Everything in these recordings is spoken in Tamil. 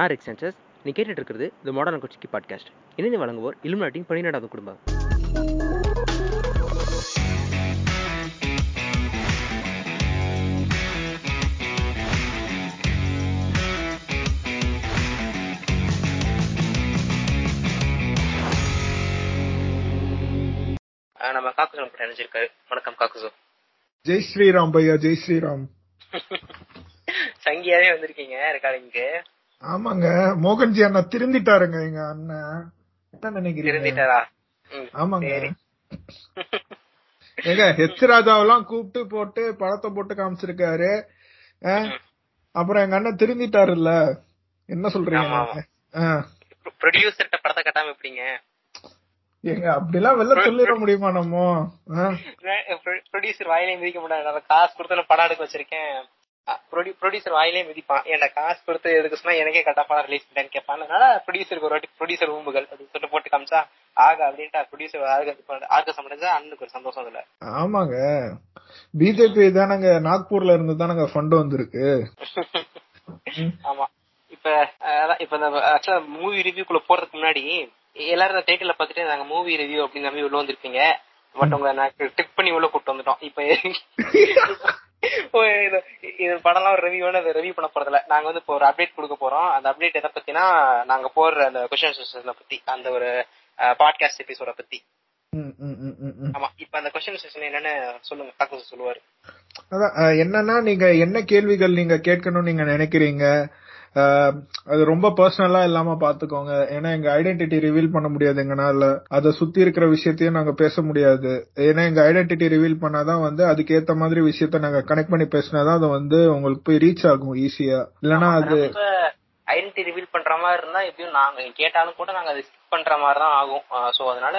நான் ரிக் சென்சஸ் நீ கேட்டுட்டு இருக்கிறது இந்த மாடர்ன் கொச்சிக்கு பாட்காஸ்ட் இணைந்து வழங்குவோர் இலுமினாட்டின் பனிரெண்டாவது குடும்பம். நம்ம காக்குசோ நம்ம நினைச்சிருக்காரு. வணக்கம் காக்குசோ ஜெய் ஸ்ரீராம் பையா ஜெய் ஸ்ரீராம். சங்கியாவே வந்திருக்கீங்க ரெக்கார்டிங்க்கு ஆமாங்க. மோகன்ஜி அண்ணா திருந்திட்டாருங்க எங்க அண்ணன் என்ன நினைக்கிறீங்க? ஆமாங்க. ஏங்க ஹெச் ராஜாவெல்லாம் கூப்பிட்டு போட்டு படத்தை போட்டு காமிச்சிருக்காரு? அப்புறம் எங்க அண்ணன் திருந்திட்டாருல்ல. என்ன சொல்றீங்க. ப்ரொடியூசர்கிட்ட படத்தை கட்டாம எப்படிங்க? ஏங்க அப்படிலாம் வெளில சொல்லிட முடியுமா நம்ம? ப்ரொடியூசர் வாயிலே மிதிக்க முடியாது. நான் காசு கொடுத்து நான் படம் எடுக்க வச்சிருக்கேன். ப்ரொடியூசர் வாயிலே மிதிப்பான் ஏன்டா காசு கொடுத்து எதுக்கு சொன்னா எனக்கே படம் ரிலீஸ் பண்ணேன்னு கேட்பான். அதனால ப்ரொடியூசருக்கு ஒரு வாட்டி ப்ரொடியூசர் ஊம்புகள் அப்படின்னு சொல்லிட்டு போட்டு காமிச்சா ஆக அப்படின்ட்டு ப்ரொடியூசர் ஆக ஆக சம்பந்தா அண்ணனுக்கு ஒரு சந்தோஷம் அதுல. ஆமாங்க. பிஜேபி தானங்க நாக்பூர்ல இருந்து தானங்க ஃபண்ட் வந்திருக்கு. ஆமா. இப்ப இப்ப இந்த ஆக்சுவலா மூவி ரிவ்யூக்குள்ள போறதுக்கு முன்னாடி எல்லாரும் டைட்டில பாத்துட்டு நாங்க மூவி ரிவ்யூ அப்படின்னு நம்பி உள்ள வந்திருப்பீங்க. பட் உங்க நான் டிக் பண்ணி உள்ள கூட்டு வந்துட்டோம். இப்ப இது இது படம்லாம் ஒரு ரிவ்யூ ரிவ்யூ பண்ண போறதில்ல. நாங்க வந்து இப்போ ஒரு அப்டேட் கொடுக்க போறோம். அந்த அப்டேட் எதை பத்தினா நாங்க போடுற அந்த கொஸ்டின் பத்தி அந்த ஒரு பாட்காஸ்ட் எபிசோட பத்தி. ம், ம், ம், ம், ம். ஆமா இப்ப அந்த கொஸ்டின் செஷன் என்னன்னு சொல்லுங்க. தாக்கு சொல்லுவாரு. அதான் என்னன்னா நீங்க என்ன கேள்விகள் நீங்க கேட்கணும்னு நீங்க நினைக்கிறீங்க? அது ரொம்ப பர்சனலா இல்லாம பாத்துக்கோங்க. ஏன்னா எங்க ஐடென்டிட்டி ரிவீல் பண்ண முடியாது எங்கனால. அதை சுத்தி இருக்கிற விஷயத்தையும் நாங்க பேச முடியாது. ஏன்னா எங்க ஐடென்டிட்டி ரிவீல் பண்ணாதான் வந்து அதுக்கு ஏத்த மாதிரி விஷயத்த நாங்க கனெக்ட் பண்ணி பேசினாதான் அது வந்து உங்களுக்கு போய் ரீச் ஆகும் ஈஸியா இல்லனா அது ரொம்ப ஐடென்டி ரிவீல் பண்ற மாதிரி இருந்தா எப்படியும் நாங்க கேட்டாலும் கூட நாங்க அதை ஸ்கிப் பண்ற மாதிரி தான் ஆகும் சோ அதனால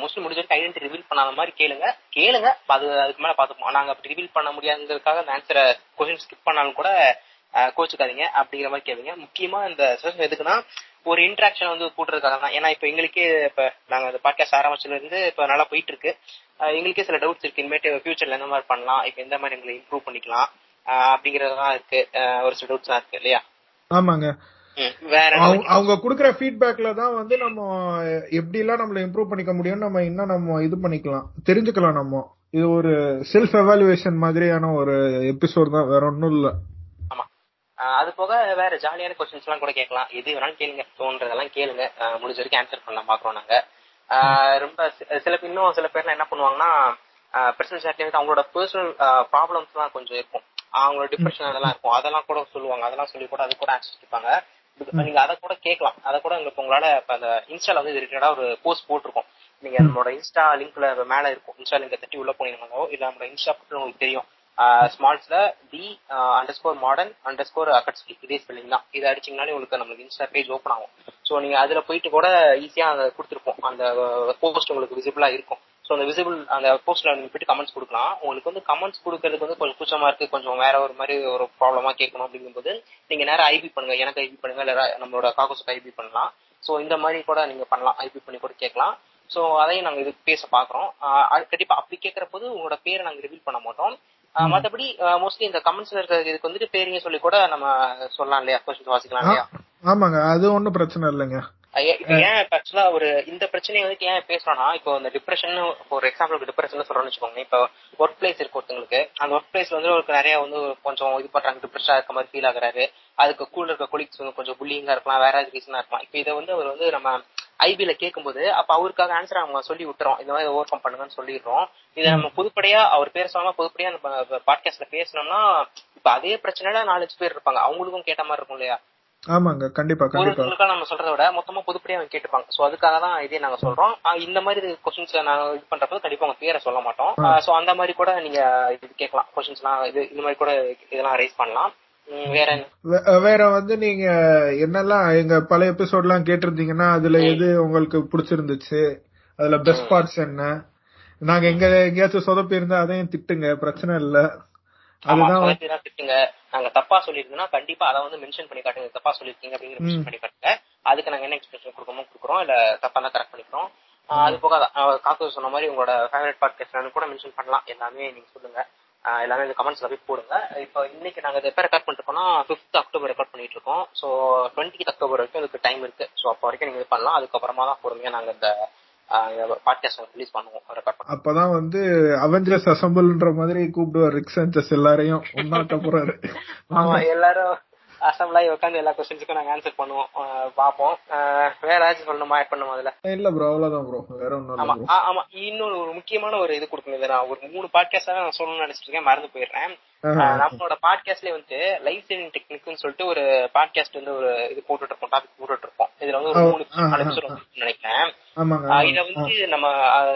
மோஸ்ட்லி முடிஞ்ச வரைக்கும் ஐடென்டி ரிவீல் பண்ணாத மாதிரி கேளுங்க. கேளுங்க. அது அதுக்கு மேல பாத்துப்போம். நாங்க ரிவீல் பண்ண முடியாதுங்கிறதுக்காக அந்த ஆன்சரை கொஸ்டின் ஸ்கிப் பண்ணாலும் கூட கோச்சுக்காதீங்க அப்படிங்கிற மாதிரி கேளுங்க. முக்கியமா இந்த செஷன் எதுக்குன்னா ஒரு இன்ட்ராக்ஷன் வந்து கூட்டுறதுக்காக தான் ஏன்னா இப்ப எங்களுக்கே இப்ப நாங்க அந்த பாட்காஸ்ட் ஆரம்பிச்சதுல இருந்து இப்ப நல்லா போயிட்டு இருக்கு எங்களுக்கே சில டவுட்ஸ் இருக்கு. இனிமேட்டு ஃபியூச்சர்ல எந்த மாதிரி பண்ணலாம்? இப்ப எந்த மாதிரி எங்களை இம்ப்ரூவ் பண்ணிக்கலாம்? அப்படிங்கறதெல்லாம் இருக்கு. ஒரு சில டவுட்ஸ் இருக்கு இல்லையா? ஆமாங்க. அவங்க- குடுக்கற ஃபீட்பேக்ல தான் வந்து நம்ம எப்படி எல்லாம் நம்மள இம்ப்ரூவ் பண்ணிக்க முடியும் நம்ம இன்னும் நம்ம இது பண்ணிக்கலாம். தெரிஞ்சுக்கலாம் நம்ம. இது ஒரு செல்ஃப் எவாலுவேஷன் மாதிரியான ஒரு எபிசோட் தான். வேற ஒன்னும் இல்ல. அது போக வேற ஜாலியான கொஸ்டின்ஸ் எல்லாம் கூட கேட்கலாம். எது வேணாலும் கேளுங்க. தோன்றதெல்லாம் கேளுங்க. முடிஞ்ச வரைக்கும் ஆன்சர் பண்ண பாக்குறோம் நாங்க. ரொம்ப சில இன்னும் சில பேர்லாம் என்ன பண்ணுவாங்கன்னா பிரச்சனை சாட்லயே வந்து அவங்களோட பர்சனல் ப்ராப்ளம்ஸ் எல்லாம் கொஞ்சம் இருக்கும். அவங்களோட டிப்ரெஷன் அதெல்லாம் இருக்கும். அதெல்லாம் கூட சொல்லுவாங்க. அதெல்லாம் சொல்லி கூட அது கூட ஆன்சர் கேட்பாங்க. நீங்க அதை கூட கேட்கலாம். அதை கூட உங்களுக்கு உங்களால இப்ப அந்த இன்ஸ்டால வந்து ரிலேட்டடா ஒரு போஸ்ட் போட்டிருக்கோம். நீங்க நம்மளோட இன்ஸ்டா லிங்க்ல மேல இருக்கும். இன்ஸ்டா லிங்க் தட்டி உள்ள போனீங்கன்னாலோ இல்ல நம்மளோட இன்ஸ்டா பத்தி உங்களுக்கு தெரியும். ஸ்மால்ஸ்ல D underscore modern underscore அகட்ஸ்கி இதே ஸ்பெல்லிங் தான். இதை அடிச்சிங்கனாலே உங்களுக்கு நம்மளுக்கு இன்ஸ்டா பேஜ் ஓப்பன் ஆகும். ஸோ நீங்க அதுல போயிட்டு கூட ஈஸியா அதை கொடுத்துருப்போம். அந்த uh, போஸ்ட் உங்களுக்கு விசிபிளா இருக்கும். ஸோ அந்த விசிபிள் அந்த போஸ்ட்ல நீங்க போயிட்டு கமெண்ட்ஸ் கொடுக்கலாம். உங்களுக்கு வந்து கமெண்ட்ஸ் கொடுக்கறதுக்கு வந்து கொஞ்சம் கூச்சமாக இருக்கு. கொஞ்சம் வேற ஒரு மாதிரி ஒரு ப்ராப்ளமா கேட்கணும் அப்படிங்கும்போது நீங்க நேரம் ஐபி பண்ணுங்க. எனக்கு ஐபி பண்ணுங்க. இல்ல நம்மளோட காக்கோஸுக்கு ஐபி பண்ணலாம். ஸோ இந்த மாதிரி கூட நீங்க பண்ணலாம். ஐபி பண்ணி கூட கேட்கலாம். ஸோ அதையும் நாங்கள் இது பேச பார்க்குறோம். Uh, கண்டிப்பாக அப்படி கேட்குறப்போது போது உங்களோட பேரை நாங்கள் ரிவீல் பண்ண மாட்டோம். மத்தபடி மோஸ்ட்லி இந்த கமெண்ட்ஸ்ல இருக்கிற இதுக்கு வந்துட்டு பேருங்க சொல்லி கூட நம்ம சொல்லலாம் இல்லையா? கொஸ்டின் வாசிக்கலாம் இல்லையா? ஆமாங்க. அது ஒண்ணும் பிரச்சனை இல்லைங்க. ஏன் ஆக்சுவலா ஒரு இந்த பிரச்சனையை வந்து ஏன் பேசுறோம்னா இப்போ இந்த டிப்ரெஷன் ஒரு எக்ஸாம்பிளுக்கு டிப்ரெஷன் சொல்றோம்னு வச்சுக்கோங்க இப்போ ஒர்க் பிளேஸ் இருக்கு ஒருத்தங்களுக்கு. அந்த ஒர்க் பிளேஸ்ல வந்து ஒரு நிறைய வந்து கொஞ்சம் இது பண்றாங்க. டிப்ரெஷனா இருக்க மாதிரி ஃபீல் ஆகுறாரு. அதுக்கு கூட இருக்க கொலிக்ஸ் வந்து கொஞ்சம் புல்லிங்கா இருக்கலாம். வேற ஏதாவது ரீசனா இருக்கலாம். இப்போ இதை வந்து அவர் வந்து நம்ம ஐபில கேட்கும்போது அப்ப அவருக்காக ஆன்சர் அவங்க சொல்லி விட்டுறோம். இந்த மாதிரி ஓவர் கம் பண்ணுங்கன்னு சொல்லிடுறோம். இதை நம்ம பொதுப்படையா அவர் பேர் சொல்லாம பொதுப்படையா நம்ம பாட்காஸ்ட்ல பேசணும்னா இப்ப அதே பிரச்சனையில நாலஞ்சு பேர் இருப்பாங்க. அவங்களுக்கும் கேட்ட மாதிரி இருக்கும் இல்லையா? ஆமாங்க. கண்டிப்பா கண்டிப்பா. நம்ம சொல்றத விட மொத்தமா பொதுப்படியா அவங்க கேட்டுப்பாங்க. சோ அதுக்காக தான் இதே நாங்க சொல்றோம். இந்த மாதிரி கொஸ்டின்ஸ் நாங்க இது பண்றப்போ கண்டிப்பா உங்க பேரை சொல்ல மாட்டோம். சோ அந்த மாதிரி கூட நீங்க இது கேட்கலாம். கொஸ்டின்ஸ் இது இந்த மாதிரி கூட இதெல்லாம் ரைஸ் பண்ணலாம். வேற வேற வந்து நீங்க என்னெல்லாம் எங்க பழைய எபிசோட் எல்லாம் கேட்டிருந்தீங்கன்னா அதுல எது உங்களுக்கு பிடிச்சிருந்துச்சு? அதுல பெஸ்ட் பார்ட்ஸ் என்ன? நாங்க எங்க எங்கேயாச்சும் சொதப்பி இருந்தா அதையும் திட்டுங்க பிரச்சனை இல்ல. அதுதான் திட்டுங்க. நாங்க தப்பா சொல்லிருந்தோம்னா கண்டிப்பா அதை வந்து மென்ஷன் பண்ணி காட்டுங்க. தப்பா சொல்லிருக்கீங்க அப்படிங்கிற மென்ஷன் பண்ணி காட்டுங்க. அதுக்கு நாங்க என்ன எக்ஸ்பிரஷன் கொடுக்கணும் கொடுக்குறோம். இல்ல தப்பா தான் கரெக்ட் பண்ணிக்கிறோம். அது போக காக்கு சொன்ன மாதிரி உங்களோட ஃபேவரட் பாட்காஸ்ட் கூட மென்ஷன் பண்ணலாம். எல்லாமே நீங்க சொல்லுங்க. எல்லாமே இந்த கமெண்ட்ஸ்ல போய் போடுங்க. இப்போ இன்னைக்கு நாங்க எப்ப ரெக்கார்ட் பண்ணிருக்கோம்னா ஃபிஃப்த் அக்டோபர் ரெக்கார்ட் பண்ணிட்டு இருக்கோம் ஸோ டுவெண்ட்டி அக்டோபர் வரைக்கும் இதுக்கு டைம் இருக்கு. ஸோ அப்போ வரைக்கும் நீங்க இது பண்ணலாம். அதுக்கப்புறமா தான் பொறுமையா நாங்க இந்த பாட்காஸ்ட் ரிலீஸ் பண்ணுவோம் ரெக்கார்ட் அப்பதான் வந்து அவெஞ்சர்ஸ் அசம்பிள்ன்ற மாதிரி கூப்பிடுவார் ரிக் சாnchez எல்லாரையும். ஒன்னாட்ட போறாரு. ஆமா எல்லாரும் அசம்பிள் ஆகி உட்காந்து எல்லா கொஸ்டின்ஸுக்கும் நாங்க ஆன்சர் பண்ணுவோம். பாப்போம் வேற ஏதாச்சும் சொல்லணுமா? ஆட் பண்ணுமா அதுல? இல்ல ப்ரோ அவ்வளவுதான் ப்ரோ வேற ஒண்ணும் ஆமா. ஆமா. இன்னொரு ஒரு முக்கியமான ஒரு இது கொடுக்கணும். நான் ஒரு மூணு பாட்காஸ்ட் நான் சொல்லணும்னு நினைச்சிட்டு இருக்கேன். மறந்து போயிடுறேன். நம்மளோட பாட்காஸ்ட்லயே வந்து லைஃப் சேவிங் டெக்னிக்னு சொல்லிட்டு ஒரு பாட்காஸ்ட் வந்து ஒரு இது போட்டுட்டு இருப்போம். டாபிக் போட்டுட்டு இருப்போம். இதுல வந்து ஒரு மூணு நாலு எபிசோட் நினைக்கிறேன். இத வந்து நம்ம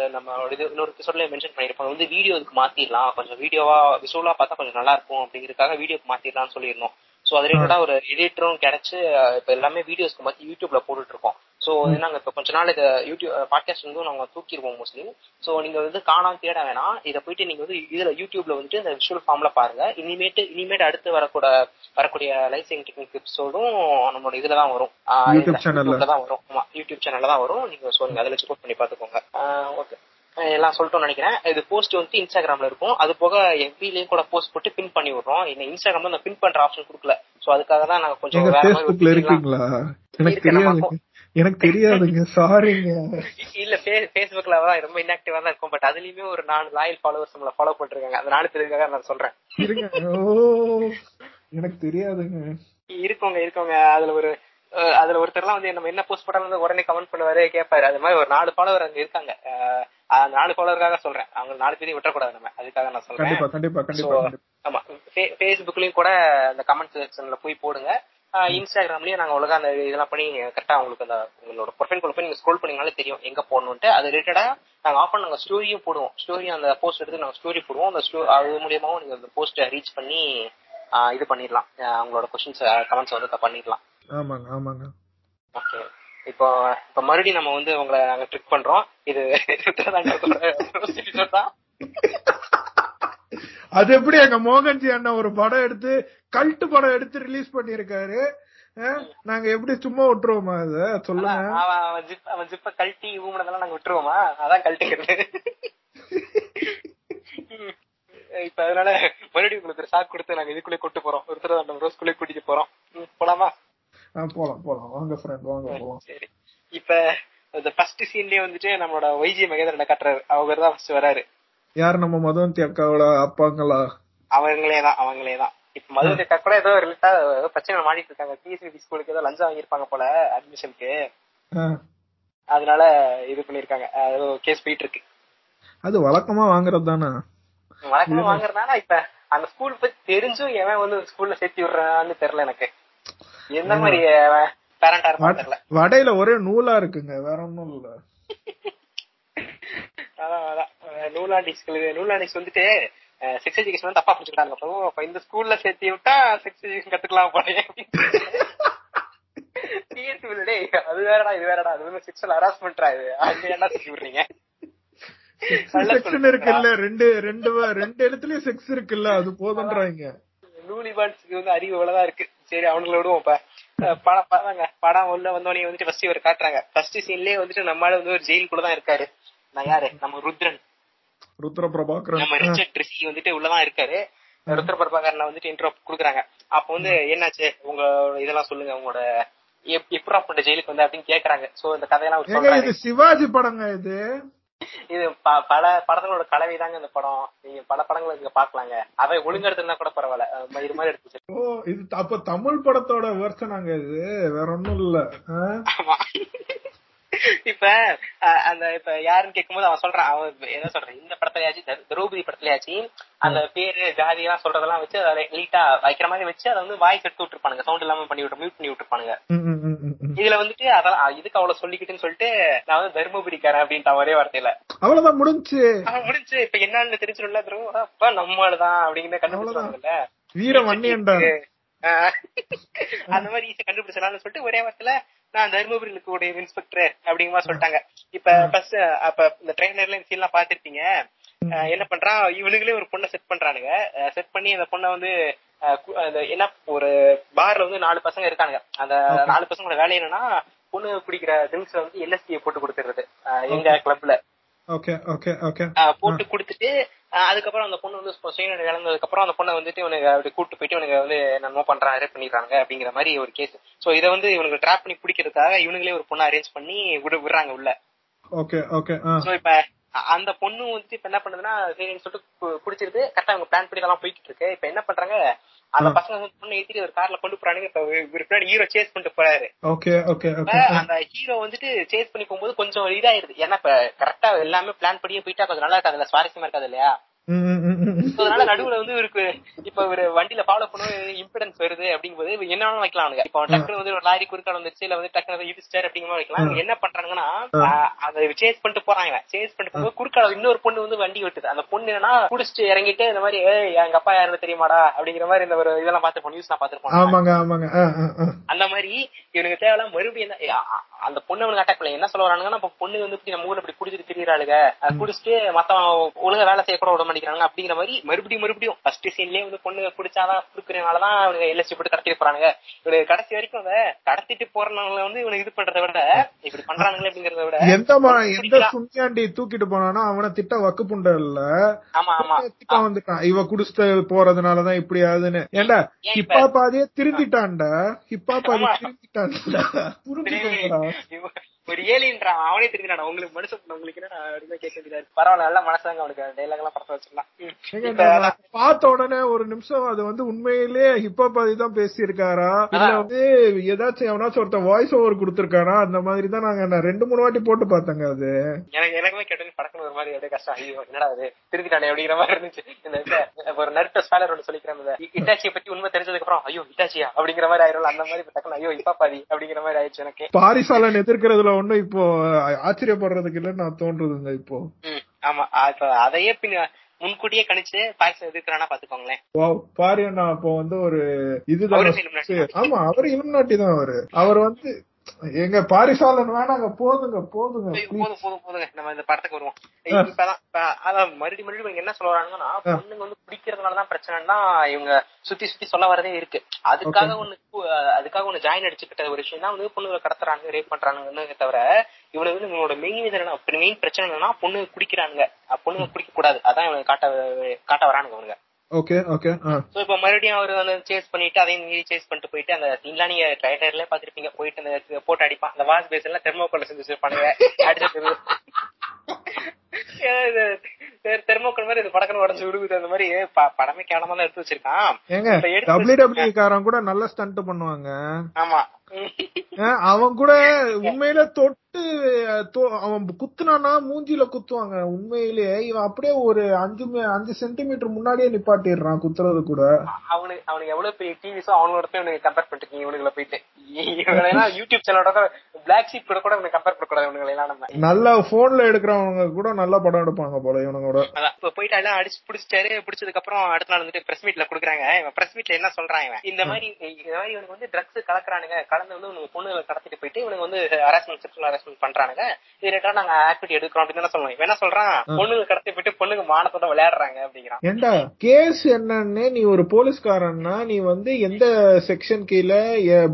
நம்ம இது இன்னொரு எபிசோட்ல மென்ஷன் பண்ணிருப்போம் வந்து வீடியோ இதுக்கு மாத்திரலாம் கொஞ்சம் வீடியோவா விசுவலா பார்த்தா கொஞ்சம் நல்லா இருக்கும் அப்படிங்கறதுக்காக வீடியோக்கு மாத்திரலாம்னு சொல்லிருந்தோம் சோ அது ரிலேட்டடா ஒரு எடிட்டரும் கிடைச்சு இப்ப எல்லாமே வீடியோஸ்க்கு மாத்தி யூடியூப்ல போட்டுட்டு இருக்கோம் சோ நாங்க இப்ப கொஞ்ச நாள் இதை யூடியூப் பாட்காஸ்ட் வந்து நாங்க தூக்கிடுவோம் மோஸ்ட்லி சோ நீங்க வந்து காணாம தேட வேணாம். இதை போயிட்டு நீங்க வந்து இதுல யூடியூப்ல வந்துட்டு இந்த விஷுவல் ஃபார்ம்ல பாருங்க. இனிமேட்டு இனிமேட்டு அடுத்து வரக்கூட வரக்கூடிய லைஃப் சேவிங் டெக்னிக் எபிசோடும் நம்மளோட இதுல தான் வரும். தான் வரும். ஆமா யூடியூப் சேனல்ல தான் வரும். நீங்க சொல்லுங்க. அதுல செக் பண்ணி பாத்துக்கோங்க. ஓகே எல்லாம் சொல்லிட்டோம் நினைக்கிறேன். இது போஸ்ட் வந்து இன்ஸ்டாகிராம்ல இருக்கும். அது போக எஃபிலயும் கூட போஸ்ட் போட்டு பின் பண்ணி விடுறோம் இந்த இன்ஸ்டாகிராம்ல அந்த பின் பண்ற ஆப்ஷன் கொடுக்கல. சோ அதுக்காக தான் நாங்க கொஞ்சம் வேற மாதிரி இருக்கீங்களா? எனக்கு தெரியாது எனக்கு தெரியாதுங்க. சாரிங்க இல்ல பேஸ்புக்ல தான் ரொம்ப இன்ஆக்டிவா தான் இருக்கும். பட் அதுலயுமே ஒரு நாலு லாயல் ஃபாலோவர்ஸ் நம்மள ஃபாலோ பண்ணிருக்காங்க. அந்த நாலு பேருக்காக நான் சொல்றேன். எனக்கு தெரியாதுங்க. இருக்கோங்க இருக்கோங்க. அதுல ஒரு அதுல ஒருத்தர்லாம் வந்து நம்ம என்ன போஸ்ட் போட்டாலும் உடனே கமெண்ட் பண்ணுவாரு கேட்பாரு. அது மாதிரி ஒரு நாலு ஃபாலோவர் அங்க இருக்காங்க. நாலு ஃபாலோவருக்காக சொல்றேன். அவங்க நாலு பேரையும் விட்டக்கூடாது நம்ம. அதுக்காக நான் சொல்றேன். ஆமா. ஃபேஸ்புக்லயும் கூட அந்த கமெண்ட் செக்ஷன்ல போய் போடுங்க. இன்ஸ்டாகிராம்லயும் நாங்க ஒழுங்கா அந்த இதெல்லாம் பண்ணி கரெக்டா உங்களுக்கு அந்த உங்களோட ப்ரொஃபைல் போய் நீங்க ஸ்க்ரோல் பண்ணீங்கனாலே தெரியும் எங்க போடணும்ட்டு அது ரிலேட்டடா நாங்க ஆஃப் நாங்க ஸ்டோரியும் போடுவோம். ஸ்டோரி அந்த போஸ்ட் எடுத்து நாங்க ஸ்டோரி போடுவோம். அந்த ஸ்டோ அது மூலியமாவும் நீங்க அந்த போஸ்ட் ரீச் பண்ணி இது பண்ணிடலாம். உங்களோட கொஸ்டின்ஸ் கமெண்ட்ஸ் வந்து பண்ணிடலாம். ஆமாங்க ஆமாங்க. ஓகே இப்போ இப்ப மறுபடியும் நம்ம வந்து உங்களை நாங்க ட்ரிக் பண்றோம். இது அது எப்படி எங்க மோகன்ஜி அண்ணன் ஒரு படம் எடுத்து கல்ட்டு படம் எடுத்து ரிலீஸ் பண்ணிருக்காரு நாங்க எப்படி சும்மா விட்டுருவோமா அத சொல்லுங்க. அவன் ஜிப்ப கழட்டி ஊமனதெல்லாம் நாங்க விட்டுருவோமா? அதான் கழட்டிக்கிறது இப்ப அதனால மறுபடியும் உங்களுக்கு சாக்கு கொடுத்து நாங்க இதுக்குள்ளே கூட்டு போறோம். ஒரு தடவை ரோஸ்குள்ளே கூட்டிட்டு போறோம். போலாமா? போலாம் போலாம். வாங்க ஃப்ரெண்ட் வாங்க போலாம். சரி. இப்ப இந்த ஃபர்ஸ்ட் சீன்லயே வந்துட்டு நம்மளோட வைஜி மகேந்திரனை கட்டுறாரு. அவர் தான் ஃபர்ஸ்ட் வராரு. யார் நம்ம மதுவந்தி அக்காவோட அப்பாங்களா? அவங்களே தான் அவங்களே தான். இப்ப மதுவந்தி அக்கா கூட ஏதோ ரிலேட்டா ஏதோ பிரச்சனை மாடிட்டு இருக்காங்க. பிஎஸ்சி ஸ்கூலுக்கு ஏதோ லஞ்சம் வாங்கியிருப்பாங்க போல அட்மிஷனுக்கு அதனால இது பண்ணிருக்காங்க ஏதோ கேஸ் போயிட்டு இருக்கு. அது வழக்கமா வாங்குறது தானே வழக்கமா வாங்குறதுனால இப்ப அந்த ஸ்கூல் பத்தி தெரிஞ்சும் எவன் வந்து ஸ்கூல்ல சேர்த்து விடுறான்னு தெரியல எனக்கு. எந்த மாதிரி பேரண்டா இருப்பான்னு தெரியல. வடையில ஒரே நூலா இருக்குங்க வேற ஒண்ணும் இல்ல. அதான் அதான். நூலாண்டிக்ஸ்களுக்கு நூலாண்டிக்ஸ் வந்துட்டு செக்ஸ் எஜுகேஷன் தப்பா புடிச்சுக்கிட்டாங்க இந்த ஸ்கூல்ல சேர்த்து விட்டா செக்ஸ் எஜுகேஷன் கத்துக்கலாம் போனே அது வேறடா இது வேறடா அது வந்து செக்ஷுவல் ஹராஸ்மெண்ட்ரா இது. அங்க என்ன செஞ்சு விடுறீங்க. செக்ஷன் இருக்குல்ல ரெண்டு ரெண்டு ரெண்டு இடத்துலயும் செக்ஸ் இருக்குல்ல அது போதுன்றாங்க நூலிபான்ஸ்க்கு வந்து அறிவு இவ்வளவுதான் இருக்கு. சரி அவனுங்களை விடுவோம் படம் பாருங்க படம் உள்ள வந்தோடனே வந்துட்டு ஃபர்ஸ்ட் இவர் காட்டுறாங்க. ஃபர்ஸ்ட் சீன்லயே வந்துட்டு நம்மளால வந்து ஒரு ஜெயிலுக்குள்ள தான் இருக்காரு. நான் யாரு? நம்ம ருத்ரன். ருத்ர பிரபாகரன் நம்ம ரிச்சர்ட் ரிஷி வந்துட்டு உள்ளதான் இருக்காரு. ருத்ர பிரபாகரன் வந்துட்டு இன்ட்ரோ குடுக்குறாங்க. அப்ப வந்து என்னாச்சு? உங்க இதெல்லாம் சொல்லுங்க உங்களோட எப்படா பண்ண ஜெயிலுக்கு வந்து அப்படின்னு கேக்குறாங்க. சோ இந்த கதையெல்லாம் சிவாஜி படங்க இது. இது ப- பல படங்களோட கலவை தாங்க இந்த படம். நீங்க பல படங்களை இங்க பாக்கலாங்க அதை ஒழுங்கெடுத்துனா கூட பரவாயில்ல. இது மாதிரி எடுத்து. ஓ இது அப்ப தமிழ் படத்தோட வெர்ஷனாங்க இது. வேற ஒண்ணும் இல்ல. இப்ப அந்த இப்ப யாருன்னு கேட்கும்போது அவன் சொல்றான் அவன் என்ன சொல்றான்? இந்த படத்துலயாச்சு திர- திரௌபதி படத்துலயாச்சு அந்த பேரு ஜாதி எல்லாம் சொல்றதெல்லாம் வச்சு அதை நீட்டா வைக்கிற மாதிரி வச்சு அதை வந்து வாய்ஸ் எடுத்து விட்டுருப்பானுங்க. சவுண்ட் இல்லாம பண்ணி விட்டு மியூட் பண்ணி விட்டுருப்பானுங்க. இதுல வந்துட்டு அதெல்லாம் இதுக்கு அவ்வளவு சொல்லிக்கிட்டுன்னு சொல்லிட்டு நான் வந்து தர்மபுரிக்காரன் அப்படின்ட்டு ஒரே வார்த்தையில. அவ்வளவுதான் முடிஞ்சு. அவன் முடிஞ்சு. இப்ப என்னன்னு தெரிஞ்சிடும்ல திரு? அப்ப நம்மளுதான் அப்படிங்கிற கண்டுபிடிச்சாங்கல்ல வீர வன்னியன்டா ஆஹ் அந்த மாதிரி ஈஸியா கண்டுபிடிச்சலாம்னு சொல்லிட்டு ஒரே வாரத்துல நான் தருமபுரியில இருக்கக்கூடிய இன்ஸ்பெக்டர் அப்படிங்கிற மாதிரி சொல்லிட்டாங்க. இப்ப ஃபர்ஸ்ட் அப்ப இந்த ட்ரெயினர்ல இந்த சீன்லாம் பாத்திருப்பீங்க என்ன பண்றான்? இவனுங்களே ஒரு பொண்ணை செட் பண்றானுங்க. செட் பண்ணி அந்த பொண்ணை வந்து என்ன ஒரு பார்ல வந்து நாலு பசங்க இருக்கானுங்க. அந்த நாலு பசங்களோட வேலை என்னன்னா பொண்ணு குடிக்கிற ட்ரிங்க்ஸ்ல வந்து எல்எஸ்டி போட்டு கொடுத்துறது அஹ் எங்க கிளப்ல போட்டு கொடுத்துட்டு அதுக்கப்புறம் அந்த பொண்ணு வந்து சுயநலம் இழந்ததுக்கு அப்புறம் அந்த பொண்ணை வந்துட்டு இவனுக்கு அப்படி கூட்டு போயிட்டு இவனுக்கு வந்து என்னமோ பண்றாங்க ரேப் பண்ணிடுறாங்க அப்படிங்கிற மாதிரி ஒரு கேஸ் சோ இதை வந்து இவனுக்கு ட்ராப் பண்ணி பிடிக்கிறதுக்காக இவனுங்களே ஒரு பொண்ணை அரேஞ்ச் பண்ணி விடு விடுறாங்க உள்ள. ஓகே ஓகே சோ இப்ப அந்த பொண்ணு வந்துட்டு இப்ப என்ன பண்ணுதுன்னா சரின்னு சொல்லிட்டு குடிச்சிருது கரெக்டா அவங்க பிளான் பண்ணி இதெல்லாம் போயிட்டு இருக்கு. இப்ப என்ன பண்றாங்க? அந்த பசங்க வந்து பொண்ணு ஏத்திட்டு ஒரு கார்ல கொண்டு போறானுங்க. இப்ப இவரு பின்னாடி ஹீரோ சேஸ் பண்ணிட்டு போறாரு. ஓகே ஓகே அந்த ஹீரோ வந்துட்டு சேஸ் பண்ணி போகும்போது கொஞ்சம் இதாயிருது. ஏன்னா இப்ப கரெக்டா எல்லாமே பிளான் பண்ணியே போயிட்டா கொஞ்சம் நல்லா இருக்காதுல்ல? சுவாரஸ்யமா இருக்காது இல்லையா? அதனால நடுவுல வந்து இவருக்கு இப்ப ஒரு வண்டியில ஃபாலோ பண்ண இம்பிடன்ஸ் வருது அப்படிங்கும்போது என்ன வேணாலும் வைக்கலாம் அவனுங்க இப்போ டக்குனு வந்து ஒரு லாரி குறுக்கால வந்துருச்சு இல்ல வந்து டக்குனு இடிச்சிட்டாரு அப்படிங்கிற வைக்கலாம். என்ன பண்றாங்கன்னா அதை சேஸ் பண்ணிட்டு போறாங்க. சேஸ் பண்ணிட்டு போகும்போது குறுக்கால இன்னொரு பொண்ணு வந்து வண்டி விட்டுது அந்த பொண்ணு என்னன்னா குடிச்சிட்டு இறங்கிட்டு இந்த மாதிரி ஏய் எங்க அப்பா யாருன்னு தெரியுமாடா? அப்படிங்கிற மாதிரி இந்த ஒரு இதெல்லாம் பாத்துருப்போம் நியூஸ் நான் பாத்துருப்போம். அந்த மாதிரி இவனுக்கு தேவையில்லாம் மறுபடியும் ஏ, அந்த பொண்ணு அவனுக்கு அட்டாக் பண்ணல. என்ன சொல்ல வரானுங்கன்னா பொண்ணு வந்து நம்ம ஊர்ல இப்படி குடிச்சிட்டு திரியறாளுங்க. குடிச்சிட்டு மத்தவன் ஒழுங்கா வேலை செய்ய கூட விட மாட்டேங்கிறாங்க அப்படிங்கிற மாதிரி மறுபடியும் மறுபடியும் ஃபர்ஸ்ட் சீன்லயே வந்து பொண்ணு குடிச்சாதான் குடுக்கறதுனாலதான் அவனுக்கு எல்எஸ்சி போட்டு கடத்திட்டு போறானுங்க. இவனுக்கு கடைசி வரைக்கும் அதை கடத்திட்டு போறவங்கள வந்து இவனுக்கு இது பண்றதை விட இப்படி பண்றானுங்களே அப்படிங்கறத விட எந்த எந்த தூக்கிட்டு போனானோ அவனை திட்ட வக்கு புண்ட இல்ல ஆமா ஆமா. திட்ட வந்துட்டான். இவ குடிச்சிட்டு போறதுனாலதான் இப்படி ஆகுதுன்னு ஏண்டா ஹிப்பா பாதியே திருந்திட்டான்டா. ஹிப்பா பாதி திருந்திட்டான்டா. புரிஞ்சுக்கோங்கடா. இவன் ஒரு ஏலின்றான் அவனே தெரிஞ்சான் உங்களுக்கு மனுஷன் உங்களுக்கு என்ன அப்படின்னு கேட்க இருக்கு. பரவாயில்ல நல்ல மனசாங்க அவனுக்கு. டைலாக் எல்லாம் படத்தை வச்சிடலாம். பார்த்த உடனே ஒரு நிமிஷம் அது வந்து உண்மையிலேயே ஹிப்பா பாதி தான் பேசியிருக்காரா? இல்ல வந்து ஏதாச்சும் எவனாச்சும் ஒருத்தன் வாய்ஸ் ஓவர் கொடுத்திருக்காரா அந்த மாதிரி தான் நாங்க ரெண்டு மூணு வாட்டி போட்டு பார்த்தேங்க அது. எனக்கு எனக்குமே கேட்டது படக்குன்னு ஒரு மாதிரி அப்படியே கஷ்டம். ஐயோ என்னடா அது திருந்திட்டானே அப்படிங்கிற மாதிரி இருந்துச்சு. இந்த ஒரு நருட்ட ஸ்பாலர் ஒன்று சொல்லிக்கிறேன் இட்டாச்சியை பத்தி உண்மை தெரிஞ்சதுக்கு அப்புறம் ஐயோ இட்டாச்சியா? அப்படிங்கிற மாதிரி ஆயிரும் அந்த மாதிரி டக்குனு ஐயோ இப்பா பாதி அப்படிங்கிற மாதிரி ஆயிடுச்சு எனக்கு. பாரிசாலன் எதிர்க்கிறதுல ஒண்ணும் இப்போ ஆச்சரியப்படுறதுக்கு இல்ல நான் தோன்றதுங்க இப்போ. ஆமா. அதையே பின்ன முன்கூட்டியே கணிச்சு பாரிசம் எதிர்க்கிறானா பாத்துக்கோங்களேன். பாரு அப்போ வந்து ஒரு இதுதான். ஆமா அவர் இலுமினாட்டி தான் அவரு. அவர் வந்து எங்க பாரிசாலன் வேணாங்க போதுங்க போதுங்க. போதும் போதும் போதுங்க. நம்ம இந்த படத்துக்கு வருவோம். இப்பதான் இப்ப அதான் மறுபடியும் மறுபடியும் இவங்க என்ன சொல்ல வராங்கன்னா பொண்ணுங்க வந்து குடிக்கிறதுனாலதான் பிரச்சனைன்னா இவங்க சுத்தி சுத்தி சொல்ல வரதே இருக்கு. அதுக்காக ஒண்ணு அதுக்காக ஒண்ணு ஜாயின் அடிச்சுக்கிட்ட ஒரு விஷயம். தான் வந்து பொண்ணுங்களை கடத்துறாங்க ரேப் பண்றாங்கன்னு தவிர இவனுக்கு வந்து இவங்களோட மெயின் இது என்ன மெயின் பிரச்சனை என்னன்னா பொண்ணுங்க குடிக்கிறானுங்க பொண்ணுங்க குடிக்க கூடாது அதான் இவங்க காட்ட காட்ட வரானுங்க அவனுங்க ஓகே ஓகே சோ இப்ப மறுபடியும் அவர் வந்து சேஸ் பண்ணிட்டு அதையும் மீறி சேஸ் பண்ணிட்டு போயிட்டு அந்த சீன்லாம் நீங்க ட்ரைலர்ல பாத்திருப்பீங்க போயிட்டு அந்த போட்டு அடிப்பான். அந்த வாஷ் பேஸ் எல்லாம் தெர்மோக்கோல்ல செஞ்சு வச்சிருப்பானுங்க தெர்மோக்கோல் மாதிரி இது படக்கன்னு உடஞ்சு விடுகுது அந்த மாதிரி படமே தான் எடுத்து வச்சிருக்கான். இப்ப எடுத்து டபிள்யூ டபிள்யூ காரன் கூட நல்ல ஸ்டண்ட் பண்ணுவாங்க. ஆமா. அவன் கூட உண்மையில தொட்டு அவன் குத்துனானா மூஞ்சில குத்துவாங்க. உண்மையிலேயே இவன் அப்படியே ஒரு அஞ்சு அஞ்சு சென்டிமீட்டர் முன்னாடியே நிப்பாட்டிடுறான் குத்துறது கூட. அவனுக்கு அவனுக்கு எவ்வளவு பெரிய டிவிஸோ அவனோட போய் கம்பேர் பண்ணிருக்கீங்க இவனுக்குள்ள போயிட்டு. இவனெல்லாம் யூடியூப் சேனலோட பிளாக் ஷீட் கூட கூட கம்பேர் பண்ணக்கூடாது இவனுங்களை எல்லாம் நம்ம. நல்லா போன்ல எடுக்கிறவங்க கூட நல்ல படம் எடுப்பாங்க போல இவனோட. இப்ப போயிட்டு எல்லாம் அடிச்சு புடிச்சிட்டாரு பிடிச்சதுக்கு அப்புறம் அடுத்த நாள் வந்துட்டு பிரஸ் மீட்ல குடுக்குறாங்க. இவன் பிரஸ் மீட்ல என்ன சொல்றான் இவன்? இந்த மாதிரி இந்த மாதிரி இவனுக்கு வந்து ட்ரக்ஸ் கலக்குறானுங்க. கலந்து வந்து உனக்கு பொண்ணுகளை கடத்திட்டு போயிட்டு இவனுக்கு வந்து ஹராஸ்மெண்ட் செக்ஷுவல் ஹராஸ்மெண்ட் பண்றானுங்க. இது ரிலேட்டா நாங்க ஆக்டிவிட்டி எடுக்கிறோம் அப்படின்னு தானே சொல்லுவோம். என்ன சொல்றான்? பொண்ணுங்க கடத்தி போயிட்டு பொண்ணுங்க மானத்தோட விளையாடுறாங்க அப்படிங்கிறான். ஏண்டா கேஸ் என்னன்னு நீ ஒரு போலீஸ்காரன்னா நீ வந்து எந்த செக்ஷன் கீழே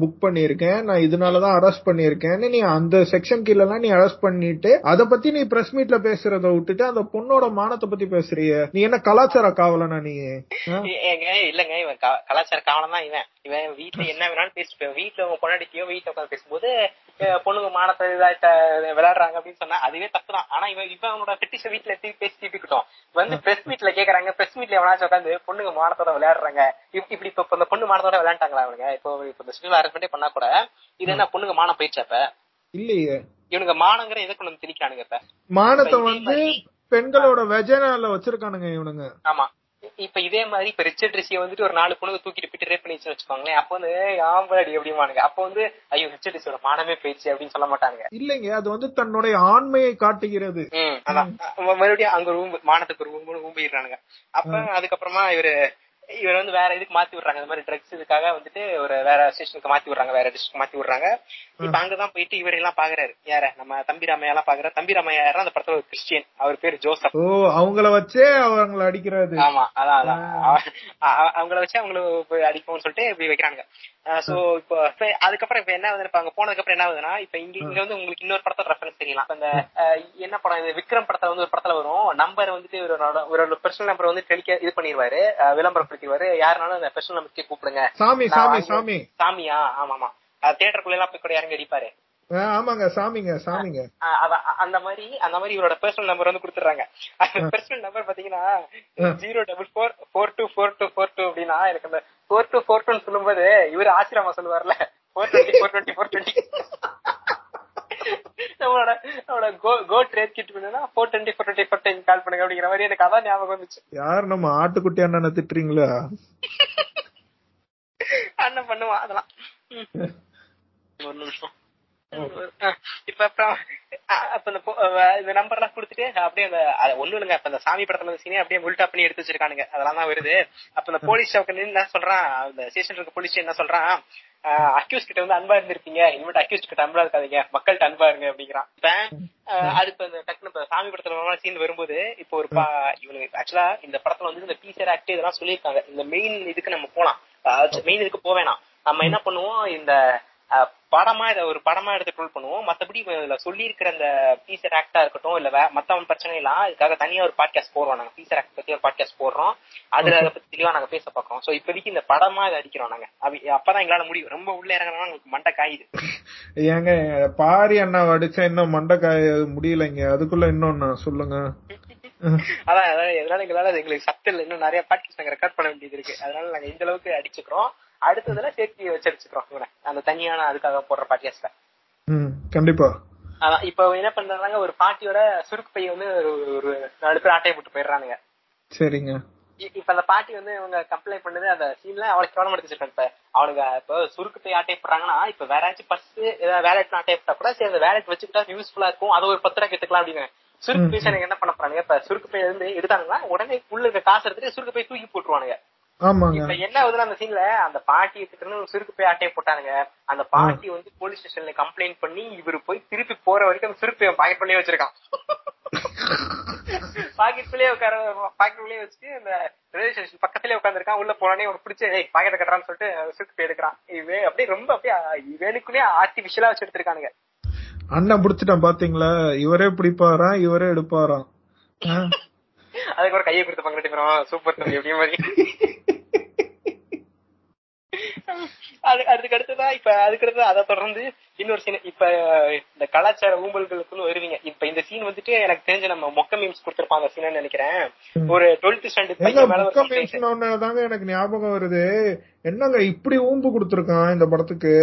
புக் பண்ணியிருக்கேன். நான் இதனாலதான் அரெஸ்ட் பண்ணிருக்கேன் நீ அந்த செக்ஷன் கீழ எல்லாம் நீ அரெஸ்ட் பண்ணிட்டு அத பத்தி நீ பிரஸ் மீட்ல பேசுறத விட்டுட்டு அந்த பொண்ணோட மானத்தை பத்தி பேசுறிய. நீ என்ன கலாச்சார காவலனா நீ? ஏங்க இல்லங்க இவன் கலாச்சார காவலம் தான் இவன். இவன் வீட்டுல என்ன வேணாலும் பேசிட்டு வீட்டுல உங்க பொண்டாட்டிக்கையோ வீட்டுல உட்காந்து பேசும்போது பொண்ணுங்க மானத்தை இதாயிட்ட விளையாடுறாங்க அப்படின்னு சொன்னா அதுவே தப்பு தான். ஆனா இவன் இவன் அவனோட பெட்டிஷ வீட்டுல எத்தி பேசி தீப்பிக்கிட்டோம் வந்து பிரஸ் மீட்ல கேக்குறாங்க. பிரஸ் மீட்ல எவனாச்சும் உட்காந்து பொண்ணுங்க மானத்தோட விளையாடுறாங்க. இப்படி இப்ப இந்த பொண்ணு மானத்தோட விளையாண்டாங்களா அவனுங்க? இப்போ இப்போ இந்த சிவில் அரேஞ்ச்மெண்டே பண்ணா கூட இது என்ன பொண்ணுங்க மானம் போயிடுச்சா இப்ப? இல்லையே. இவனுங்க மானங்கிற எதை கொண்டு வந்து திணிக்கிறானுங்க மானத்தை வந்து பெண்களோட வெஜனால வச்சிருக்கானுங்க இவனுங்க. ஆமா. இப்ப இதே மாதிரி இப்ப ரிச்சர்ட் ரிஷிய வந்துட்டு ஒரு நாலு பொண்ணுங்க தூக்கிட்டு போயிட்டு ரேப் பண்ணி வச்சுக்கோங்களேன். அப்ப வந்து ஆம்படி அப்படிமானுங்க அப்ப வந்து ஐயோ ரிச்சர்ட் ரிஷியோட மானமே போயிடுச்சு அப்படின்னு சொல்ல மாட்டாங்க இல்லைங்க அது வந்து தன்னுடைய ஆண்மையை காட்டுகிறது. மறுபடியும் அங்க ரூம் மானத்துக்கு ஒரு ரூம் ஊம்பிடுறானுங்க. அப்ப அதுக்கப்புறமா இவரு இவர் வந்து வேற இதுக்கு மாத்தி விடுறாங்க. இந்த மாதிரி ட்ரக்ஸ் இதுக்காக வந்துட்டு ஒரு வேற ஸ்டேஷனுக்கு மாத்தி விடுறாங்க. வேற டிஸ்ட்ரிக்ட் மாத்தி விடுறாங்க. இப்ப அங்கதான் போயிட்டு இவர் எல்லாம் பாக்குறாரு. யார? நம்ம தம்பி ராமையா எல்லாம் பாக்குறாரு. தம்பி ராமையா யாரா அந்த படத்துல ஒரு கிறிஸ்டியன் அவர் பேரு ஜோசப். ஓ அவங்கள வச்சே அவங்கள அடிக்கிறது. ஆமா அதான் அதான். அவ- அவ- அவங்கள வச்சு அவங்கள போய் அடிப்போம்னு சொல்லிட்டு இப்படி வைக்கிறாங்க சோ இப்போ அதுக்கப்புறம் இப்ப என்ன இப்ப அங்க போனதுக்கு அப்புறம் என்ன ஆகுதுன்னா இப்ப இங்க இங்க வந்து உங்களுக்கு இன்னொரு படத்தோட ரெஃபரன்ஸ் தெரியலாம் அஹ், என்ன படம் இது? விக்ரம் படத்துல வந்து ஒரு படத்துல வரும். நம்பர் வந்துட்டு இவரோட ஒரு பர்சனல் நம்பர் வந்து டெலிக்க இது பண்ணிடுவாரு அஹ், விளம்பரப்படுத்திடுவாரு யாருனாலும் அந்த பர்சனல் நம்பருக்கு கூப்பிடுங்க. சாமி சாமி சாமி. சாமியா? ஆமா ஆமா தியேட்டருக்குள்ள எல்லாம் போய் கூட இறங்கி அடிப்பாரு. ஆமாங்க. சாமிங்க சாமிங்க. அந்த மாதிரி அந்த மாதிரி இவரோட பர்சனல் நம்பர் வந்து கொடுத்துறாங்க பர்சனல் நம்பர் பாத்தீங்கன்னா zero double four four two four two four two அப்படின்னா எனக்கு அந்த ஃபோர் டூ ஃபோர் டூன்னு சொல்லும்போது இவர் ஆசிரமா சொல்லுவார்ல. Four twenty four twenty four twenty நம்மளோட நம்மளோட கோ கோ ட்ரேட் கிட் பண்ணுனா four twenty four twenty four time call பண்ணுங்க அப்படிங்கிற மாதிரி எனக்கு அதான் ஞாபகம் வந்துச்சு. யார் நம்ம ஆட்டுக்குட்டி அண்ணனை திட்டுறீங்களா? அண்ணன் பண்ணுவான் அதெல்லாம். ம். ஒரு நிமிஷம். அஹ் இப்ப அப்புறம் அப்ப இந்த நம்பர் எல்லாம் கொடுத்துட்டு அப்படியே அந்த அது ஒண்ணும் இல்லைங்க அப்ப சாமி படத்துல சீனே அப்படியே உல்டா பண்ணி எடுத்து வச்சிருக்கானுங்க. அதெல்லாம் தான் வருது. அப்ப இந்த போலீஸ் ஸ்டாப்க்கு நின்னு என்ன சொல்றான்? அந்த ஸ்டேஷன் இருக்க போலீஸ் என்ன சொல்றான்? அக்யூஸ் கிட்ட வந்து அன்பா இருந்திருப்பீங்க. இனிமேட்டு அக்யூஸ் கிட்ட அன்பா இருக்காதீங்க. மக்கள்கிட்ட அன்பா இருங்க அப்படிங்கிறான். அது இப்ப இந்த டக்குனு இப்ப சாமி படத்துல சீன் வரும்போது இப்போ ஒரு பா இவனுக்கு ஆக்சுவலா இந்த படத்துல வந்து இந்த பீசர் ஆக்ட் இதெல்லாம் சொல்லியிருக்காங்க. இந்த மெயின் இதுக்கு நம்ம போலாம். மெயின் இதுக்கு போக வேணாம் நம்ம என்ன பண்ணுவோம் இந்த படமா இதை ஒரு படமா எடுத்து ட்ரோல் பண்ணுவோம். மத்தபடி இப்ப இதுல சொல்லி இருக்கிற அந்த பீசர் ஆக்டா இருக்கட்டும் இல்ல மத்தவன் பிரச்சனை எல்லாம் இதுக்காக தனியா ஒரு பாட்காஸ்ட் போடுறோம். நாங்க பீசர் ஆக்ட் பத்தி ஒரு பாட்காஸ்ட் போடுறோம். அதுல அதை பத்தி தெளிவா நாங்க பேச பாக்குறோம் சோ இப்போதைக்கு இந்த படமா இதை அடிக்கிறோம் நாங்க. அப்ப- அப்பதான் எங்களால முடியும். ரொம்ப உள்ள இறங்கினா உங்களுக்கு மண்டை காயுது. ஏங்க பாரி அண்ணா அடிச்சா இன்னும் மண்டைக்காய முடியலைங்க. அதுக்குள்ள இன்னொன்னு சொல்லுங்க. அதான் அதான் எதனால எங்களால எங்களுக்கு சத்தம் இன்னும் நிறைய பாட்காஸ்ட் நாங்க ரெக்கார்ட் பண்ண வேண்டியது இருக்கு. அதனால நாங்க இந்த அளவுக்கு அடிச்சுக்கிறோம். அடுத்ததுல சேர்த்து வச்சு அடிச்சுக்கிறோம் அந்த தனியான அதுக்காக போடுற ம் கண்டிப்பா. அதான் இப்ப என்ன பண்றாங்க ஒரு பாட்டியோட சுருக்கு பைய வந்து ஒரு ஒரு நாலு பேர் ஆட்டையை போட்டு போயிடுறானுங்க. சரிங்க. இப்ப அந்த பாட்டி வந்து இவங்க கம்ப்ளைண்ட் பண்ணது அந்த சீன்ல அவளுக்கு கவனம் எடுத்து வச்சிருக்காங்க இப்ப. அவனுக்கு இப்ப சுருக்கு போய் ஆட்டை போடுறாங்கன்னா இப்ப வேற ஏதாச்சும் பர்ஸ் ஏதாவது வேலட் ஆட்டை போட்டா கூட சரி அந்த வேலட் வச்சுக்கிட்டா யூஸ்ஃபுல்லா இருக்கும். அது ஒரு பத்து ரூபா எடுத்துக்கலாம் அப்படின்னு. சுருக்கு பைசா என்ன பண்ண போறாங்க இப்ப சுருக்கு பை இருந்து எடுத்தாங்கன்னா உடனே உள்ள இருக்க காசு எடுத்துட்டு சுருக்கு பை தூக்கி போட்டுருவானுங்க. இப்ப என்ன ஆகுதுன்னா அந்த சீன்ல அந்த பாட்டி கிட்ட ஒரு சுருக்கு போய் ஆட்டையை போட்டானுங்க. அந்த பாட்டி வந்து போலீஸ் ஸ்டேஷன்ல கம்ப்ளைண்ட் பண்ணி இவரு போய் திருப்பி போற வரைக்கும் அந்த சுருக்கு பாக்கெட் பண்ணி வச்சிருக்கான். பாக்கெட் குள்ளேயே உட்கார பாக்கெட் வச்சுட்டு ரயில்வே ஸ்டேஷன் பக்கத்துலயே உட்காந்துருக்கான் உள்ள போனோடனே ஒரு பிடிச்சி ஏய் பாக்கெட் கட்டுறான்னு சொல்லிட்டு சுருக்கு போய் எடுக்கிறான். அப்படியே ரொம்ப அப்படியே இவனுக்குள்ளேயே ஆர்டிபிஷியலா வச்சு எடுத்திருக்கானுங்க. அண்ணன் புடிச்சிட்டான் பாத்தீங்களா? இவரே பிடிப்பாராம் இவரே எடுப்பாராம். ஆ. அதுக்கு ஒரு கையை கொடுத்து பங்கிட்டு போறோம் சூப்பர் தம்பி அப்படியே மாதிரி. அது அதுக்கு அடுத்ததா இப்ப அதுக்கு அடுத்து அதை தொடர்ந்து இன்னொரு சீன் இப்ப இந்த கலாச்சார ஊம்பல்களுக்குன்னு வருவீங்க. இப்ப இந்த சீன் வந்துட்டு எனக்கு தெரிஞ்ச நம்ம மொக்க மீம்ஸ் கொடுத்திருப்பாங்க சீன் நினைக்கிறேன். ஒரு டுவெல்த் ஸ்டாண்டர்ட் எனக்கு ஞாபகம் வருது. என்னங்க இப்படி ஊம்பு கொடுத்துருக்கான் இந்த படத்துக்கு?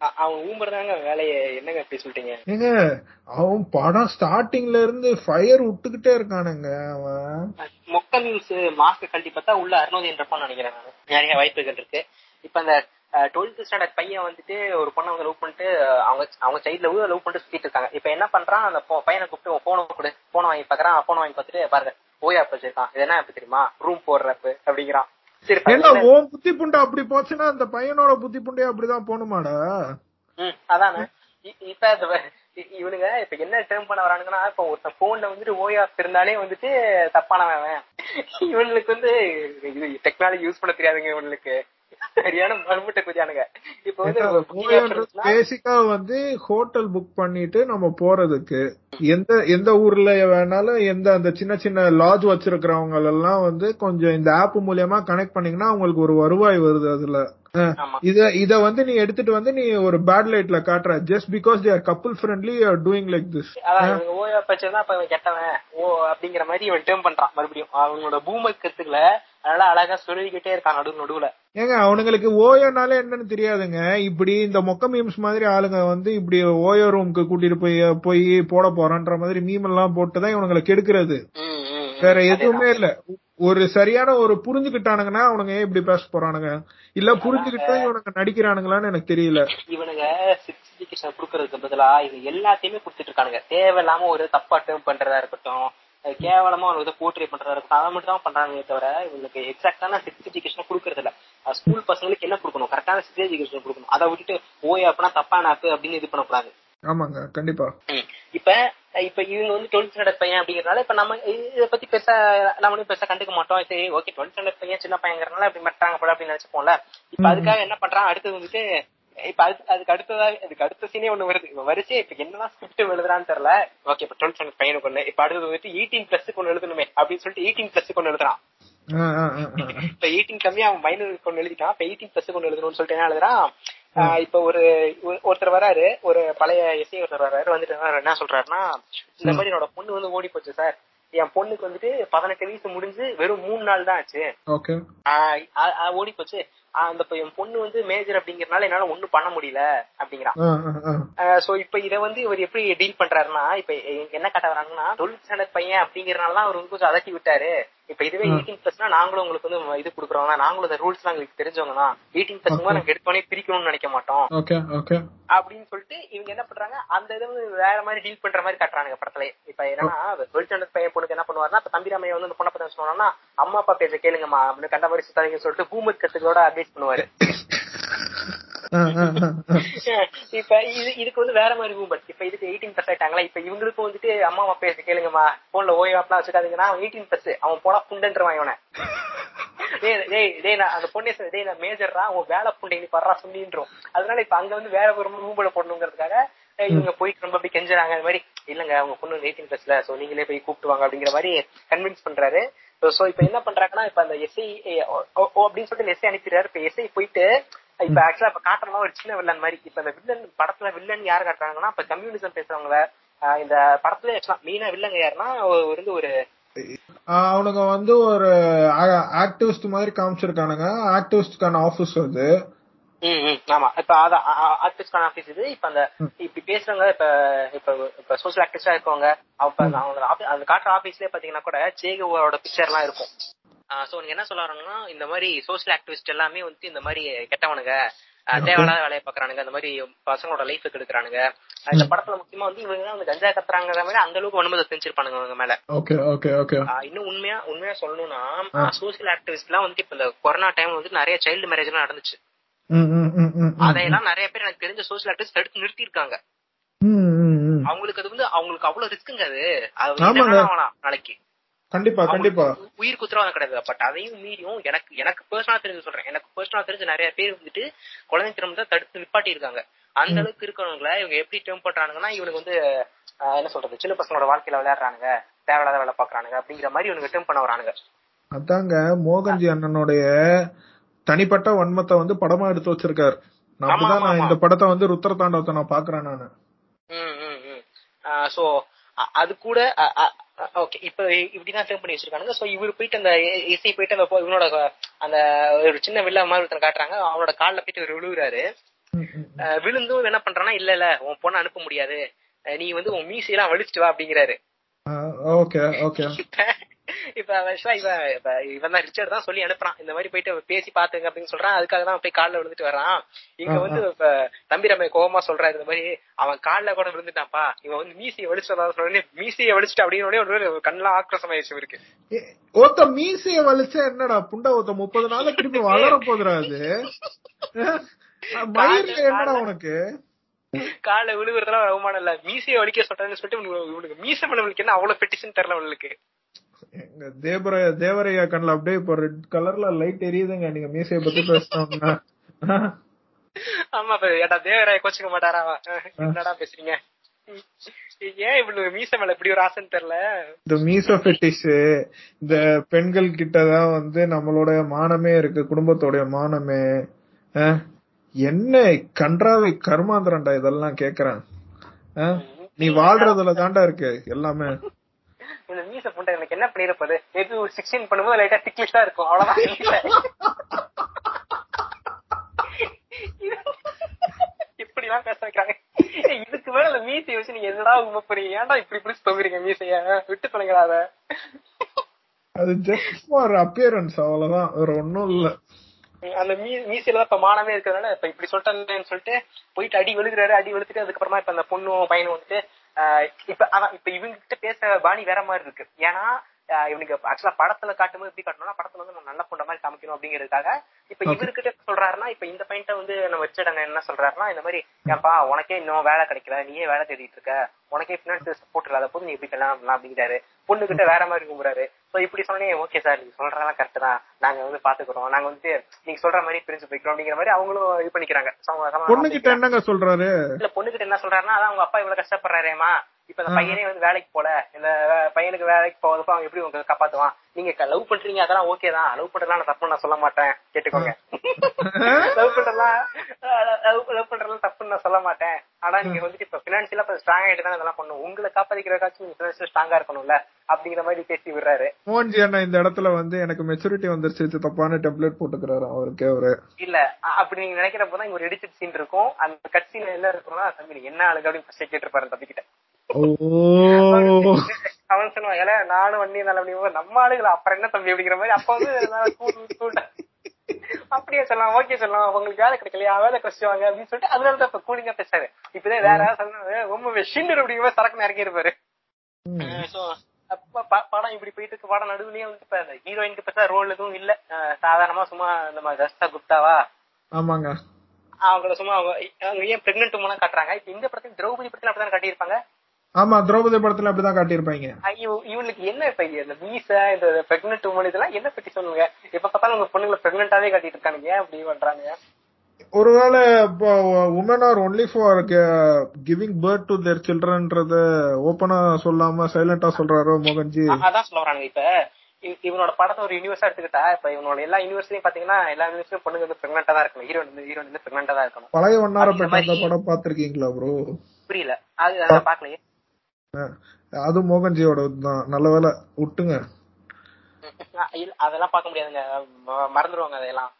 அவன் ஊம்புறதாங்க வேலையை என்னங்க அப்படி சொல்லிட்டீங்க ஏங்க அவன் படம் ஸ்டார்டிங்ல இருந்து ஃபயர் விட்டுக்கிட்டே இருக்கானுங்க அவன். மொக்க மீம்ஸ் மாஸ்க் கழட்டி பார்த்தா உள்ள அருணோதி என்றப்பான்னு நினைக்கிறேன் நான். நிறைய வாய்ப்புகள் இருக்கு. இப்ப அந்த டுவெல்த் ஸ்டாண்டர்ட் பையன் வந்துட்டு ஒரு பொண்ணை வந்து லவ் பண்ணிட்டு அவங்க அவங்க சைட்ல லவ் பண்ணிட்டு சுத்திட்டு இருக்காங்க. இப்ப என்ன பண்றான் அந்த பையனை கூப்பிட்டு போன கொடு. போன வாங்கி பாக்குறான். போன வாங்கி பார்த்துட்டு பாருங்க ஓயா வச்சிருக்கான். இது என்ன ஆப் தெரியுமா? ரூம் போடுற app அப்படிங்கிறான். பையன். உன் புத்தி புண்டை அப்படி போச்சுன்னா அந்த பையனோட புத்தி புண்டையே அப்படிதான் போகணுமாடா அதானே. இப்ப இவனுங்க இப்ப என்ன டேர்ம் பண்ண வரானுங்கன்னா இப்ப ஒருத்தன் போன்ல வந்துட்டு ஓயா இருந்தாலே வந்துட்டு தப்பானவன் அவன். இவனுக்கு வந்து இது டெக்னாலஜி யூஸ் பண்ண தெரியாதுங்க இவனுக்கு. சரியான மறுமுட்டை குதியானுங்க இப்ப வந்து பேசிக்கா வந்து ஹோட்டல் புக் பண்ணிட்டு நம்ம போறதுக்கு. எந்த எந்த ஊர்ல வேணாலும் எந்த அந்த சின்ன சின்ன லாட்ஜ் வச்சிருக்கிறவங்க எல்லாம் வந்து கொஞ்சம் இந்த ஆப் மூலியமா கனெக்ட் பண்ணீங்கன்னா அவங்களுக்கு ஒரு வருவாய் வருது அதுல. இத இத வந்து நீ எடுத்துட்டு வந்து நீ ஒரு பேட் லைட்ல காட்டுற. Just because they are couple friendly are doing like this ஓய்வா பச்சதான் அப்ப கெட்டவன். ஓ அப்படிங்கிற மாதிரி இவன் டேர்ம் பண்றான். மறுபடியும். அவனோட பூமர் கத்துக்கல அதனால அழகா சொல்லிக்கிட்டே இருக்கான் நடு நடுவுல. ஏங்க அவனுங்களுக்கு ஓயோனாலே என்னன்னு தெரியாதுங்க. இப்படி இந்த மொக்க மீம்ஸ் மாதிரி ஆளுங்க வந்து இப்படி ஓயோ ரூமுக்கு கூட்டிட்டு போய் போய் போட போறான்ற மாதிரி மீம் எல்லாம் போட்டுதான் இவனுங்களை கெடுக்கிறது. வேற எதுவுமே இல்ல. ஒரு சரியான ஒரு புரிஞ்சுக்கிட்டானுங்கன்னா அவனுங்க ஏன் இப்படி பேச போறானுங்க? இல்ல புரிஞ்சுக்கிட்டா இவனுங்க நடிக்கிறானுங்களான்னு எனக்கு தெரியல. இவனுங்க குடுக்கறதுக்கு பதிலா இது எல்லாத்தையுமே குடுத்துட்டு இருக்கானுங்க. தேவையில்லாம ஒரு தப்பா டேர்ம் பண்றதா இருக்கட்டும் கேவலமா இதை போர்ட்ரே இருக்கட்டும் அதை மட்டும் தான் பண்றாங்களே தவிர இவங்களுக்கு எக்ஸாக்டான சிக்ஸ் எஜுகேஷன் கொடுக்கறது இல்ல ஸ்கூல் பசங்களுக்கு என்ன கொடுக்கணும்? கரெக்டான சிக்ஸ் எஜுகேஷன் கொடுக்கணும். அதை விட்டுட்டு ஓய் அப்பனா தப்பான ஆப்பு அப்படின்னு இது பண்ணக்கூடாது. ஆமாங்க கண்டிப்பா. இப்ப இப்ப இவங்க வந்து டுவெல்த் ஸ்டாண்டர்ட் பையன் அப்படிங்கறதுனால இப்ப நம்ம இத பத்தி பெருசா நம்மளும் பெருசா கண்டுக்க மாட்டோம். சரி ஓகே டுவெல்த் ஸ்டாண்டர்ட் பையன் சின்ன பையங்கிறனால அப்படி மட்டாங்க போல அப்படின்னு நினைச்சுப்போம்ல. இப்ப அதுக்காக என்ன பண்றான்? அடுத்தது வந்துட்டு இப்ப அது அதுக்கு அடுத்ததா அதுக்கு அடுத்த சீனே ஒண்ணு வருது. இப்ப வரிசை இப்ப என்னதான் ஸ்கிரிப்ட் எழுதுறான்னு தெரியல. ஓகே இப்ப டுவெல்த் ஸ்டாண்டர்ட் பையனுக்கு ஒண்ணு. இப்ப அடுத்தது வந்துட்டு எயிட்டீன் பிளஸ் ஒண்ணு எழுதணுமே அப்படின்னு சொல்லிட்டு எயிட்டீன் பிளஸ் ஒண்ணு எழுதுறான். இப்ப எயிட்டீன் கம்மியா அவன் மைனர் கொண்டு எழுதிட்டான். இப்ப எயிட்டீன் பிளஸ் கொண்டு எழுதணும்னு சொல்லிட்டு என்ன எழுதுறான்? இப்ப ஒரு ஒரு- ஒருத்தர் வராரு. ஒரு பழைய எஸ்ஐ ஒருத்தர் வராரு. வந்துட்டு என்ன சொல்றாருன்னா இந்த மாதிரி என்னோட பொண்ணு வந்து ஓடி போச்சு சார். என் பொண்ணுக்கு வந்துட்டு பதினெட்டு வயசு முடிஞ்சு வெறும் மூணு நாள் தான் ஆச்சு. ஓடி போச்சு. அந்த என் பொண்ணு வந்து மேஜர் அப்படிங்கறதுனால என்னால ஒண்ணும் பண்ண முடியல அப்படிங்கிறான். சோ இப்ப இத வந்து இவர் எப்படி டீல் பண்றாருன்னா இப்ப என்ன கட்ட வராங்கன்னா டுவெல்த் ஸ்டாண்டர்ட் பையன் அப்படிங்கறதுனால அவர் வந்து கொஞ்சம் அதட்டி விட்டாரு. இப்ப இதுவே எயிட்டீன் பிளஸ்னா நாங்களும் உங்களுக்கு வந்து இது குடுக்குறோம் நாங்களும் இந்த ரூல்ஸ் எல்லாம் எங்களுக்கு தெரிஞ்சவங்க தான் எயிட்டீன் பிளஸ் நாங்க எடுத்தோடனே பிரிக்கணும்னு நினைக்க மாட்டோம். அப்படின்னு சொல்லிட்டு இவங்க என்ன பண்றாங்க அந்த இதை வந்து வேற மாதிரி டீல் பண்ற மாதிரி காட்டுறாங்க படத்துல. இப்ப என்னன்னா டுவெல்த் ஸ்டாண்டர்ட் பையன் பொண்ணுக்கு என்ன பண்ணுவாருன்னா இப்ப தம்பிராமைய வந்து அந்த பொண்ணை பத்தி சொன்னா அம்மா அப்பா பேச கேளுங்கம்மா அப்படின்னு கண்ட மாதிரி சுத்தாதீங்கன்னு சொல்லிட்டு பூமத் கத்துக்களோட அட்வைஸ் பண்ணுவாரு. இப்ப இது இதுக்கு வந்து வேற மாதிரி மூமெண்ட் இப்ப இதுக்கு எயிட்டீன் பிளஸ் ஆயிட்டாங்களா? இப்ப இவங்களுக்கும் வந்துட்டு அம்மா அப்பா பேச கேளுங்கம்மா. போன்ல ஓய்வு ஆப்லாம் வச்சுக்காதீங்கன்னா அவன் எயிட்டீன் பிளஸ் அவன் போனா புண்டன்றுவான் இவனை. டேய் டேய் டேய் நான் அந்த பொண்ணே டேய் நான் மேஜர்ரா அவன் வேலை புண்டை நீ படுறா சொல்லின்றோம். அதனால இப்ப அங்க வந்து வேற ஒரு மூமெண்ட் போடணுங்கிறதுக்காக இவங்க போய் ரொம்ப அப்படி கெஞ்சுறாங்க. அந்த மாதிரி இல்லங்க அவங்க பொண்ணு எயிட்டீன் பிளஸ்ல சோ நீங்களே போய் கூப்பிட்டு வாங்க. அப்படிங்கிற மாதிரி கன்வின்ஸ் பண்றாரு. சோ இப்ப என்ன பண்றாங்கன்னா இப்ப அந்த எஸ்ஐ அப்படின்னு சொல்லிட்டு எஸ்ஐ அனுப்பிடுறாரு. இப்ப எஸ்ஐ போயிட்டு இப்ப ஆக்சுவலா இப்ப காட்டுறலாம் ஒரு சின்ன வில்லன் மாதிரி இப்ப இந்த வில்லன் படத்துல வில்லன் யாரு காட்டுறாங்கன்னா இப்ப கம்யூனிசம் பேசுறவங்கள ஆஹ் இந்த படத்துல மெயினா வில்லங்க யாருன்னா வந்து ஒரு அவனுங்க வந்து ஒரு ஆக்டிவிஸ்ட் மாதிரி காமிச்சிருக்கானுங்க. ஆக்டிவிஸ்டுக்கான ஆபீஸ் ம், ஆமா. இப்ப ஆர்டிஸ்டான ஆபீஸ் இது. இப்ப அந்த இப்படி பேசுறவங்க இப்ப இப்ப இப்ப சோசியல் ஆக்டிவிஸ்டா இருக்கவங்க அப்ப அவங்க அந்த காட்டுற ஆபீஸ்லயே பாத்தீங்கன்னா கூட சேகோவோட பிக்சர் எல்லாம் இருக்கும். சோ நீங்க என்ன சொல்ல இந்த மாதிரி சோசியல் ஆக்டிவிஸ்ட் எல்லாமே வந்து இந்த மாதிரி கெட்டவனுங்க தேவையில்லாத வேலையை பாக்குறானுங்க. இந்த மாதிரி பசங்களோட லைஃப் கெடுக்குறானுங்க இந்த படத்துல முக்கியமா வந்து இவங்க வந்து கஞ்சா கத்துறாங்கிற மாதிரி அந்த அளவுக்கு ஒன்பது செஞ்சிருப்பானுங்க அவங்க மேல. இன்னும் உண்மையா உண்மையா சொல்லணும்னா சோசியல் ஆக்டிவிஸ்ட் எல்லாம் வந்து இப்ப இந்த கொரோனா டைம் வந்து நிறைய சைல்டு மேரேஜ் எல்லாம் நடந்துச்சு. அதையெல்லாம் நிறைய பேர் எனக்கு தெரிஞ்ச சோசியல் ஆக்டிவிஸ்ட் தடுத்து நிறுத்தி இருக்காங்க. அவங்களுக்கு அது வந்து அவங்களுக்கு அவ்வளவு ரிஸ்க்குங்க அது. நாளைக்கு. கண்டிப்பா கண்டிப்பா. உயிர் குத்துறவாதம் கிடையாது. பட் அதையும் மீறியும் எனக்கு எனக்கு பர்சனலா தெரிஞ்சு சொல்றேன். எனக்கு பர்சனலா தெரிஞ்ச நிறைய பேர் வந்துட்டு குழந்தை திரும்ப தடுத்து நிப்பாட்டி இருக்காங்க அந்த அளவுக்கு இருக்கிறவங்கள இவங்க எப்படி டேர்ம் பண்றாங்கன்னா இவனுக்கு வந்து என்ன சொல்றது சின்ன பசங்களோட வாழ்க்கையில விளையாடுறானுங்க தேவையில்லாத வேலை பாக்குறானுங்க அப்படிங்கிற மாதிரி இவனுக்கு டேர்ம் பண்ண வரானுங்க. அதாங்க மோகன்ஜி அண்ணனுடைய தனிப்பட்ட வன்மத்தை வந்து படமா எடுத்து வச்சிருக்காரு. நான் அப்படிதான் நான். இந்த படத்தை வந்து ருத்ர தாண்டவத்தை நான். பாக்குறேன் நானு சோ அது கூட ஓகே இப்ப இப்படிதான் டேர்ம் பண்ணி வச்சிருக்கானுங்க. சோ இவரு போயிட்டு அந்த இசை போயிட்டு அந்த இவனோட அந்த ஒரு சின்ன வில்ல மாதிரி ஒருத்தனை காட்டுறாங்க. அவனோட கால்ல போயிட்டு இவரு விழுகுறாரு விழுந்தும் என்ன பண்றானா இல்ல இல்ல உன் பொண்ணை அனுப்ப முடியாது. நீ வந்து உன் மீசையெல்லாம் வலிச்சுட்டு வா அப்படிங்கிறாரு. ஓகே ஓகே இப்ப actually இவன் இவன் தான் ரிச்சர்ட் தான் சொல்லி அனுப்புறான். இந்த மாதிரி போயிட்டு பேசி பாத்துங்க அப்படின்னு சொல்றான். அதுக்காக தான் போய் கால்ல விழுந்துட்டு வரான் இங்க வந்து இப்ப தம்பி ரமே கோவமா சொல்றாரு இந்த மாதிரி அவன் கால்ல கூட விழுந்துட்டான்ப்பா. இவன் வந்து மீசையை வலிச்சுட்டு சொன்னே மீசையை வலிச்சுட்டு அப்படின்னு ஒரு கண்ணெல்லாம் ஆக்ரோஷம் ஆயிடுச்சு இவருக்கு. ஏ, ஒருத்த மீசைய வலிச்சா என்னடா புண்டை ஒருத்த முப்பது நாள்ல திருப்பி வளர போதுடா அது? என்னடா உனக்கு? கால்ல விழுகுறதுலாம் அவமானம் இல்ல. மீசையை வலிக்க சொல்றேன்னு சொல்லிட்டு இவனுக்கு இவனுக்கு மீசை மேல வலிக்கணும் அவ்வளவு பெட்டிஷன் தெரியல அவளுக்கு எங்க தேவர தேவரையா கண்ணுல அப்படியே இப்போ ரெட் கலர்ல லைட் எரியுதுங்க. நீங்க மீசைய பத்தி பேசணும்னா ஆமா ஏடா தேவராய கோச்சுக்க மாட்டாரா? என்னடா பேசுறீங்க? ஏன் இவ்வளவு மீச மேல இப்படி ஒரு ஆசைன்னு தெரியல? இந்த மீசோ ஃபெட்டிஷ் இந்த பெண்கள் கிட்டதான் வந்து நம்மளோட மானமே இருக்கு குடும்பத்தோட மானமே. என்ன கன்றாவை கர்மாந்திரண்டா இதெல்லாம் கேக்குறேன்? நீ வாழ்றதுல தாண்டா இருக்கு எல்லாமே. இந்த மீச புண்டை எனக்கு என்ன பண்ணிருப்பது மேபி ஒரு சிக்ஸ்டீன் பண்ணும்போது லைட்டா திக்லிஷா இருக்கும். அவ்வளவுதான். இப்படி எல்லாம் பேச வைக்கிறாங்க. இதுக்கு மேல மீசையை வச்சு நீங்க என்னடா உங்க போறீங்க ஏன்டா இப்படி இப்படி தொங்குறீங்க மீசைய? விட்டு தொலைங்களா அத அது ஜஸ்ட் ஃபார் அப்பியரன்ஸ் அவ்வளவுதான். வேற ஒண்ணும் இல்ல. அந்த மீசையில இப்ப மானமே இருக்கிறதுனால இப்ப இப்படி சொல்லிட்டேன்னு சொல்லிட்டு போயிட்டு அடி விழுகிறாரு அடி விழுத்துட்டு அதுக்கப்புறமா இப்ப அந்த பொண்ணும் பையனும் வந்துட்டு இப்ப அதான் இப்ப இவங்க கிட்ட பேச பாணி வேற மாதிரி இருக்கு. ஏன்னா இவனுக்கு ஆக்சுவலா படத்துல காட்டும்போது எப்படி காட்டணும்னா படத்துல வந்து நம்ம நல்ல பொண்ண மாதிரி காமிக்கணும் அப்படிங்கிறதுக்காக இப்ப Okay. இவர்கிட்ட சொல்றாருன்னா இப்ப இந்த பையன்ட்ட வந்து நம்ம வச்சிடங்க என்ன சொல்றாருன்னா இந்த மாதிரி ஏன்பா உனக்கே இன்னும் வேலை கிடைக்கல நீயே வேலை தேடிட்டு இருக்க உனக்கே பினான்சியல் சப்போர்ட் இல்லாத போது நீ எப்படி கல்யாணம் பண்ணலாம் அப்படிங்கிறாரு. பொண்ணு கிட்ட வேற மாதிரி கும்புறாரு. சோ இப்படி சொன்னே ஓகே சார் நீங்க சொல்றதெல்லாம் கரெக்ட் தான். நாங்க வந்து பாத்துக்கிறோம். நாங்க வந்து நீங்க சொல்ற மாதிரி பிரிஞ்சு போய்க்கிறோம் அப்படிங்கிற மாதிரி அவங்களும் இது பண்ணிக்கிறாங்க. சம- சமாதானம் பொண்ணு கிட்ட என்னங்க சொல்றாரு? இல்ல பொண்ணு கிட்ட என்ன சொல்றாருன்னா அதான் அவங்க அப்பா இவ்வளவு கஷ்டப்படுறாரேமா இப்ப இந்த ஆ. பையனே வந்து வேலைக்கு போல இந்த பையனுக்கு வேலைக்கு போவதுக்கு அவன் எப்படி உங்களுக்கு காப்பாத்துவான் நீங்க லவ் பண்றீங்க அதெல்லாம் ஓகே தான். லவ் பண்றதுலாம் நான் தப்பு நான் சொல்ல மாட்டேன். கேட்டுக்கோங்க. லவ் பண்றதெல்லாம் லவ் பண்றதெல்லாம் தப்புன்னு நான் சொல்ல மாட்டேன். ஆனா நீங்க வந்துட்டு இப்ப பினான்சியலா இப்ப ஸ்ட்ராங் ஆயிட்டு தான் இதெல்லாம் பண்ணும். உங்களை காப்பாத்திக்கிறதுக்காச்சும் நீங்க பினான்சியல் ஸ்ட்ராங்கா இருக்கணும்ல? அப்படிங்கிற மாதிரி பேசி விடுறாரு. மோகன்ஜி அண்ணா இந்த இடத்துல வந்து எனக்கு மெச்சூரிட்டி வந்துருச்சு. தப்பான டெம்ப்ளேட் போட்டுக்கிறாரு அவருக்கு அவரு. இல்ல அப்படி நீங்க நினைக்கிறப்ப தான் இங்க ஒரு எடிட்டட் சீன் இருக்கும். அந்த கட்சியில என்ன இருக்கும்னா தம்பி என்ன ஆளுங்க அப்படின்னு கேட்டிருப்பாரு தம்பி கிட்ட ஓ. அவன் சொல்லுவான் ஏல நானும் வண்டி நல்ல அப்படி நம்ம ஆளுங்களா? அப்புறம் என்ன தம்பி அப்படிங்கிற மாதிரி? அப்ப வந்து அப்படியே சொல்லலாம் ஓகே சொல்லலாம். உங்களுக்கு வேலை கிடைக்கலையா? வேலை கிடைச்சுவாங்க அப்படின்னு சொல்லிட்டு அதனால தான் இப்ப கூலிங்கா பேசாரு இப்பதான் வேற யாராவது சொன்னா ரொம்ப ஷிண்டர் அப்படிங்கிற மாதிரி சரக்கு இறங்கி இருப்பாரு அப்ப படம் இப்படி போயிட்டு இருக்கு. படம் நடுவுலயே வந்து இப்ப அந்த ஹீரோயினுக்கு பெருசா ரோல் எதுவும் இல்ல. சாதாரணமா சும்மா நம்ம ரஸ்தா குப்தாவா? ஆமாங்க. அவங்கள சும்மா அவங்க அவங்க ஏன் பிரெக்னென்ட் உமனா காட்டுறாங்க? இப்ப இந்த படத்துல திரௌபதி படத்துல அப்படிதான் காட்டியிருப்பாங்க? ஆமா திரௌபதி படத்துல அப்படிதான் காட்டியிருப்பாங்க. ஐயோ இவனுக்கு என்ன இப்ப இந்த மீச இந்த பிரெக்னென்ட் உமன் இதெல்லாம் என்ன பத்தி சொல்லுங்க? எப்ப பார்த்தாலும் உங்க பொண்ணுங்களை பிரெக்னென்டாவே காட்டிட்டு இருக்கானுங்க. ஏன் அப்படி பண்றாங்க? ஒருவேளை இப்போ women are only for giving birth to their சில்ட்ரன்றத ஓப்பனா சொல்லாம சைலண்டா சொல்றாரோ மோகன்ஜி? அதான் சொல்ல வரானுங்க இப்ப. இவ- இவனோட படத்தை ஒரு யூனிவர்ஸா எடுத்துக்கிட்டா இப்ப இவனோட எல்லா யூனிவர்ஸ்லயும் பாத்தீங்கன்னா எல்லா யூனிவர்ஸ்லயும் பொண்ணுங்க வந்து பிரெக்னெண்டா தான் இருக்கணும். ஹீரோயின் வந்து ஹீரோயின் வந்து பிரெக்னெண்டா தான் இருக்கணும். பழைய மாதிரி- படம் பாத்திருக்கீங்களா ப்ரோ புரியல. அதை பாக்கலையே அது மோகன்ஜியோட தான். நல்ல வேலை விட்டுங்க. அதெல்லாம் பார்க்க முடியாதுங்க. ம- மறந்துருவாங்க அதெல்லாம்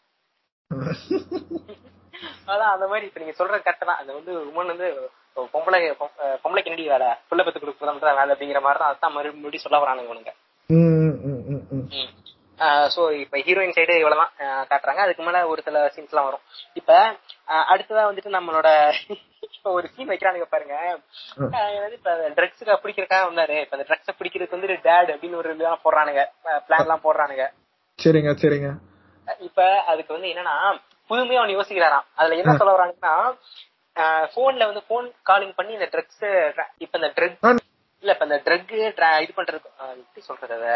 அதான் அந்த மாதிரி இப்ப நீங்க சொல்றது கரெக்ட் தான். அது வந்து உமன் வந்து பொம்பளை பொ- பொம்பளைக்கு என்னடி வேலை. புள்ள பத்து கொடுக்குறது வேலை அப்படிங்கிற மாதிரி தான் அதான் மறுபடியும் சொல்ல வரானுங்க உனக்கு சோ இப்ப ஹீரோயின் சைடு இவ்வளவுதான் அஹ் காட்டுறாங்க. அதுக்கு மேல ஒரு சில சீன்ஸ் எல்லாம் வரும். இப்ப அடுத்ததா வந்துட்டு நம்மளோட இப்ப ஒரு சீன் வைக்கிறானுங்க பாருங்க. என்னது இப்ப ட்ரக்ஸுக்கு பிடிக்கிறக்காக வந்தாரு. இப்ப அந்த ட்ரக்ஸ பிடிக்கிறதுக்கு வந்து டேட் அப்படின்னு ஒரு இதெல்லாம் போடுறானுங்க. பிளான் எல்லாம் போடுறானுங்க. சரிங்க சரிங்க. இப்ப அதுக்கு வந்து என்னன்னா புதுமையா அவன் யோசிக்கிறாராம். அதுல என்ன சொல்ல வராங்கன்னா போன்ல வந்து போன் காலிங் பண்ணி இந்த ட்ரக்ஸ் இப்ப இந்த ட்ரக் ஆ, இல்ல இப்ப இந்த ட்ரக் இது பண்றதுக்கு ஆஹ் எப்படி சொல்றது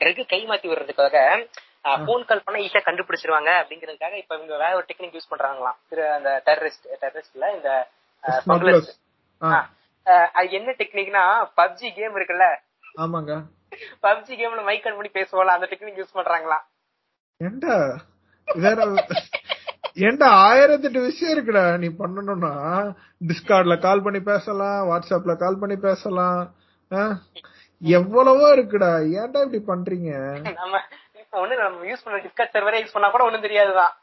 ட்ரக் கை மாத்தி விடுறதுக்காக போன் கால் பண்ண ஈஸியா கண்டுபிடிச்சிருவாங்க அப்படிங்கறதுக்காக இப்ப இவங்க வேற ஒரு டெக்னிக் யூஸ் பண்றாங்களாம். அந்த டெரரிஸ்ட் டெரரிஸ்ட்ல இந்த அது என்ன டெக்னிக்னா பப்ஜி கேம் இருக்குல்ல? ஆமாங்க. பப்ஜி கேம்ல மைக் ஆன் பண்ணி பேசுவோம்ல அந்த டெக்னிக் யூஸ் பண்றாங்களாம். ஏண்டா வேற ஏண்டா ஆயிரத்தி எட்டு விஷயம் இருக்குடா நீ பண்ணணும்னா டிஸ்கார்ட்ல கால் பண்ணி பேசலாம் வாட்ஸ்அப்ல கால் பண்ணி பேசலாம்? எவ்வளவோ இருக்குடா ஏன்டா இப்படி பண்றீங்க? நம்ம இப்ப ஒண்ணு நம்ம யூஸ் பண்ண சர்வரே யூஸ் பண்ணா கூட ஒண்ணும் தெரியாதுதான்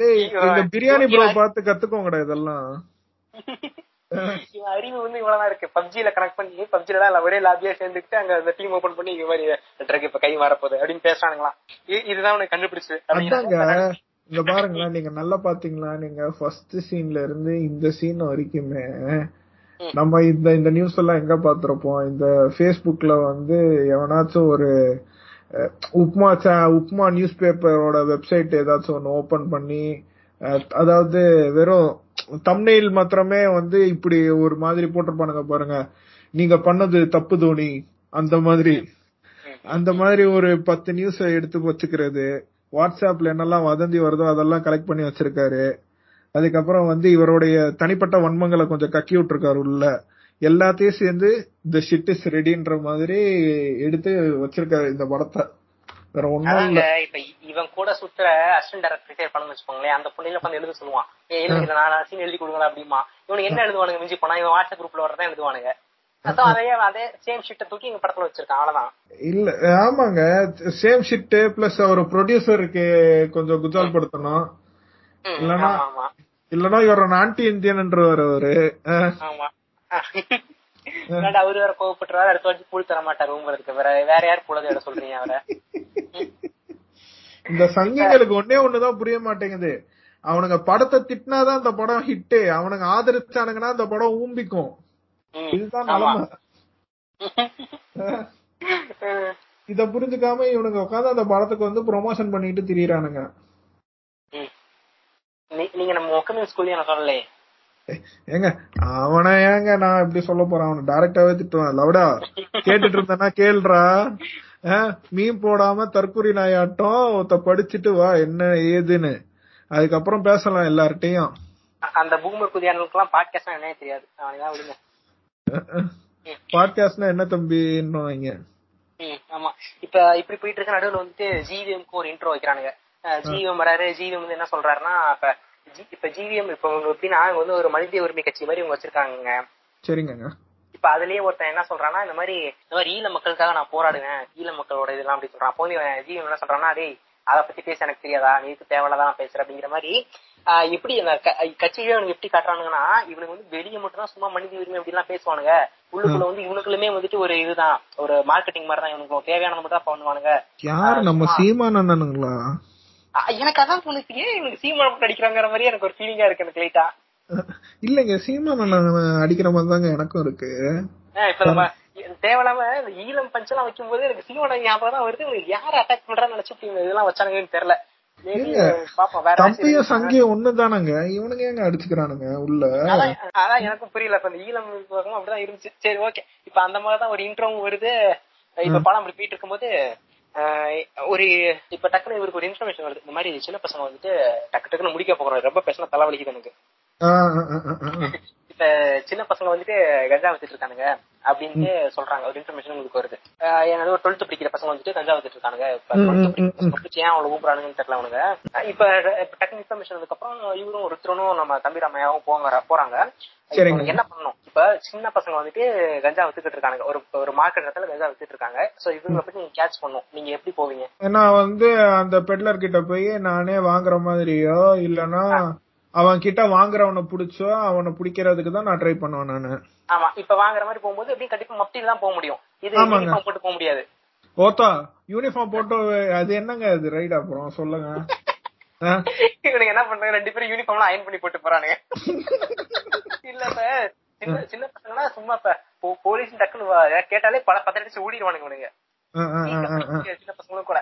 டேய் இந்த பிரியாணி ப்ரோ பார்த்து கத்துக்கோங்கடா இதெல்லாம். அறிவு வந்து இவ்வளவுதான் இருக்கு. பப்ஜில கனெக்ட் பண்ணி பப்ஜில தான் ஒரே லாபியா சேர்ந்துக்கிட்டு அங்க அந்த டீம் ஓபன் பண்ணி மாதிரி இப்ப கை மாறப்போகுது அப்படின்னு பேசுறானுங்களாம். இ- இதுதான் உனக்கு கண்டுபிடிச்சு இங்க பாருங்களேன் நீங்க நல்லா பாத்தீங்களா? நீங்க ஃபர்ஸ்ட் சீன்ல இருந்து இந்த சீன் வரைக்குமே நம்ம இந்த இந்த நியூஸ் எல்லாம் எங்க பாத்திருப்போம்? இந்த Facebookல வந்து எவனாச்சும் ஒரு உப்மா உப்மா நியூஸ் பேப்பரோட வெப்சைட் ஏதாச்சும் ஒன்னு ஓபன் பண்ணி அதாவது வெறும் தம்னெயில் மாத்திரமே வந்து இப்படி ஒரு மாதிரி போட்டிருப்பானுங்க பாருங்க. நீங்க பண்ணது தப்பு தோனி அந்த மாதிரி. அந்த மாதிரி ஒரு பத்து நியூஸ் எடுத்து வச்சுக்கிறது. வாட்ஸ்அப்ல என்னெல்லாம் வதந்தி வருதோ அதெல்லாம் கலெக்ட் பண்ணி வச்சிருக்காரு. அதுக்கப்புறம் வந்து இவருடைய தனிப்பட்ட வன்மங்களை கொஞ்சம் கக்கி விட்டுருக்காரு உள்ள. எல்லாத்தையும் சேர்ந்து இந்த ஷிட் இஸ் ரெடின்ற மாதிரி எடுத்து வச்சிருக்காரு இந்த படத்தை. வேற ஒண்ணும் இல்ல. இப்ப இவன் கூட சுத்துற அசிஸ்டன்ட் டைரக்டர் ரிட்டையர் பண்ணு வச்சுக்கோங்களேன் அந்த பொண்ணுல உட்காந்து எழுத சொல்லுவான். ஏ எழுதுங்க நான் சீன் எழுதி கொடுங்களா அப்படிமா இவனுக்கு என்ன எழுதுவானுங்க மிஞ்சி போனா? இவன் வாட்ஸ்அப் குரூப்ல வரதான் எழுதுவானுங்க. இல்ல ஆமாங்க. சேம் ஷிட் பிளஸ் அவர் ப்ரொடியூசருக்கு கொஞ்சம் குஜால் படுத்தணும். இல்லனா இல்லனா இவர் ஆன்டி இந்தியன்ன்றவர் அவரு. அஹ், ஆமா. இல்லாட்டி அவரு வேற கோவப்பட்டுருவாரு அடுத்த வாட்டி பூல் தர மாட்டாரு உங்களுக்கு வேற வேற யார் புலது சொல்றீங்க அவரை? இந்த சங்கிகளுக்கு ஒன்னே ஒண்ணுதான் புரிய மாட்டேங்குது. அவனுங்க படத்தை திட்டினாதான் அந்த படம் ஹிட் அவனுங்க ஆதரிச்சானுங்கன்னா அந்த படம் ஊம்பிக்கும். இதுதான். நிலைமை. இத புரிஞ்சுக்காம இவனுங்க உட்காந்து அந்த படத்துக்கு வந்து ப்ரொமோஷன் பண்ணிட்டு திரியறானுங்க. நீங்க நம்ம ஒக்கமிங் ஸ்கூல்ல நான் சொல்லலே ஏங்க அவனை ஏங்க நான் இப்படி சொல்ல போறேன்? அவனை டைரக்டாவே திட்டுவேன். லவுடா கேட்டுட்டு இருந்தேன்னா கேளுடா. மீன் போடாம தற்கொலை நாயாட்டம் ஒருத்த படிச்சுட்டு வா என்ன ஏதுன்னு. அதுக்கப்புறம் பேசலாம் எல்லார்ட்டையும் அந்த பூமர் குதியானுக்கெல்லாம் பாட்காஸ்ட் என்னன்னே தெரியாது. அவனுதான் விடுங்க. பாட்காஸ்ட்னா என்ன தம்பின்னுவாங்க ம், ஆமா. இப்ப இப்படி போயிட்டு இருக்க நடுவுல வந்துட்டு ஜிவிஎம்க்கு ஒரு இன்ட்ரோ வைக்கிறானுங்க. ஜிவிஎம் வராரு. ஜிவிஎம் வந்து என்ன சொல்றாருன்னா இப்ப இப்ப ஜிவிஎம் இப்ப எப்படின்னா இவங்க வந்து ஒரு மனித உரிமை கட்சி மாதிரி இவங்க வச்சிருக்காங்க சரிங்க இப்ப அதுலயே ஒருத்தன் என்ன சொல்றான்னா இந்த மாதிரி இந்த மாதிரி ஈழ மக்களுக்காக நான் போராடுவேன் ஈழ மக்களோட இதெல்லாம் அப்படி சொல்றான். அப்போ வந்து ஜீவன் என்ன சொல்றான்னா டேய் அத பத்தி பேச எனக்கு தெரியாதா? நீ இதுக்கு தேவையில்லதான் பேசுற? அப்படிங்கிற மாதிரி எப்படி அந்த க- கட்சியே அவனுக்கு எப்படி காட்டுறானுங்கன்னா இவனுக்கு வந்து வெளியே மட்டும் தான் சும்மா மனித உரிமை அப்படி எல்லாம் பேசுவானுங்க. உள்ளுக்குள்ள வந்து இவனுக்குள்ளுமே வந்துட்டு ஒரு இதுதான். ஒரு மார்க்கெட்டிங் மாதிரி தான் இவனுக்கு தேவையானது மட்டும் தான் பண்ணுவானுங்க. யாரு நம்ம சீமான் அண்ணனுங்களா? எனக்கு அதான் தோணுச்சு. ஏன் இவனுக்கு சீமா அடிக்கிறாங்கிற மாதிரி எனக்கு ஒரு ஃபீலிங்கா இருக்கு எனக்கு லைட்டா. இல்லங்க சீமான் அண்ணன் அடிக்கிற மாதிரி தாங்க எனக்கும் இருக்கு. இப்ப நம்ம தேவையில்லாம இந்த ஈழம் பஞ்செல்லாம் வைக்கும் போது எனக்கு சீமானோட ஞாபகம் தான் வருது. இவனுக்கு யார் அட்டாக் பண்றான்னு இவங்க இதெல்லாம் வச்சானுங்கன்னு தெரியல. தம்பியும் சங்கியும் ஒண்ணுதானங்க? இவனுங்க ஏங்க அடிச்சுக்கிறானுங்க உள்ள? அதான் எனக்கும் புரியல. இப்ப இந்த ஈழம் பக்கம் அப்படிதான் இருந்துச்சு. சரி ஓகே இப்ப அந்த மாதிரிதான் ஒரு இன்ட்ரோவும் வருது. இப்ப படம் போயிட்டு இருக்கும்போது ஒரு இப்ப டக்குனு இவருக்கு ஒரு இன்ஃபர்மேஷன் வருது. இந்த மாதிரி சின்ன பசங்க வந்துட்டு டக்கு டக்குன்னு முடிக்க போகிறோம் ரொம்ப பேசினா தலைவலிக்குது எனக்கு. இப்ப சின்ன பசங்க வந்துட்டு கஞ்சா வச்சுட்டு இருக்கானுங்க அப்படின்னு சொல்றாங்க. ஒரு இன்ஃபர்மேஷன் உங்களுக்கு வருது. ஆஹ் என்னது ஒரு டுவெல்த் படிக்கிற பசங்க வந்துட்டு கஞ்சா வச்சுட்டு இருக்கானுங்க. இப்ப ம், ம், 12th படிக்கிற ம், பசங்க பிடிச்சி ஏன் அவ்வளவு ஊப்புறானுங்கன்னு தெரியல அவனுங்க. இப்ப டக்குனு இன்ஃபர்மேஷன் அதுக்கப்புறம் இவரும் ருத்ரனும் நம்ம தம்பி ராமையாவும் போங்க போறாங்க. என்ன பண்ணணும்? இப்ப சின்ன பசங்க வந்துட்டு கஞ்சா வித்துக்கிட்டு இருக்கானுங்க. ஒரு ஒரு மார்க்கெட் இடத்துல கஞ்சா வித்துட்டு இருக்காங்க. சோ இவங்களை பத்தி நீங்க கேட்ச் பண்ணும் நீங்க எப்படி போவீங்க? நான் வந்து அந்த பெட்லர் கிட்ட போய் நானே வாங்குற மாதிரியோ இல்லனா அவன் கிட்ட வாங்குறவனை புடிச்சோ அவனை பிடிக்கிறதுக்கு தான் நான் ட்ரை பண்ணுவேன் நானு. ஆமா இப்ப வாங்குற மாதிரி போகும்போது எப்படி கண்டிப்பா மப்டில தான் போக முடியும். இது. யூனிஃபார்ம் போட்டு போக முடியாது. ஓத்தா யூனிஃபார்ம் போட்டு அது என்னங்க அது ரைட் அப்புறம் சொல்லுங்க? இவனுக்கு என்ன பண்றாங்க ரெண்டு பேரும் யூனிஃபார்ம்லாம் அயன் பண்ணி போட்டு போறானுங்க. இல்ல சார் சின்ன சின்ன பசங்கன்னா சும்மா இப்ப போலீஸ் டக்குன்னு கேட்டாலே பல பத்து அடிச்சு ஓடிடுவானுங்க இவனுங்க. சின்ன பசங்களும் கூட.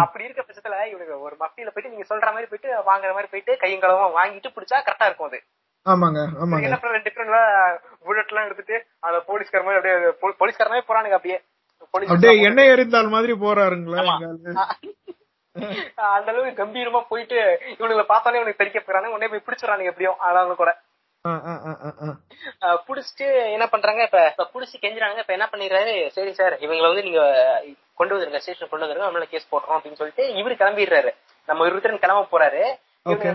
அப்படி இருக்க பட்சத்துல இவனுக்கு ஒரு மஃப்டியில போயிட்டு நீங்க சொல்ற மாதிரி போயிட்டு வாங்குற மாதிரி போயிட்டு கையும் களவா வாங்கிட்டு பிடிச்சா கரெக்டா இருக்கும் அது. ஆமாங்க ஆமாங்க. பண்ண ரெண்டு பேரும் புல்லட் எல்லாம் எடுத்துட்டு அந்த போலீஸ்கார மாதிரி அப்படியே போ- போலீஸ்காரனே போறானுங்க அப்படியே. அப்படியே எண்ணெய் எரிந்தால் மாதிரி போறாருங்களா? அந்த அளவுக்கு கம்பீரமா போயிட்டு இவனுங்களை பார்த்தாலே இவனுக்கு தெரிக்க போறாங்க உடனே போய் பிடிச்சிடறானுங்க எப்படியும் ஆனாலும் கூட. புடிச்சிட்டு என்ன பண்றாங்க? இப்ப புடிச்சு கெஞ்சுறாங்க. இப்ப என்ன பண்ணிடுறாரு? சரி சார் இவங்களை வந்து நீங்க கொண்டு வந்துருங்க. ஸ்டேஷன் கொண்டு வந்துருங்க. நம்மள கேஸ் போடுறோம் அப்படின்னு சொல்லிட்டு இவரு கிளம்பிடுறாரு. நம்ம இருபத்தி கிளம்ப போறாரு.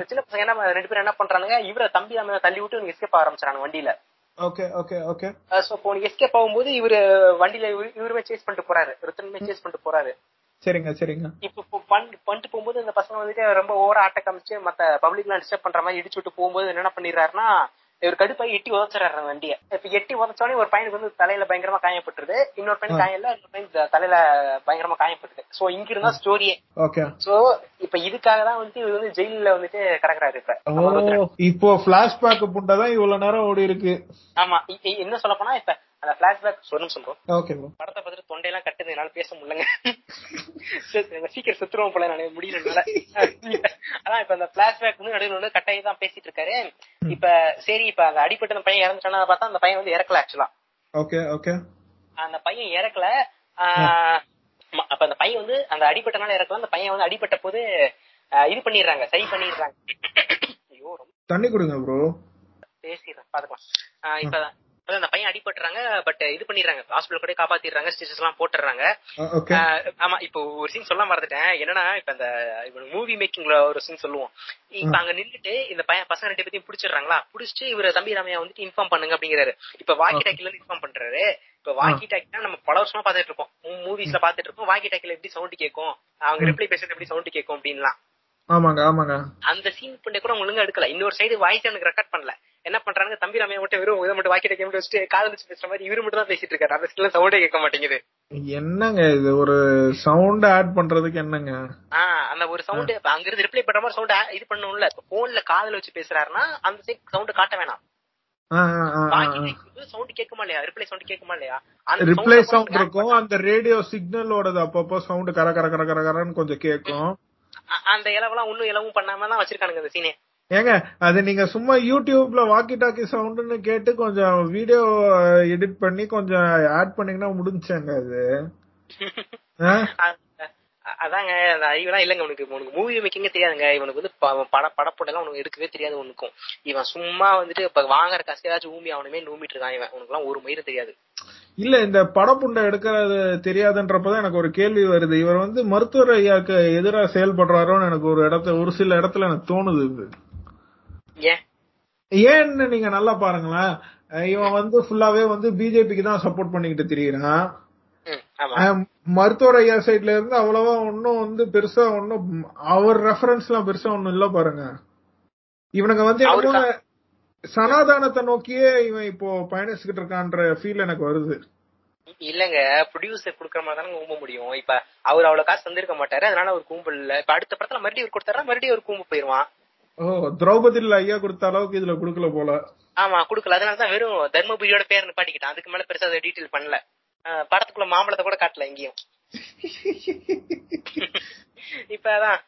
சின்ன பசங்க என்ன ரெண்டு பேரும் என்ன பண்றாங்க இவரை தம்பி நம்ம தள்ளி விட்டு இவங்க எஸ்கேப் ஆரம்பிச்சாங்க வண்டியில. ஓகே ஓகே ஓகே சோ இப்போ எஸ்கேப் ஆகும்போது இவரு வண்டியில இவரு- இவருமே சேஸ் பண்ணிட்டு போறாரு. ருத்தனுமே சேஸ் பண்ணிட்டு போறாரு. சரிங்க சரிங்க. இப்ப இப்போ பண்- பண்ணிட்டு போகும்போது இந்த பசங்க வந்துட்டு ரொம்ப ஓவரா ஆட்ட காமிச்சு மத்த பப்ளிக் எல்லாம் டிஸ்டர்ப் பண்ற மாதிரி இடிச்சு விட்டு போகும்போது என்ன பண்ணிடுறாருன்னா இவர் கடுப்பாய் எட்டி உதச்சிடறாரு வண்டியை. இப்ப எட்டி உதச்சோடனே ஒரு பையனுக்கு வந்து தலையில பயங்கரமா காயப்பட்டுருது. இன்னொரு பையன் காயம் இன்னொரு பையன் தலையில பயங்கரமா காயப்பட்டுது. சோ இங்க இருந்தா ஸ்டோரியே ஓகே சோ இப்ப இதுக்காக தான் வந்துட்டு இவர் வந்து ஜெயில வந்துட்டு கிடக்குறாரு இப்ப. இப்போ பிளாஷ்பேக் புண்டதான் இவ்வளவு நேரம் ஓடி இருக்கு ஆமா என்ன சொல்ல போனா இப்ப அந்த பிளாஷ்பேக் சொல்லணும் சொல்றோம். ஓகே ப்ரோ படத்தை பார்த்துட்டு தொண்டையெல்லாம் கட்டுது என்னால பேச முடியலங்க. சீக்கிரம் செத்துருவோம் போல நான் முடியல என்னால. அதான் இப்ப அந்த பிளாஷ்பேக் வந்து நடுவில் வந்து கட்டாயி தான் பேசிட்டு இருக்காரு. இப்ப சரி இப்ப அந்த அடிப்பட்ட அந்த பையன் இறந்துட்டான பார்த்தா அந்த பையன் வந்து இறக்கல ஆக்சுவலா ஓகே ஓகே அந்த பையன் இறக்கல அப்ப அந்த பையன் வந்து அந்த அடிபட்டனால இறக்கலாம் அந்த பையன் வந்து அடிபட்ட போது இது பண்ணிடுறாங்க சரி பண்ணிடுறாங்க. ஐயோ தண்ணி கொடுங்க ப்ரோ பேசிடுறேன் பாத்துக்கலாம். ஆஹ் இப்ப அதான் அந்த பையன் அடிபட்டுறாங்க பட் இது பண்ணிடுறாங்க. ஹாஸ்பிட்டல் கூட காப்பாத்திடுறாங்க ஸ்டிச்சஸ் எல்லாம் போட்டுறாங்க ஆமா இப்போ ஒரு சீன் சொல்ல மறந்துட்டேன். என்னன்னா இப்ப அந்த மூவி மேக்கிங்ல ஒரு சீன் சொல்லுவோம். இப்ப அங்க நின்னுட்டு இந்த பையன் பசங்க ரெண்டு பேத்தையும் புடிச்சிடுறாங்களா? புடிச்சிட்டு இவரு தம்பி ராமையா வந்துட்டு இன்ஃபார்ம் பண்ணுங்க அப்படிங்கிறாரு. இப்ப வாக்கி டாக்கில இருந்து இன்ஃபார்ம் பண்றாரு. இப்ப வாக்கி டாக்கினா நம்ம பல வருஷமா பாத்துட்டு இருக்கோம் மூவிஸ்ல பாத்துட்டு இருக்கோம் வாக்கி டாக்கில எப்படி சவுண்ட் கேட்கும் அவங்க ரிப்ளை பேசுறது எப்படி சவுண்ட் கேட்கும் அப்படின்லாம். ஆமாங்க ஆமாங்க. அந்த சீன் பண்ண கூட ஒழுங்கா எடுக்கல. இன்னொரு சைடு வாய்ஸ் எனக்கு ரெக்கார்ட் பண்ணல. என்ன பண்றாங்க தம்பி ராமையா மட்டும் வெறும் இதை மட்டும் வாக்கி டாக்கி மட்டும் வச்சுட்டு காதல் வச்சு பேசுற மாதிரி இவரு மட்டும் தான் பேசிட்டு இருக்காரு. அந்த சீன்ல சவுண்டே கேட்க மாட்டேங்குது. என்னங்க இது? ஒரு சவுண்ட் ஆட் பண்றதுக்கு என்னங்க? ஆஹ் அந்த ஒரு சவுண்ட் அங்க இருந்து ரிப்ளை பண்ற மாதிரி சவுண்ட் இது பண்ணணும்ல. போன்ல காதல வச்சு பேசுறாருன்னா அந்த சைட் சவுண்ட் காட்ட வேணாம். சவுண்ட் கேட்குமா இல்லையா? ரிப்ளை சவுண்ட் கேட்குமா இல்லையா? அந்த ரிப்ளை சவுண்ட் இருக்கும். அந்த ரேடியோ சிக்னலோடது அப்பப்போ சவுண்ட் கர கர கர கர கரன்னு கொஞ்சம் கேட்கும். அ- அந்த இலவெல்லாம் ஒண்ணும் இலவும் பண்ணாம தான் வச்சிருக்கானுங்க அந்த சீனே. ஏங்க அது நீங்க சும்மா யூடியூப்ல வாக்கி டாக்கி சவுண்ட்னு கேட்டு கொஞ்சம் வீடியோ எடிட் பண்ணி கொஞ்சம் ஆட் பண்ணீங்கன்னா முடிஞ்சாங்க அது? அதாங்க அந்த அறிவெல்லாம் இல்லங்க உனக்கு. உனக்கு மூவி மேக்கிங்க தெரியாதுங்க. இவனுக்கு வந்து பட படப்படலாம் உனக்கு எடுக்கவே தெரியாது உனக்கும். இவன் சும்மா வந்துட்டு இப்ப வாங்குற காசு ஏதாச்சும் ஊமி அவனுமே நூமிட்டு இருக்கான் இவன். உனக்கு எல்லாம் ஒரு மயிறு தெரியாது. இல்ல இந்த படப்புண்டை எடுக்கிறது தெரியாதுன்றப்பதான் எனக்கு ஒரு கேள்வி வருது. இவர் வந்து மருத்துவர் ஐயாக்கு எதிரா செயல்படுறாரோன்னு எனக்கு ஒரு இடத்துல ஒரு சில இடத்துல எனக்கு தோணுது இது. ஏன்? ஏன்னு நீங்க நல்லா பாருங்களேன். இவன் வந்து ஃபுல்லாவே வந்து பிஜேபிக்கு தான் சப்போர்ட் பண்ணிக்கிட்டு திரியிறான். மருத்துவர் ஐயா சைட்ல இருந்து அவ்வளவா ஒன்னும் வந்து பெருசா ஒன்னும் அவர் ரெஃபரன்ஸ் எல்லாம் பெருசா ஒன்னும் இல்ல பாருங்க. இவனுங்க வந்து சனாதானத்தை நோக்கியே இவன் இப்போ பயணிச்சுக்கிட்டு இருக்கான்ற ஃபீல் எனக்கு வருது. இல்லங்க ப்ரொடியூசர் குடுக்கற மாதிரி தானே ஊம்ப முடியும். இப்ப அவர் அவ்வளவு காசு தந்திருக்க மாட்டாரு அதனால அவர் கும்பல் இல்ல. இப்ப அடுத்த படத்துல மறுபடியும் அவர் கொடுத்தாரா மறுபடியும் ஒரு கும்பு போயிருவான். ஓ திரௌபதியில் ஐயா கொடுத்த அளவுக்கு இதுல கொடுக்கல போல. ஆமா குடுக்கல. அதனாலதான் வெறும் தர்மபுரியோட பேர் நிப்பாட்டிக்கிட்டான். அதுக்கு மேல பெருசா அதை டீட்டெயில் பண்ணல. படத்துக்குள்ள மாம்பழத்தை கூட காட்டல எங்கேயும். இப்ப அதான்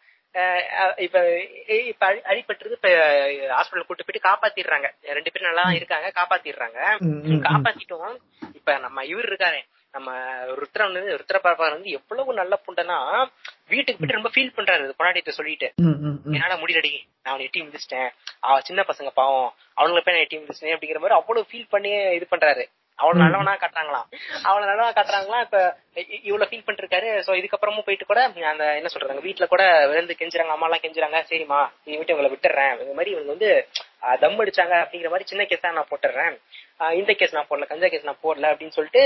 இப்ப இப்ப அடி- அடிபட்டுறது இப்ப ஹாஸ்பிட்டல் கூட்டு போயிட்டு காப்பாத்திடுறாங்க. ரெண்டு பேரும் நல்லா இருக்காங்க காப்பாத்திடுறாங்க. காப்பாத்திட்டோம். இப்ப நம்ம இவர் இருக்காரு நம்ம ருத்ரன் வந்து ருத்ர பாபார் வந்து எவ்வளவு நல்ல புண்டனா வீட்டுக்கு போயிட்டு ரொம்ப ஃபீல் பண்றாரு பொண்டாட்டிட்ட சொல்லிட்டு. என்னால முடியலடி நான் அவனை எட்டி மிதிச்சிட்டேன் அவ சின்ன பசங்க பாவம். அவனுங்களை போய் நான் எட்டி மிதிச்சிட்டேன் அப்படிங்கிற மாதிரி அவ்வளவு ஃபீல் பண்ணி இது பண்றாரு. அவள நல்லவனா காட்டுறாங்களாம் அவள நல்லவனா காட்டுறாங்களாம் இப்ப இவ்வளவு ஃபீல் பண்ணிட்டு இருக்காரு சோ இதுக்கப்புறமும் போயிட்டு கூட அந்த என்ன சொல்றாங்க வீட்டுல கூட விழுந்து கெஞ்சுறாங்க அம்மா எல்லாம் கெஞ்சுறாங்க. சரிம்மா நீ விட்டு உங்களை விட்டுறேன். இந்த மாதிரி இவங்க வந்து தம் அடிச்சாங்க அப்படிங்கிற மாதிரி சின்ன கேஸ் தான் நான் போட்டுறேன். இந்த கேஸ் நான் போடல கஞ்சா கேஸ் நான் போடல அப்படின்னு சொல்லிட்டு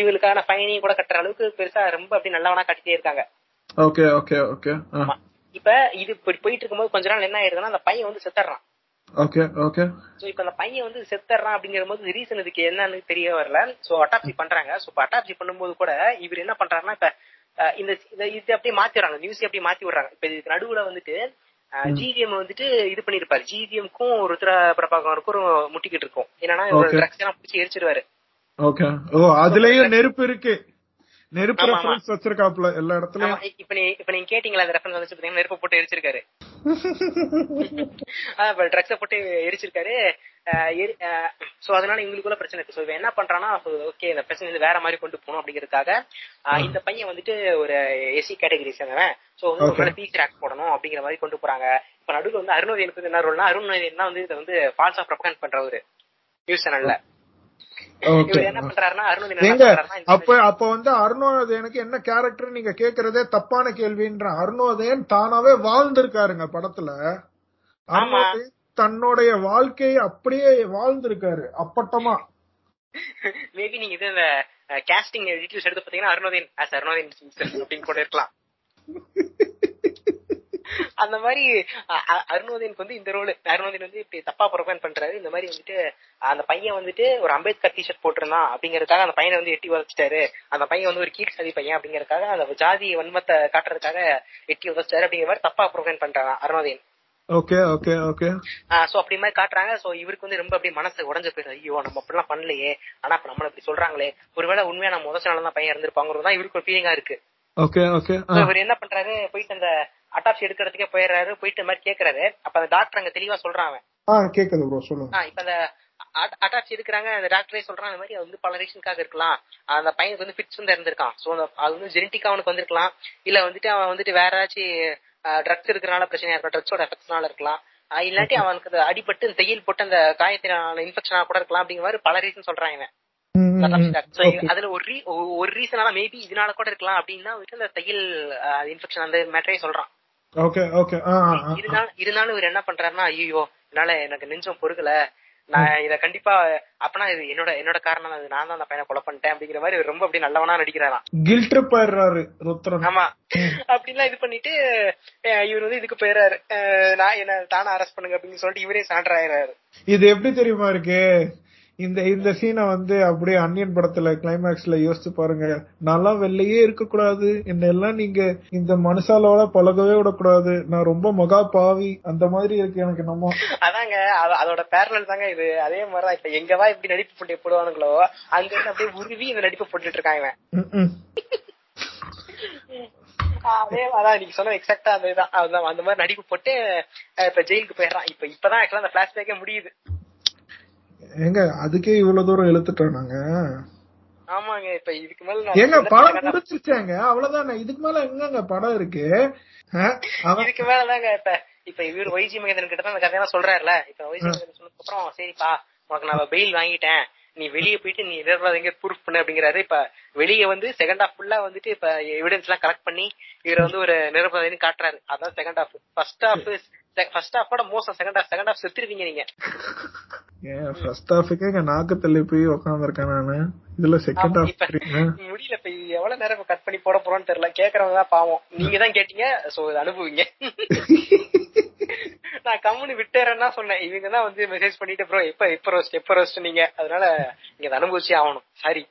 இவங்களுக்கான ஃபைனையும் கூட கட்டுற அளவுக்கு பெருசா ரொம்ப அப்படி நல்லவனா காட்டிட்டே இருக்காங்க. Okay okay okay. இப்ப இது போயிட்டு இருக்கும்போது கொஞ்ச நாள் என்ன ஆயிடுதுன்னா அந்த பையன் வந்து செத்துறான் ஓகே ஓகே சோ இப்ப அந்த பையன் வந்து செத்துறான் அப்படிங்கிற போது ரீசன் இதுக்கு என்னன்னு தெரிய வரல. சோ அட்டாப்சி பண்றாங்க. சோ இப்ப அட்டாப்சி பண்ணும்போது கூட இவர் என்ன பண்றாருன்னா இப்ப இந்த இத- அப்படியே மாத்தி விடுறாங்க நியூஸ் அப்படியே மாத்தி விடுறாங்க. இப்ப இதுக்கு நடுவுல வந்துட்டு ஜிவிஎம் வந்துட்டு இது பண்ணிருப்பாரு. ஜிவிஎம்க்கும் ருத்ர பிரபாகருக்கும் ஒரு முட்டிக்கிட்டு இருக்கும். என்னன்னா. ட்ரக்ஸ் எல்லாம் பிடிச்சி எரிச்சிருவாரு. ஓகே ஓ அதுலயும் நெருப்பு இருக்கு. நெருப்பு. ரெஃபரன்ஸ் வச்சிருக்காப்ல எல்லா இடத்துலயும். இப்ப நீ இப்ப நீங்க கேட்டீங்களா அந்த ரெஃபரன்ஸ் வந்து நெருப்பு போட்டு எரிச்சிருக்காரு. ட்ரக்ஸ போட்டு எரிச்சிருக்காரு. சோ அதனால இவங்களுக்குள்ள பிரச்சனை இருக்கு. சோ இவன் என்ன பண்றான்னா ஓகே இந்த பிரச்சனை வந்து வேற மாதிரி கொண்டு போகணும் அப்படிங்கறதுக்காக இந்த பையன் வந்துட்டு ஒரு எஸ்சி கேட்டகரி சேர்ந்தவன். சோ வந்து. ஒரு பீஸ் ரேக் போடணும் அப்படிங்கிற மாதிரி கொண்டு போறாங்க. இப்ப நடுவுல வந்து அருணோதயனுக்கு என்ன ரோல்னா அருணோதயன் தான் வந்து இதை வந்து ஃபால்ஸா ப்ரொபகண்ட் பண்றவரு. நியூஸ் சேனல்ல அப்ப அப்ப வந்து அருணோதயனுக்கு என்ன கேரக்டர் நீங்க கேக்குறதே தப்பான கேள்வின்ற அருணோதயன் தானாவே வாழ்ந்திருக்காருங்க படத்துல. தன்னுடைய வாழ்க்கையை அப்படியே வாழ்ந்திருக்காரு அப்பட்டமா. மேபி நீங்க இது கேஸ்டிங் டீடைல்ஸ் எடுத்து பாத்தீங்கன்னா அருணோதயன் அருணோதயன் அப்படின்னு கூட இருக்கலாம். அந்த மாதிரி அருணோதயனுக்கு வந்து இந்த ரோல் அருணோதயன் வந்து இப்படி தப்பா ப்ரொபேன் பண்றாரு. இந்த மாதிரி வந்துட்டு அந்த பையன் வந்துட்டு ஒரு அம்பேத்கர் டிஷர்ட் போட்டிருந்தான் அப்படிங்கறதுக்காக அந்த பையனை வந்து எட்டி உதச்சிட்டாரு. அந்த பையன் வந்து ஒரு கீழ் சாதி பையன் அப்படிங்கறதுக்காக அந்த ஜாதி வன்மத்தை காட்டுறதுக்காக எட்டி உதச்சிட்டாரு அப்படிங்கிற மாதிரி தப்பா ப்ரொபேன் பண்றான் Arunodayan. Okay okay okay so அப்படி மாதிரி காட்டுறாங்க. சோ இவருக்கு வந்து ரொம்ப அப்படியே மனசு உடஞ்சு போயிடுது. ஐயோ நம்ம அப்படிலாம் பண்ணலையே. ஆனா இப்ப நம்மள இப்படி சொல்றாங்களே. ஒருவேளை உண்மையா நம்ம முதல் நாள் தான் பையன் இருந்திருப்பாங்கிறது தான் இவருக்கு ஒரு ஃபீலிங்கா இருக்கு. ஓகே ஓகே இவர் என்ன பண்றாரு? போயிட்டு அந்த அட்டாப்சி எடுக்கிறதுக்கே போயிடுறாரு போயிட்டு மாதிரி கேக்குறாரு. அப்ப அந்த டாக்டர் அங்க தெளிவா சொல்றான் அவன். ஆ கேக்குது ப்ரோ சொல்லுங்க. இப்ப அந்த அட்டாச் இருக்கிறாங்க அந்த டாக்டரே சொல்றான் அந்த மாதிரி அது வந்து பல ரீசனுக்காக இருக்கலாம். அந்த பையனுக்கு வந்து ஃபிட்ஸ் வந்து இருந்திருக்கான். சோ அது வந்து ஜெனட்டிக்கா அவனுக்கு வந்திருக்கலாம். இல்ல வந்துட்டு அவன் வந்துட்டு வேற ஏதாச்சும் ட்ரக்ஸ் இருக்கிறனால பிரச்சனையா இருக்கலாம் ட்ரக்ஸோட எஃபெக்ட்ஸ்னால இருக்கலாம். இல்லாட்டி அவனுக்கு அடிபட்டு தையல் போட்டு அந்த காயத்தினால இன்ஃபெக்ஷனா கூட இருக்கலாம் அப்படிங்கிற மாதிரி பல ரீசன் Okay. அதுல ஒரு ஒ- ஒரு ரீசனால மேபி இதனால கூட இருக்கலாம் அப்படின்னா வந்துட்டு அந்த தையல் இன்ஃபெக்ஷன் அந்த மேட்டரே சொல்றான். Okay okay. இருந்தாலும் இவர் என்ன பண்றாருன்னா ஐயோ என்னால எனக்கு நெஞ்சம் பொறுக்கல. நான் இத கண்டிப்பா அப்பனா இது என்னோட என்னோட காரணம் அது. நான் தான் அந்த பையனை கொலை பண்ணிட்டேன் அப்படிங்கிற மாதிரி ரொம்ப அப்படி நல்லவனா நடிக்கிறாராம். கில்ட் போயிடுறாரு ருத்ரன். ஆமா. அப்படிலாம் இது பண்ணிட்டு இவர் வந்து இதுக்கு போயிடுறாரு நான் என்ன தானே அரெஸ்ட் பண்ணுங்க அப்படின்னு சொல்லிட்டு இவரே சாண்டர் ஆயிடுறாரு இது எப்படி தெரியுமா இருக்கு? இந்த இந்த சீனை வந்து அப்படியே அன்னியன் படத்துல கிளைமேக்ஸ்ல யோசிச்சு பாருங்க. நல்லா வெள்ளையே இருக்க கூடாது என்ன எல்லாம் நீங்க இந்த மனுஷாலோட பழகவே விடக்கூடாது. நான் ரொம்ப மகா பாவி. அந்த மாதிரி இருக்கு எனக்கு நம்ம அதாங்க அத- அதோட பேரலல் தாங்க இது. அதே மாதிரிதான் இப்ப எங்கவா இப்படி நடிப்பு போட்டி போடுவானுங்களோ அங்க இருந்து அப்படியே உருவி இந்த நடிப்பு போட்டுட்டு இருக்காங்க. அதே அதான் நீங்க சொன்ன எக்ஸாக்டா அதுதான். அந்த மாதிரி நடிப்பு போட்டு இப்ப ஜெயிலுக்கு போயிடுறான். இப்ப இப்பதான் ஆக்சுவலா அந்த பிளாஷ்பேக்கே முடியுது. ஏங்க அதுக்கே இவ்வளவு தூரம் இழுத்துட்டோம் நாங்க. ஆமாங்க இப்ப இதுக்கு மேல ஏங்க படம் முடிச்சிருச்சாங்க அவ்வளவுதானே? இதுக்கு மேல எங்கங்க படம் இருக்கு? இதுக்கு மேலதாங்க இப்ப இப்ப இவர் ஒய்ஜி மகேந்திரன் கிட்ட தான் அந்த கதையெல்லாம் சொல்றாருல. இப்ப ஒய்ஜி மகேந்திரன் சொன்னதுக்கு அப்புறம் சரிப்பா உனக்கு நான் பெயில் வாங்கிட்டேன். நீ வெளிய போயிட்டு நீ எங்க ப்ரூஃப் பண்ணு அப்படிங்கிறாரு. இப்ப வெளிய வந்து செகண்ட் ஹாஃப் ஃபுல்லா வந்துட்டு இப்ப எவிடன்ஸ் எல்லாம் கலெக்ட் பண்ணி இவரை வந்து ஒரு நிரபராதின்னு காட்டுறாரு. அதான் second half first half first ஹாஃபோட மோசம் செகண்ட் ஹாஃப் செகண்ட் ஹாஃப் செத்துருவீங்க நீங்க. ஏன் ஃபர்ஸ்ட் ஹாஃபுக்கு நாக்கு தள்ளி போய் உட்காந்துருக்கேன் நானு. இதுல செகண்ட் ஹாஃப் முடியல இப்ப எவ்வளவு நேரம் கட் பண்ணி போட போறோம்னு தெரியல. கேக்குறவங்க தான் பாவம். நீங்க தான் கேட்டீங்க சோ இதை அனுபவிங்க. நான் கம்முனு விட்டுறேன்னா சொன்னேன். இவங்க தான் வந்து மெசேஜ் பண்ணிட்டு ப்ரோ எப்ப எப்ப ரோஸ்ட் எப்ப ரோஸ்ட் நீங்க? அதனால நீங்க அதை அனுபவிச்சே ஆகணும். சாரி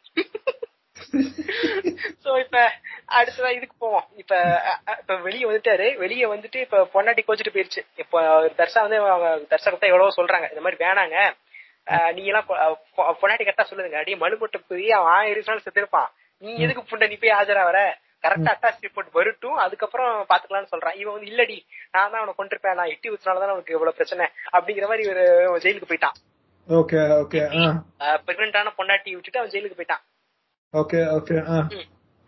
சோ இப்ப அடுத்ததா இதுக்கு போவோம். இப்ப இப்ப வெளிய வந்துட்டாரு. வெளிய வந்துட்டு இப்ப பொன்னாட்டி கோச்சிட்டு போயிருச்சு. இப்ப தர்ஷா வந்து தர்ஷா எவ்வளவோ சொல்றாங்க. இந்த மாதிரி வேணாங்க. நீங்க எல்லாம் பொ- பொ- பொன்னாட்டி கரெக்டா சொல்லுங்க அடியே மலுப்பட்டு போய் அவன் ஆயிரம் நாள் செத்துருப்பான். நீ எதுக்கு புண்டை நீ போய் ஆஜராவற கரெக்டா அட்டாச் ரிப்போர்ட் வரட்டும். அதுக்கப்புறம் பாத்துக்கலாம்னு சொல்றான். இவன் வந்து இல்லடி நான் தான் அவனை கொண்டிருப்பேன் நான் எட்டி வச்சனாலதான் அவனுக்கு இவ்வளவு பிரச்சனை. அப்படிங்கிற மாதிரி இவரு ஜெயிலுக்கு போயிட்டான். ஓகே ஓகே பிரெக்னென்டான பொண்டாட்டி விட்டுட்டு அவன் ஜெயிலுக்கு போயிட்டான். ஓகே ஓகே ஆ.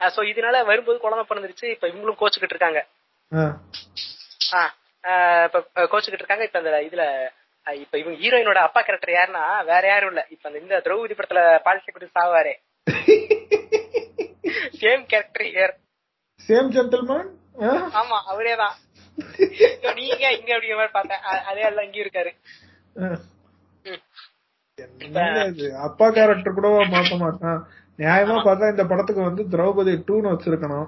சோ இதனால வரும்போது குழந்தை பிறந்துருச்சு இப்ப இவங்களும் கோச்சுக்கிட்டு இருக்காங்க. இப்ப கோச்சுக்கிட்டு இருக்காங்க இப்ப அந்த இதுல இப்ப இவங்க ஹீரோயினோட அப்பா கேரக்டர் யாருன்னா வேற யாரும் இல்ல. இப்ப இந்த திரௌபதி படத்துல பாலிசி குடி சாவாரே. Same character here same gentleman ஆமா அவரே தான். நீங்க இங்க அப்படிங்கிற மாதிரி பார்த்தேன். அதே எல்லாம் இங்கேயும் இருக்காரு. அப்பா கேரக்டர் கூட மாத்த மாட்டான்? நியாயமா பார்த்தா இந்த படத்துக்கு வந்து திரௌபதி டூன்னு வச்சிருக்கணும்.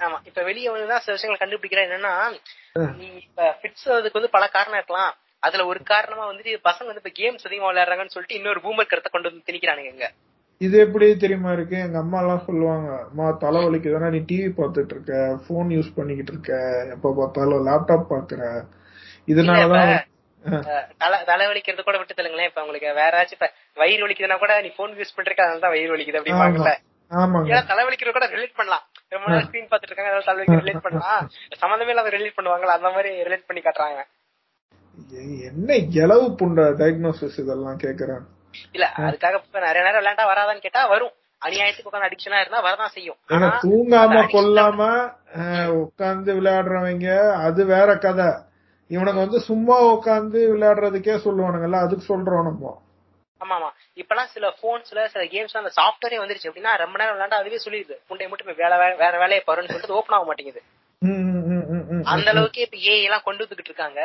ஆமா. இப்ப வெளிய வந்துதான் சில விஷயங்களை கண்டுபிடிக்கிறேன் என்னன்னா நீ இப்ப ஃபிட்ஸ் அதுக்கு வந்து பல காரணம் இருக்கலாம். அதுல ஒரு காரணமா வந்துட்டு பசங்க வந்து இப்ப கேம்ஸ் அதிகமா விளையாடுறாங்கன்னு சொல்லிட்டு இன்னொரு பூமர் கருத்தை கொண்டு வந்து திணிக்கிறானுங்க இது எப்படி தெரியுமா இருக்கு? எங்க அம்மா எல்லாம் சொல்லுவாங்க அம்மா தலைவலிக்குதுன்னா நீ டிவி பார்த்துட்டு இருக்க போன் யூஸ் பண்ணிக்கிட்டு இருக்க எப்ப பார்த்தாலும் லேப்டாப் பாக்குற இதனாலதான் தலை தலைவலிக்கிறது கூட விட்டு தள்ளுங்களேன். இப்ப உங்களுக்கு வேற ஏதாச்சும் இப்ப வயிறு வலிக்குதுன்னா கூட நீ போன் யூஸ் பண்றதுக்கு அதனால தான் வயிறு வலிக்குது அப்படிம்பாங்கல்ல ஏன்னா தலைவலிக்கிறது கூட ரிலேட் பண்ணலாம். ரொம்ப நேரம் ஸ்கிரீன் பாத்துட்டு இருக்காங்க அதனால தலைவலிக்க ரிலேட் பண்ணலாம். சம்மந்தமே இல்லாம ரிலேட் பண்ணுவாங்கல்ல அந்த மாதிரி ரிலேட் பண்ணி காட்டுறாங்க. என்ன இளவு புண்ட டயக்னோசிஸ் இதெல்லாம் கேக்குறேன். இல்ல அதுக்காக இப்ப நிறைய நேரம் விளையாண்டா வராதான்னு கேட்டா வரும். அநியாயத்துக்கு உட்காந்து அடிக்ஷனா இருந்தா வரதான் செய்யும். தூங்காம கொல்லாம உட்காந்து விளையாடுறவங்க அது வேற கதை. இவனுக்கு வந்து சும்மா உட்காந்து விளையாடுறதுக்கே சொல்லுவானுங்கல்ல அதுக்கு சொல்றோம் நம்ம ஆமா ஆமா இப்பெல்லாம் சில போன்ஸ்ல சில கேம்ஸ் அந்த சாஃப்ட்வேரே வந்துருச்சு. அப்படின்னா ரொம்ப நேரம் விளையாண்டா அதுவே சொல்லிடுது. புண்டை மட்டும் வேலை வேற வேலையை பாருன்னு சொல்லிட்டு ஓப்பன் ஆக மாட்டேங்குது. அந்த அளவுக்கு இப்ப ஏஐ எல்லாம் கொண்டு வந்துகிட்டு இருக்காங்க.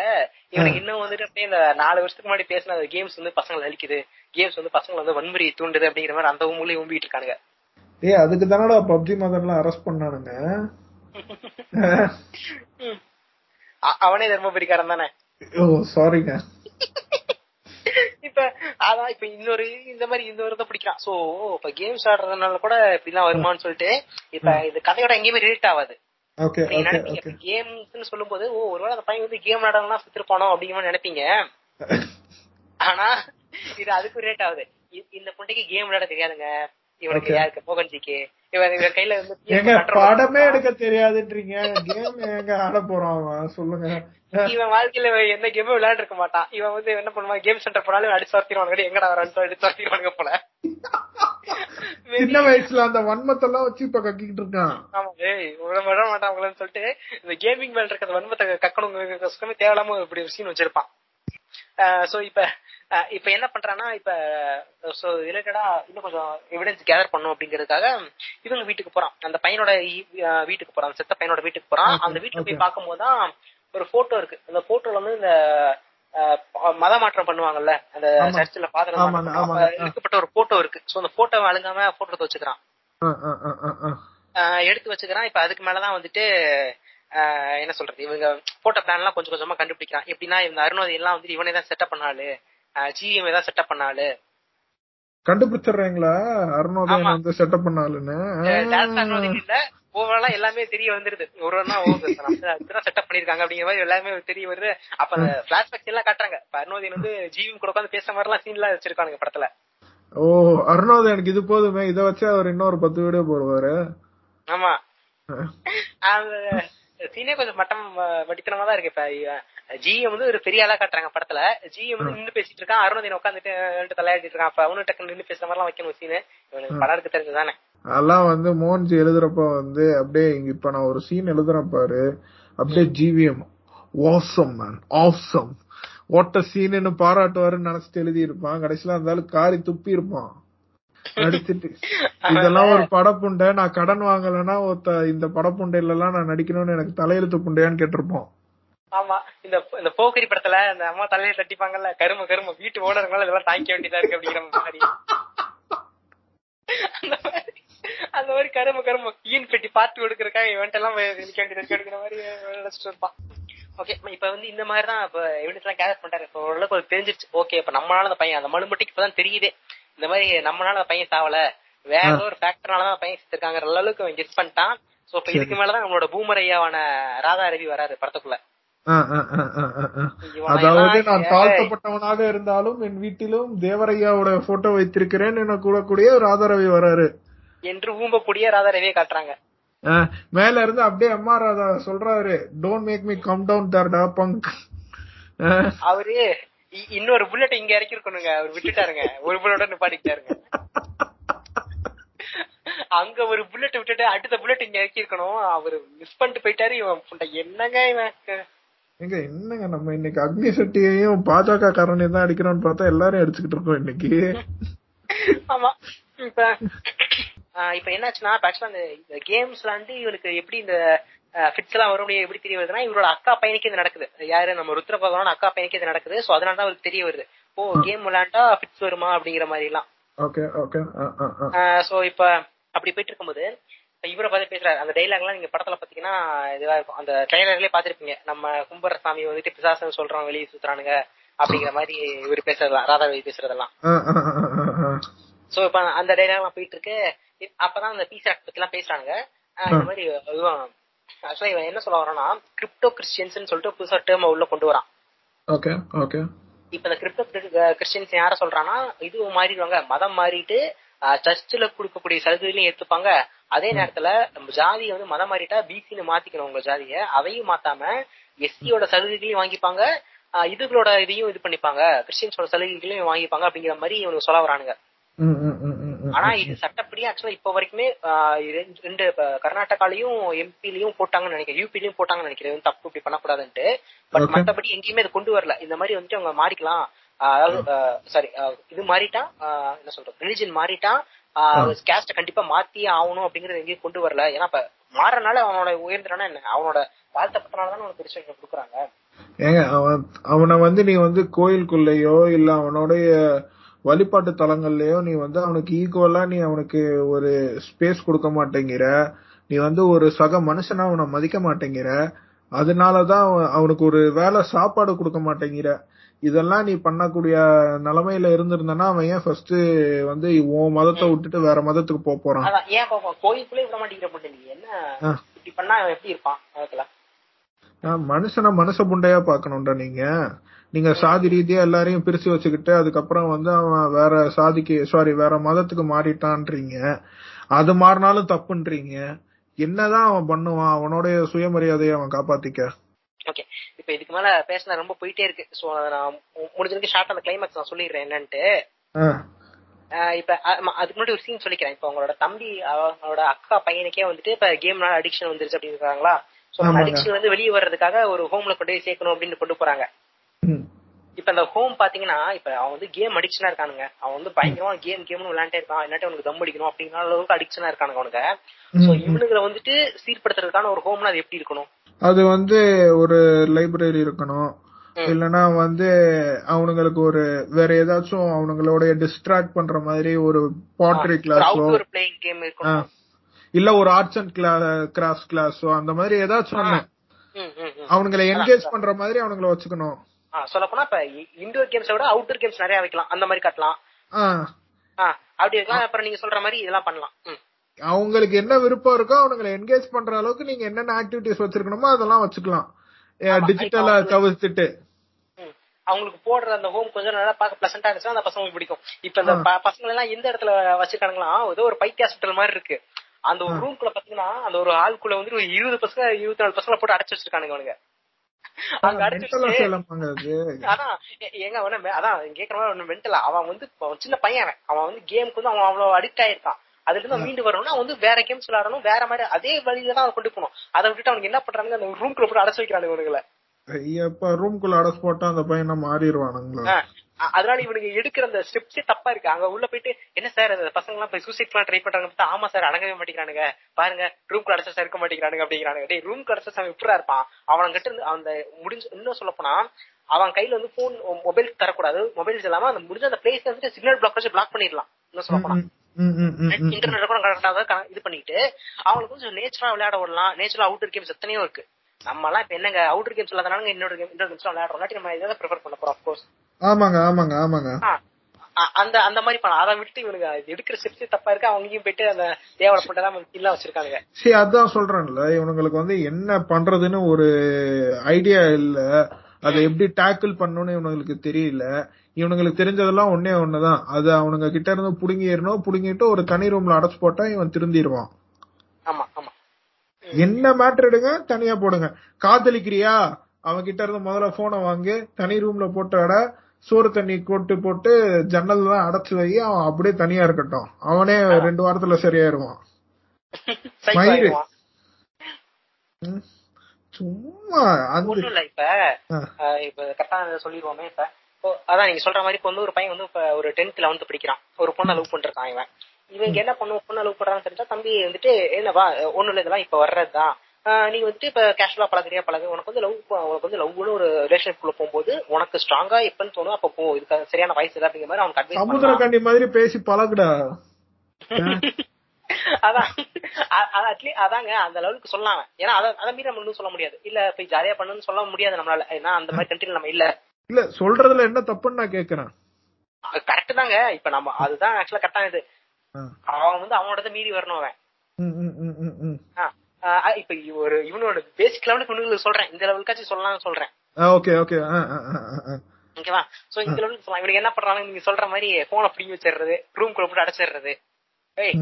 இவனுக்கு இன்னும் வந்துட்டு அப்படியே இந்த நாலு வருஷத்துக்கு முன்னாடி பேசின கேம்ஸ் வந்து பசங்களை அழிக்குது. கேம்ஸ் வந்து பசங்களை வந்து வன்முறையை தூண்டுது அப்படிங்கிற மாதிரி அந்த மூலையை ஊம்பிட்டு இருக்கானுங்க. ஏய் அதுக்கு தானடா பப்ஜி மதன்லாம் அரெஸ்ட் பண்ணானுங்க? அவனே தர்மபுரிக்காரன் தானே? ஓ சாரிங்க இப்ப அதான் இப்ப இன்னொரு இந்த மாதிரி இன்னொரு இதை பிடிக்கிறான். சோ இப்ப கேம்ஸ் ஆடுறதுனால கூட இப்படிலாம் வருமான்னு சொல்லிட்டு இப்ப இது கதையோட எங்கேயுமே ரிலேட் ஆகாது. கேம்ஸ்னு சொல்லும்போது ஓ ஒருவேளை அந்த பையன் வந்து கேம் விளையாடலாம் சுத்திருப்பானோ? அப்படிங்கிற நினைப்பீங்க. ஆனா இது அதுக்கு ரிலேட் ஆகுது. இந்த பொண்ணுக்கு கேம் விளையாட தெரியாதுங்க. இவனுக்கு யாருக்கு மோகன்ஜிக்கு இவன் கையில வந்து எங்க படமே எடுக்க தெரியாதுன்றீங்க. கேம் எங்க ஆட போறான் சொல்லுங்க. இவன் வாழ்க்கையில எந்த கேமும் விளையாண்டு இருக்க மாட்டான். இவன் வந்து என்ன பண்ணுவான்? கேம் சென்டர் போனாலும் அடிச்சு வரத்திடுவானுங்க எங்கடா வரான்னு அடிச்சு வரத்திடுவானுங்க போல. சின்ன வயசுல அந்த வன்மத்தெல்லாம் வச்சு இப்ப கக்கிட்டு இருக்கான். ஆமா ஏய் விட மாட்டான் சொல்லிட்டு இந்த கேமிங் மேல இருக்கிற வன்மத்தை கக்கணுங்க தேவையில்லாம இப்படி ஒரு சீன் வச்சிருப்பான். சோ இப்ப இப்ப என்ன பண்றான்னா இப்ப சோ ரிலேட்டடா இன்னும் கொஞ்சம் எவிடன்ஸ் கேதர் பண்ணும் அப்படிங்கறதுக்காக இவங்க வீட்டுக்கு போறான். அந்த பையனோட வீட்டுக்கு போறான். செத்த பையனோட வீட்டுக்கு போறான். அந்த வீட்டுக்கு. போய் பார்க்கும்போது தான் ஒரு போட்டோ இருக்கு. அந்த போட்டோல வந்து இந்த மத மாற்றம் பண்ணுவாங்கல்ல அந்த. சர்ச்சில் ஆமாங்க. எடுக்கப்பட்ட ஒரு போட்டோ இருக்கு. சோ அந்த போட்டோ அழுங்காம போட்டோ வச்சுக்கிறான். ஆ. ஆஹ் எடுத்து வச்சுக்கிறான். இப்ப அதுக்கு மேலதான் வந்துட்டு என்ன சொல்றது? இவங்க போட்ட பிளான் எல்லாம் கொஞ்சம் கொஞ்சமா கண்டுபிடிக்கிறான். எப்படின்னா இந்த அருணோதி எல்லாம் வந்துட்டு இவனே தான் செட்டப் பண்ணாலு ஜிஎம் தான் செட்டப் பண்ணாலு கண்டுபிடிச்சிடுறீங்களா? அருணோதயன் ஆமா. வந்து செட்டப் பண்ணாலுன்னு இல்ல. ஓவராலா எல்லாமே தெரிய வந்துருது. ஒரு செட்டப் பண்ணிருக்காங்க அப்படிங்கிற மாதிரி எல்லாமே தெரிய வருது. அப்ப அந்த பிளாஷ்பேக்ஸ் எல்லாம் காட்டுறாங்க. அருணோதியன் வந்து ஜிவிஎம் கூட உட்காந்து பேசுற மாதிரி எல்லாம் சீன் எல்லாம் வச்சிருக்காங்க படத்துல. ஓ அருணோதயனுக்கு இது போதுமே. இத வச்சு அவர் இன்னொரு பத்து வீடியோ போடுவாரு. ஆமா. சீனே கொஞ்சம் மட்டம் வட்டித்தனமா தான் இருக்கு. இப்ப ஜிஎம் வந்து ஒரு பெரிய ஆளா காட்டுறாங்க படத்துல. ஜிஎம் வந்து நின்னு பேசிட்டு இருக்கான். அருணதின் உட்காந்துட்டு தலையாடிட்டு இருக்கான். அப்ப அவனு டக்குன்னு நின்னு பேசுற மாதிரி எல்லாம் வைக்கணும் சீனு இவனுக்கு படம் இருக்கு தெரிஞ்சுதானே அதெல்லாம் வந்து மோகன்ஜி எழுதுறப்ப வந்து அப்படியே இங்க இப்ப நான் ஒரு சீன் எழுதுறேன் பாரு. அப்படியே ஜிவிஎம் ஆசம் மேன் ஆசம் ஓட்ட சீனுன்னு பாராட்டுவாருன்னு நினைச்சிட்டு எழுதி இருப்பான் கடைசியில இருந்தாலும் காரி துப்பி இருப்பான் நடிச்சிட்டு. இதெல்லாம் ஒரு படப்புண்டை. நான் கடன் வாங்கலைன்னா ஒருத்த இந்த படப்புண்டையில எல்லாம் நான் நடிக்கணும்னு எனக்கு தலையெழுத்து புண்டையான்னு கேட்டிருப்போம். ஆமா. இந்த இந்த போக்கரி படத்துல அந்த அம்மா தலையில தட்டிப்பாங்கல்ல கரும கரும வீட்டு ஓனருங்களால இதெல்லாம் தாங்கிக்க வேண்டியதா இருக்கு அப்படிங்கிற மாதிரி. அந்த மாதிரி. அந்த மாதிரி கரும கரும ஈன் பெட்டி பார்த்து கொடுக்கறக்காக இவன்ட் எல்லாம் நிக்க வேண்டியது இருக்கு அப்படிங்கிற மாதிரி நினைச்சிட்டு இருப்பான். ஓகே இப்ப வந்து இந்த மாதிரி தான் இப்ப எவிடன்ஸ் எல்லாம் கேதர் பண்றாரு இப்ப ஓரளவுக்கு தெரிஞ்சிருச்சு. ஓகே இப்ப நம்மளால அந்த பையன் அந்த மலுமட்டிக்கு இப்பதான் தெரியுதே. இந்த மாதிரி நம்மளால அந்த பையன் சாவல. வேற ஏதோ ஒரு ஃபேக்டர்னால தான் பையன் செத்துருக்காங்க அளவுக்கு அவன் கெஸ் பண்ணிட்டான். சோ இப்ப இதுக்கு மேலதான் நம்மளோட பூமர் ஐயாவான ராதா ரவி வராரு படத்துக்குள்ள. அதாவது நான். தாழ்த்தப்பட்டவனாக இருந்தாலும் என் வீட்டிலும் தேவரையாவோட போட்டோ வைத்திருக்கிறேன் என கூடக்கூடிய ஒரு ஆதரவை வராரு. என்று ஊம்பக்கூடிய ராதா ரவியை காட்டுறாங்க. மேல இருந்து அப்படியே அம்மா ராதா சொல்றாரு don't make me come down தர்டா பங்க் அவரு இன்னொரு புல்லட் இங்க இறக்கி இருக்கணுங்க அவர் விட்டுட்டாருங்க. ஒரு புல்லோட நிப்பாட்டிக்கிட்டாருங்க. அங்க ஒரு புல்லட் விட்டுட்டு அடுத்த புல்லட் இங்க இறக்கி இருக்கணும் அவரு மிஸ் பண்ணிட்டு போயிட்டாரு. இவன் என்னங்க இவன்? எங்க என்னங்க நம்ம இன்னைக்கு அக்னி சட்டியையும் பாஜக காரனையும் தான் அடிக்கிறோம்னு பார்த்தா எல்லாரும் அடிச்சுக்கிட்டு இருக்கோம் இன்னைக்கு. ஆமா. இப்ப இப்ப என்னாச்சுன்னா ஆக்சுவலா இந்த கேம்ஸ்ல வந்து இவனுக்கு எப்படி இந்த ஃபிட்ஸ் எல்லாம் வரும் எப்படி தெரிய வருதுன்னா இவரோட அக்கா பையனுக்கு இது நடக்குது. யாரு? நம்ம ருத்ர பகவான் அக்கா பையனுக்கு இது நடக்குது. சோ அதனால தான் அவருக்கு தெரிய வருது. ஓ கேம் விளையாண்டா ஃபிட்ஸ் வருமா? அப்படிங்கிற மாதிரி எல்லாம் சோ இப்ப அப்படி போயிட்டு இருக்கும்போது இவரை பார்த்து பேசுறாரு. அந்த டைலாக் எல்லாம் நீங்க படத்துல பாத்தீங்கன்னா இதுவா இருக்கும். அந்த ட்ரைலர்லயே பாத்திருப்பீங்க நம்ம கும்பரசாமி வந்துட்டு பிசாசன் சொல்றோம் வெளியே சுத்துறானுங்க அப்படிங்கிற மாதிரி இவர் பேசுறதெல்லாம். ராதாவி பேசுறதெல்லாம் சோ இப்ப அந்த டைலாக் எல்லாம் போயிட்டு இருக்கு. அப்பதான் அந்த பீஸ் ஆக்ட் பத்தி எல்லாம் பேசுறாங்க இந்த மாதிரி ஆக்சுவலா இவன் என்ன சொல்ல வரான்னா கிரிப்டோ கிறிஸ்டியன்ஸ் சொல்லிட்டு புதுசா டேர்ம் உள்ள கொண்டு வரான். ஓகே ஓகே இப்ப இந்த கிரிப்டோ கிறிஸ்டியன்ஸ் யார சொல்றான்னா இது மாறிடுவாங்க. மதம் மாறிட்டு சர்ச்சில் கொடுக்கக்கூடிய சலுகைகளையும் ஏத்துப்பாங்க. அதே நேரத்துல நம்ம ஜாதியை வந்து மதம் மாறிட்டா பிசின்னு மாத்திக்கணும் உங்க ஜாதிய. அதையும் மாத்தாம எஸ்சியோட சலுகைகளையும் வாங்கிப்பாங்க. இதுகளோட இதையும் இது பண்ணிப்பாங்க. கிறிஸ்டியன்ஸோட சலுகைகளையும் வாங்கிப்பாங்க அப்படிங்கிற மாதிரி இவனுக்கு சொல்ல வரானுங்க. ஆனா இது சட்டப்படி ஆக்சுவலா இப்ப வரைக்குமே ரெண்டு- கர்நாடகாலையும் எம்பிலையும் போட்டாங்கன்னு நினைக்கிறேன். யூபிலையும் போட்டாங்கன்னு நினைக்கிறேன். தப்பு இப்படி பண்ணக்கூடாதுன்ட்டு. பட். மத்தபடி எங்கேயுமே இது கொண்டு வரல. இந்த மாதிரி வந்துட்டு அவங்க மாறிக்கலாம். அதாவது சாரி இது மாறிட்டா என்ன சொல்றது ரிலிஜன் மாறிட்டா கேஸ்ட கண்டிப்பா மாத்தியே ஆகணும் அப்படிங்கறது எங்கேயும் கொண்டு வரல. ஏன்னா இப்ப மாறனால அவனோட உயர்ந்துறானா என்ன? அவனோட வாழ்த்தப்பட்டனால தான் அவனுக்கு பெருசு கொடுக்குறாங்க. ஏங்க அவன் அவனை வந்து நீ வந்து கோயிலுக்குள்ளேயோ இல்ல அவனுடைய வழிபாட்டு தலங்கள்லயோ நீ வந்து அவனுக்கு ஈக்குவலா நீ அவனுக்கு ஒரு ஸ்பேஸ் கொடுக்க மாட்டேங்கிற. நீ வந்து ஒரு சக மனுஷனா அவனை மதிக்க மாட்டேங்கிற. அதனாலதான் அவன் அவனுக்கு ஒரு வேலை சாப்பாடு கொடுக்க மாட்டேங்கிற. இதெல்லாம் நீ பண்ணக்கூடிய நிலைமையில இருந்திருந்தனா அவன் ஏன் ஃபர்ஸ்ட் வந்து உன் மதத்தை விட்டுட்டு வேற மதத்துக்கு போக போறான்? ஏன் கோயிலுக்குள்ளே விட மாட்டேங்கிற என்ன. இப்படி பண்ணா எப்படி இருப்பான்? மனுஷனை மனுஷ புண்டையா பாக்கணும்டா நீங்க. நீங்க சாதி ரீதியா எல்லாரையும் பிரிச்சு வச்சுக்கிட்டு அதுக்கப்புறம் வந்து அவன் வேற சாதிக்கு சாரி வேற மதத்துக்கு மாறிட்டான்றீங்க. அது மாறினாலும் தப்புன்றீங்க. என்னதான் அவன் பண்ணுவான்? அவனோட சுயமரியாதையை அவன் காப்பாத்திக்க. ஓகே இப்ப இதுக்கு மேல பேசினா ரொம்ப போயிட்டே இருக்கு. சோ நான் மு- முடிஞ்சதுக்கு ஷார்ட் அந்த கிளைமேக்ஸ் நான் சொல்லிடுறேன் என்னன்ட்டு. இப்ப அதுக்கு முன்னாடி ஒரு சீன் சொல்லிக்கிறேன். இப்ப உங்களோட தம்பி அவங்களோட அக்கா பையனுக்கே வந்துட்டு இப்ப கேம்னால அடிக்ஷன் வந்துருச்சு அப்படின்னு இருக்காங்களா சோ அந்த. அடிக்ஷன் வந்து வெளியே வர்றதுக்காக ஒரு ஹோம்ல கொண்டு போய் சேர்க்கணும் அப்படின்னு கொண்டு போறாங்க. இப்ப அந்த ஹோம் பாத்தீங்கன்னா இப்ப அவன் வந்து கேம் அடிக்ஷனா இருக்கானுங்க. அவன் வந்து பயங்கரமா கேம் கேம்னு விளையாண்டே இருக்கான். இல்லாட்டி அவனுக்கு தம் அடிக்கணும் அப்படிங்கிற அளவுக்கு அடிக்ஷனா இருக்கானுங்க அவனுங்க. சோ. இவனுங்களை வந்துட்டு சீர்படுத்துறதுக்கான ஒரு ஹோம்னா அது எப்படி இருக்கணும்? அது வந்து ஒரு லைப்ரரி இருக்கணும். இல்லனா வந்து அவனுங்களுக்கு ஒரு வேற ஏதாச்சும் அவனுங்களோட டிஸ்ட்ராக்ட் பண்ற மாதிரி ஒரு பாட்ரி கிளாஸோ அவுட்டோர் பிளேயிங் கேம் இருக்கணும். இல்ல ஒரு ஆர்ட்ஸ் அண்ட் கிராஃப்ட் கிளாஸோ அந்த மாதிரி ஏதாச்சும். அவனுங்களை என்கேஜ் பண்ற மாதிரி அவனுங்கள வச்சுக்கணும். சொல்ல போனா இப்ப இன்டோர் கேம்ஸை விட அவுட்டோர் கேம்ஸ் நிறைய வைக்கலாம். அந்த மாதிரி கட்டலாம். அப்படி இருக்கலாம். அப்புறம் நீங்க சொல்ற மாதிரி இதெல்லாம் பண்ணலாம். அவங்களுக்கு என்ன விருப்பம் இருக்கோ அவனுங்களை என்கேஜ் பண்ற அளவுக்கு நீங்க என்னென்ன ஆக்டிவிட்டிஸ் வச்சிருக்கணுமோ அதெல்லாம் வச்சுக்கலாம். டிஜிட்டலா தவிர்த்துட்டு. அவங்களுக்கு போடுற அந்த ஹோம் கொஞ்சம் நல்லா பார்க்க பிளசண்டா இருந்துச்சுன்னா அந்த பசங்களுக்கு பிடிக்கும். இப்ப இந்த பசங்க எல்லாம் எந்த இடத்துல வச்சிருக்கானுங்களாம் ஏதோ ஒரு பைத்திய ஹாஸ்பிட்டல் மாதிரி இருக்கு. அந்த ஒரு ரூம்குள்ள பாத்தீங்கன்னா அந்த ஒரு ஆளுக்குள்ள வந்து ஒரு இருபது பசங்க இருபத்தி நாலு பசங்களை போட்டு அடைச்சு வச்சிருக்கானுங்க அவனுங்க. எங்க அவன அதான் கேக்குற மாதிரி ஒண்ணு மென்டலா அவன் வந்து சின்ன பையன் அவன். வந்து கேமுக்கு வந்து அவன் அவ்வளவு அடிக்ட் ஆயிருக்கான். அதுல இருந்து மீண்டு வரணும்னா வந்து வேற கேம்ஸ் விளையாடணும் வேற மாதிரி அதே வழியில தான் அவன் கொண்டு போகணும். அதை விட்டுட்டு அவனுக்கு என்ன பண்றாங்க அந்த ரூம்குள்ள போட்டு அடைச்சு வைக்கிறானுங்க இவனுங்களை. ஐயப்பா ரூம்குள்ள அடச்சு போட்டா அந்த பையனை மாறிடுவானுங்களா? அதனால இவனுக்கு எடுக்கிற அந்த ஸ்டெப்ஸே தப்பா இருக்கு. அங்க உள்ள போயிட்டு என்ன சார் அந்த பசங்க எல்லாம் போய் சூசைட் எல்லாம் ட்ரை பண்றாங்க பார்த்தா, ஆமா சார் அடங்கவே மாட்டேங்கிறானுங்க. பாருங்க ரூம் அடைச்சா சார் இருக்க மாட்டேங்கிறானுங்க அப்படிங்கிறானுங்க. டேய் ரூம் அடைச்சா சார் இப்படியா இருப்பான்? அவன் கிட்ட இருந்து அந்த முடிஞ்சு இன்னும் சொல்ல போனா அவன் கையில வந்து போன் மொபைல் தரக்கூடாது. மொபைல்ஸ் இல்லாம அந்த முடிஞ்ச அந்த பிளேஸ் வந்துட்டு சிக்னல் பிளாக் வச்சு பிளாக் பண்ணிடலாம். இன்னும் சொல்ல போனா. இன்டர்நெட் கூட கரெக்டாக இது பண்ணிட்டு அவங்களுக்கு கொஞ்சம் நேச்சுரலா விளையாட விடலாம். நேச்சுரலா அவுட்டர் கேம்ஸ் எத்தனையோ இருக்கு. நம்ம எல்லாம் இப்ப என்னங்க அவுட்டர் கேம்ஸ் இல்லாதனால இன்னொரு கேம் இன்டோர் கேம்ஸ் விளையாடுறோம். இல்லாட்டி நம்ம இதை ப்ரிஃபர் பண்ண போறோம் அப்கோர்ஸ் ஆமாங்க ஆமாங்க ஆமாங்க. அந்த அந்த மாதிரி பண்ணலாம். அதை விட்டு இவனுக்கு எடுக்கிற ஸ்டெப்ஸே தப்பா இருக்கு அவங்களையும் போயிட்டு அந்த தேவலை பண்ணலாம் எல்லாம் வச்சிருக்கானுங்க. சரி அதான் சொல்றேன்ல இவனுங்களுக்கு வந்து என்ன பண்றதுன்னு ஒரு ஐடியா இல்ல. அதை எப்படி டேக்கிள் பண்ணணும்னு இவனுங்களுக்கு தெரியல. இவனுங்களுக்கு தெரிஞ்சதெல்லாம் ஒன்னே ஒண்ணுதான். அது அவனுங்க கிட்ட இருந்து புடுங்கிடணும் புடுங்கிட்டு ஒரு தனி ரூம்ல அடைச்சு போட்டா இவன் திருந்திடுவான். என்ன மேட்டர் எடுங்க தனியா போடுங்க. காதலிக்கிறியா? அவன் கிட்ட இருந்து முதல்ல போனை வாங்கி. தனி ரூம்ல போட்டு அட சோறு தண்ணி கொட்டு போட்டு ஜன்னல் எல்லாம் அடைச்சு வை. அவன் அப்படியே தனியா இருக்கட்டும். அவனே ரெண்டு வாரத்துல சரியாயிருவான். Psycho மயிரு. ஆயிடுவான். ம். சும்மா ஒண்ணும் இல்ல இப்ப. இப்ப கரெக்டா சொல்லிடுவோமே இப்ப. அதான் நீங்க சொல்ற மாதிரி இப்ப வந்து ஒரு பையன் வந்து ஒரு டென்த் லெவன்த் படிக்கிறான். ஒரு பொண்ணை லவ் பண்ணிருக்கான் இவன். இவங்க என்ன பண்ணுவோம் பொண்ணை லவ் பண்றான்னு தெரிஞ்சா தம்பி வந்துட்டு என்னவா ஒண்ணும் இல்ல இதெல்லாம் இப்ப வர்றதுதான் நீ வந்துட்டு இப்ப கேஷுவலா பழகுறியா? பழகு. உனக்கு வந்து லவ் உனக்கு வந்து லவ்னு ஒரு ரிலேஷன் குள்ள போகும்போது உனக்கு ஸ்ட்ராங்கா எப்பன்னு தோணும் அப்ப போ. இதுக்கு சரியான வயசு இல்லை அப்படிங்கிற மாதிரி அவனுக்கு அட்வைஸ் சமுத்திர கண்டி மாதிரி பேசி பழகுடா. அதான். அட்லீஸ்ட் அதாங்க அந்த லெவலுக்கு சொல்லலாம் ஏன்னா அதை அதை மீறி நம்ம இன்னும் சொல்ல முடியாது. இல்ல போய் ஜாலியா பண்ணுன்னு சொல்ல முடியாது நம்மளால. ஏன்னா அந்த மாதிரி கண்ட்ரில நம்ம இல்ல. இல்ல சொல்றதுல என்ன தப்புன்னு நான் கேக்குறேன். கரெக்ட் தாங்க. இப்ப நம்ம அதுதான் ஆக்சுவலா கரெக்டா இது. அவன் வந்து அவனோட மீறி வரணும் அவன். இப்ப ஒரு இவனோட பேசிக் லெவலுக்கு இவனுங்களுக்கு சொல்றேன். இந்த லெவலுக்காச்சும் சொல்லலாம்னு சொல்றேன். Okay okay. ஓகேவா சோ இந்த லெவலுக்கு சொல்லலாம். இவனுக்கு என்ன பண்றாங்க? நீங்க சொல்ற மாதிரி போனை பிடிங்கி வச்சிடுறது ரூம் குள்ள போட்டு அடைச்சிடுறது. ஏய்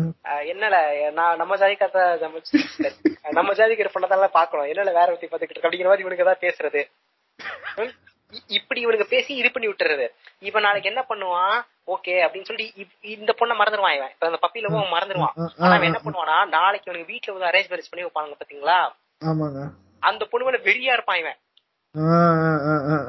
என்னல நான் நம்ம ஜாதிக்கார நம்ம நம்ம ஜாதிக்கிற பண்ணதான் பாக்கணும் என்னல வேற பத்தி பாத்துக்கிட்டு அப்படிங்கிற மாதிரி இவனுக்கு ஏதாவது பேசுறது. இப்படி இவனுக்கு பேசி இது பண்ணி விட்டுறது. இவன் நாளைக்கு என்ன பண்ணுவான்? ஓகே அப்படின்னு சொல்லி இப்- இந்த பொண்ணை மறந்துடுவான் இவன். இப்ப அந்த பப்பில அவன் மறந்துடுவான் ஆனா அவன் என்ன பண்ணுவானா நாளைக்கு இவனுக்கு வீட்டுல வந்து அரேஞ்ச் மேரேஜ் பண்ணி வைப்பாங்க பாத்தீங்களா? அந்த பொண்ணு மேல வெறியா இருப்பான் இவன்.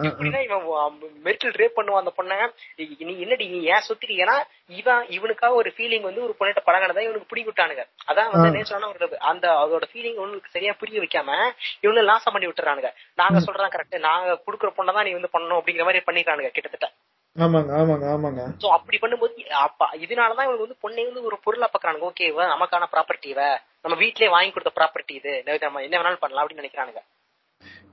இப்படின்னா இவன் மெரிட்டல் ரேப் பண்ணுவான் அந்த பொண்ணை. நீ என்னடி நீ ஏன் சுத்திரி ஏன்னா இவன் இவனுக்காக ஒரு ஃபீலிங் வந்து ஒரு பொண்ணிட்ட பழகினதான் இவனுக்கு பிடி விட்டானுங்க. அதான் வந்து. நேச்சரான ஒரு. அந்த அதோட ஃபீலிங் உனக்கு சரியா புரிய வைக்காம இவனு லாசம் பண்ணி விட்டுறானுங்க. நாங்க சொல்றதான் கரெக்ட் நாங்க குடுக்குற பொண்ணை தான் நீ வந்து பண்ணணும் அப்படிங்கிற மாதிரி பண்ணிக்கிறானுங்க கிட்டத்தட்ட. ஆமாங்க ஆமாங்க ஆமாங்க. சோ அப்படி பண்ணும்போது அப்ப இதனாலதான் இவனுக்கு வந்து பொண்ணை வந்து ஒரு பொருளா பாக்குறானுங்க. ஓகே இவ நமக்கான ப்ராப்பர்ட்டி இவ. நம்ம வீட்லயே வாங்கி கொடுத்த ப்ராப்பர்ட்டி இது. நம்ம என்ன வேணாலும் பண்ணலாம் அப்படின்னு நினைக்கிறானுங்க.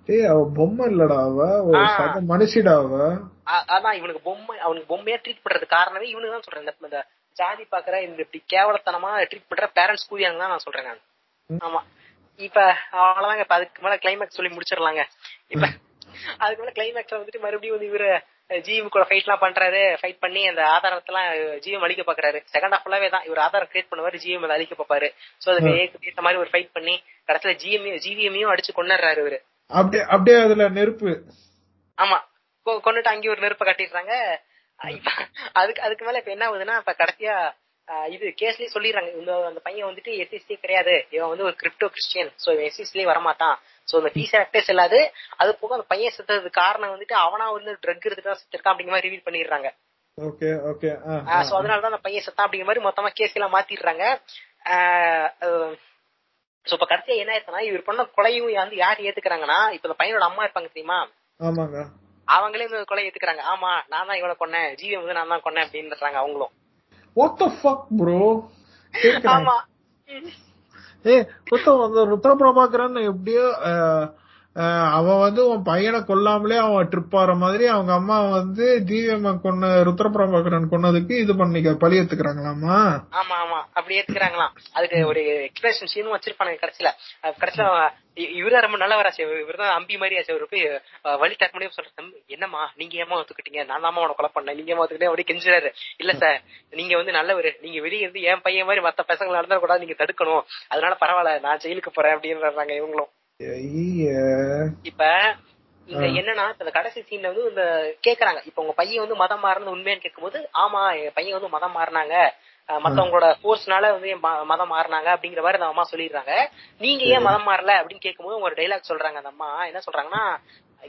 ஏய் அவ பொம்மை இல்லடா அவ. ஒரு. சக மனுஷிடா அவ? அதான் இவனுக்கு பொம்மை அவனுக்கு பொம்மையா ட்ரீட் பண்றது காரணமே இவனுக்கு தான் சொல்றேன். இந்த- ஜாதி பாக்குற இந்த இப்படி கேவலத்தனமா ட்ரீட் பண்ற பேரண்ட்ஸ் கூதியாங்க தான் நான் சொல்றேன் நான். ஆமா. இப்ப அவ்வளவுதாங்க. இப்ப அதுக்கு மேல கிளைமேக்ஸ் சொல்லி முடிச்சிடலாங்க. இப்ப அதுக்கு மேல கிளைமேக்ஸ்ல வந்துட்டு மறுபடியும் வந்து இவரு ஜிஎம் கூட ஃபைட் எல்லாம் பண்றாரு. ஃபைட் பண்ணி அந்த ஆதாரத்தெல்லாம் ஜிஎம் அழிக்க பாக்குறாரு. செகண்ட் ஹாஃப் ஃபுல்லாவே தான். இவர் ஆதாரம் கிரியேட் பண்ணுவாரு ஜிஎம் அதை அழிக்க பாப்பாரு. சோ அதுக்கு ஏத்த மாதிரி ஒரு ஃபைட் பண்ணி கடைசியில ஜிஎம் ஜிவிஎம்மையும் அடிச்சு கொண்டுறாரு இவரு. அப்படியே அப்படியே அதுல நெருப்பு. ஆமா. கொ- கொன்னுட்டு அங்கேயும் ஒரு நெருப்பை கட்டிடுறாங்க. அதுக்கு அதுக்கு மேல இப்ப என்ன ஆகுதுன்னா இப்ப கடைசியா இது கேஸ்லயே சொல்லிடுறாங்க. இந்த அந்த பையன் வந்துட்டு எஸ்சிஸ்டி கிடையாது. இவன் வந்து ஒரு கிரிப்டோ கிறிஸ்டியன் சோ இவன் எஸ்சிஸ்லயே வரமாட்டான். சோ இந்த பீஸ் ஆக்டே செல்லாது. அது போக அந்த பையன் செத்ததுக்கு காரணம் வந்துட்டு அவனா வந்து ட்ரக் எடுத்துட்டு செத்துருக்கான் அப்படிங்கிற மாதிரி ரிவீல் பண்ணிடுறாங்க. ஓகே ஓகே சோ அதனாலதான் அந்த பையன் செத்தான் அப்படிங்கிற மாதிரி மொத்தமா கேஸ் எல்லாம் மாத்திடுறாங்க. சோ இப்ப கடைசியா என்ன ஆயிருக்குன்னா இவர் பண்ண கொலையும் வந்து யார் ஏத்துக்கிறாங்கன்னா இப்ப இந்த பையனோட அம்மா இருப்பாங்க தெரியுமா? ஆமாங்க. அவங்களே இந்த கொலை ஏத்துக்கிறாங்க. ஆமா நான் தான் இவனை கொன்னேன். ஜீவி வந்து நான் தான் கொன்னேன் அப்படின்றாங்க அவங்களும். வாட் த ஃபக் ப்ரோ ஆமா. ஏ மொத்தம் அந்த ருத்ரா பிரபாகரன் எப்படியோ அவன் வந்து உன் பையனை கொல்லாமலே அவன் ட்ரிப் ஆற மாதிரி அவங்க அம்மா வந்து ஜீவியம்மா கொன்ன ருத்ர பிரபாகரன் கொன்னதுக்கு இது பண்ணிக்க பழி ஏத்துக்கிறாங்களாமா ஆமா ஆமா. அப்படி ஏத்துக்கிறாங்களாம். அதுக்கு ஒரு எக்ஸ்பிரஷன் சீனும் வச்சிருப்பானுங்க கடைசியில. கடைசியில இவரா ரொம்ப நல்லவராச்சு இவர் தான் அம்பி மாதிரி ஆச்சு அவரு போய் வழி தர முடியும் சொல்ற என்னம்மா? நீங்க ஏமா ஒத்துக்கிட்டீங்க? நான் தான் உன கொலை பண்ணேன். நீங்க ஏமா ஒத்துக்கிட்டே அப்படி கெஞ்சுறாரு. இல்ல சார் நீங்க வந்து நல்லவரு. நீங்க வெளியே இருந்து என் பையன் மாதிரி மத்த பசங்களை நடந்தா கூட நீங்க தடுக்கணும். அதனால பரவாயில்ல நான் ஜெயிலுக்கு போறேன். அப்படின்றாங்க இவங்களும். இப்ப இங்க என்னன்னா இந்த கடைசி சீன்ல வந்து இந்த கேக்குறாங்க. இப்ப உங்க பையன் வந்து மதம் மாறினது உண்மையான்னு கேட்கும்போது ஆமா என் பையன் வந்து மதம் மாறினாங்க. மத்தவங்களோட ஃபோர்ஸ்னால வந்து மதம் மாறினாங்க அப்படிங்கிற மாதிரி அந்த அம்மா சொல்லிடுறாங்க. நீங்க ஏன் மதம் மாறல அப்படின்னு கேட்கும்போது ஒரு டைலாக் சொல்றாங்க அந்த அம்மா. என்ன சொல்றாங்கன்னா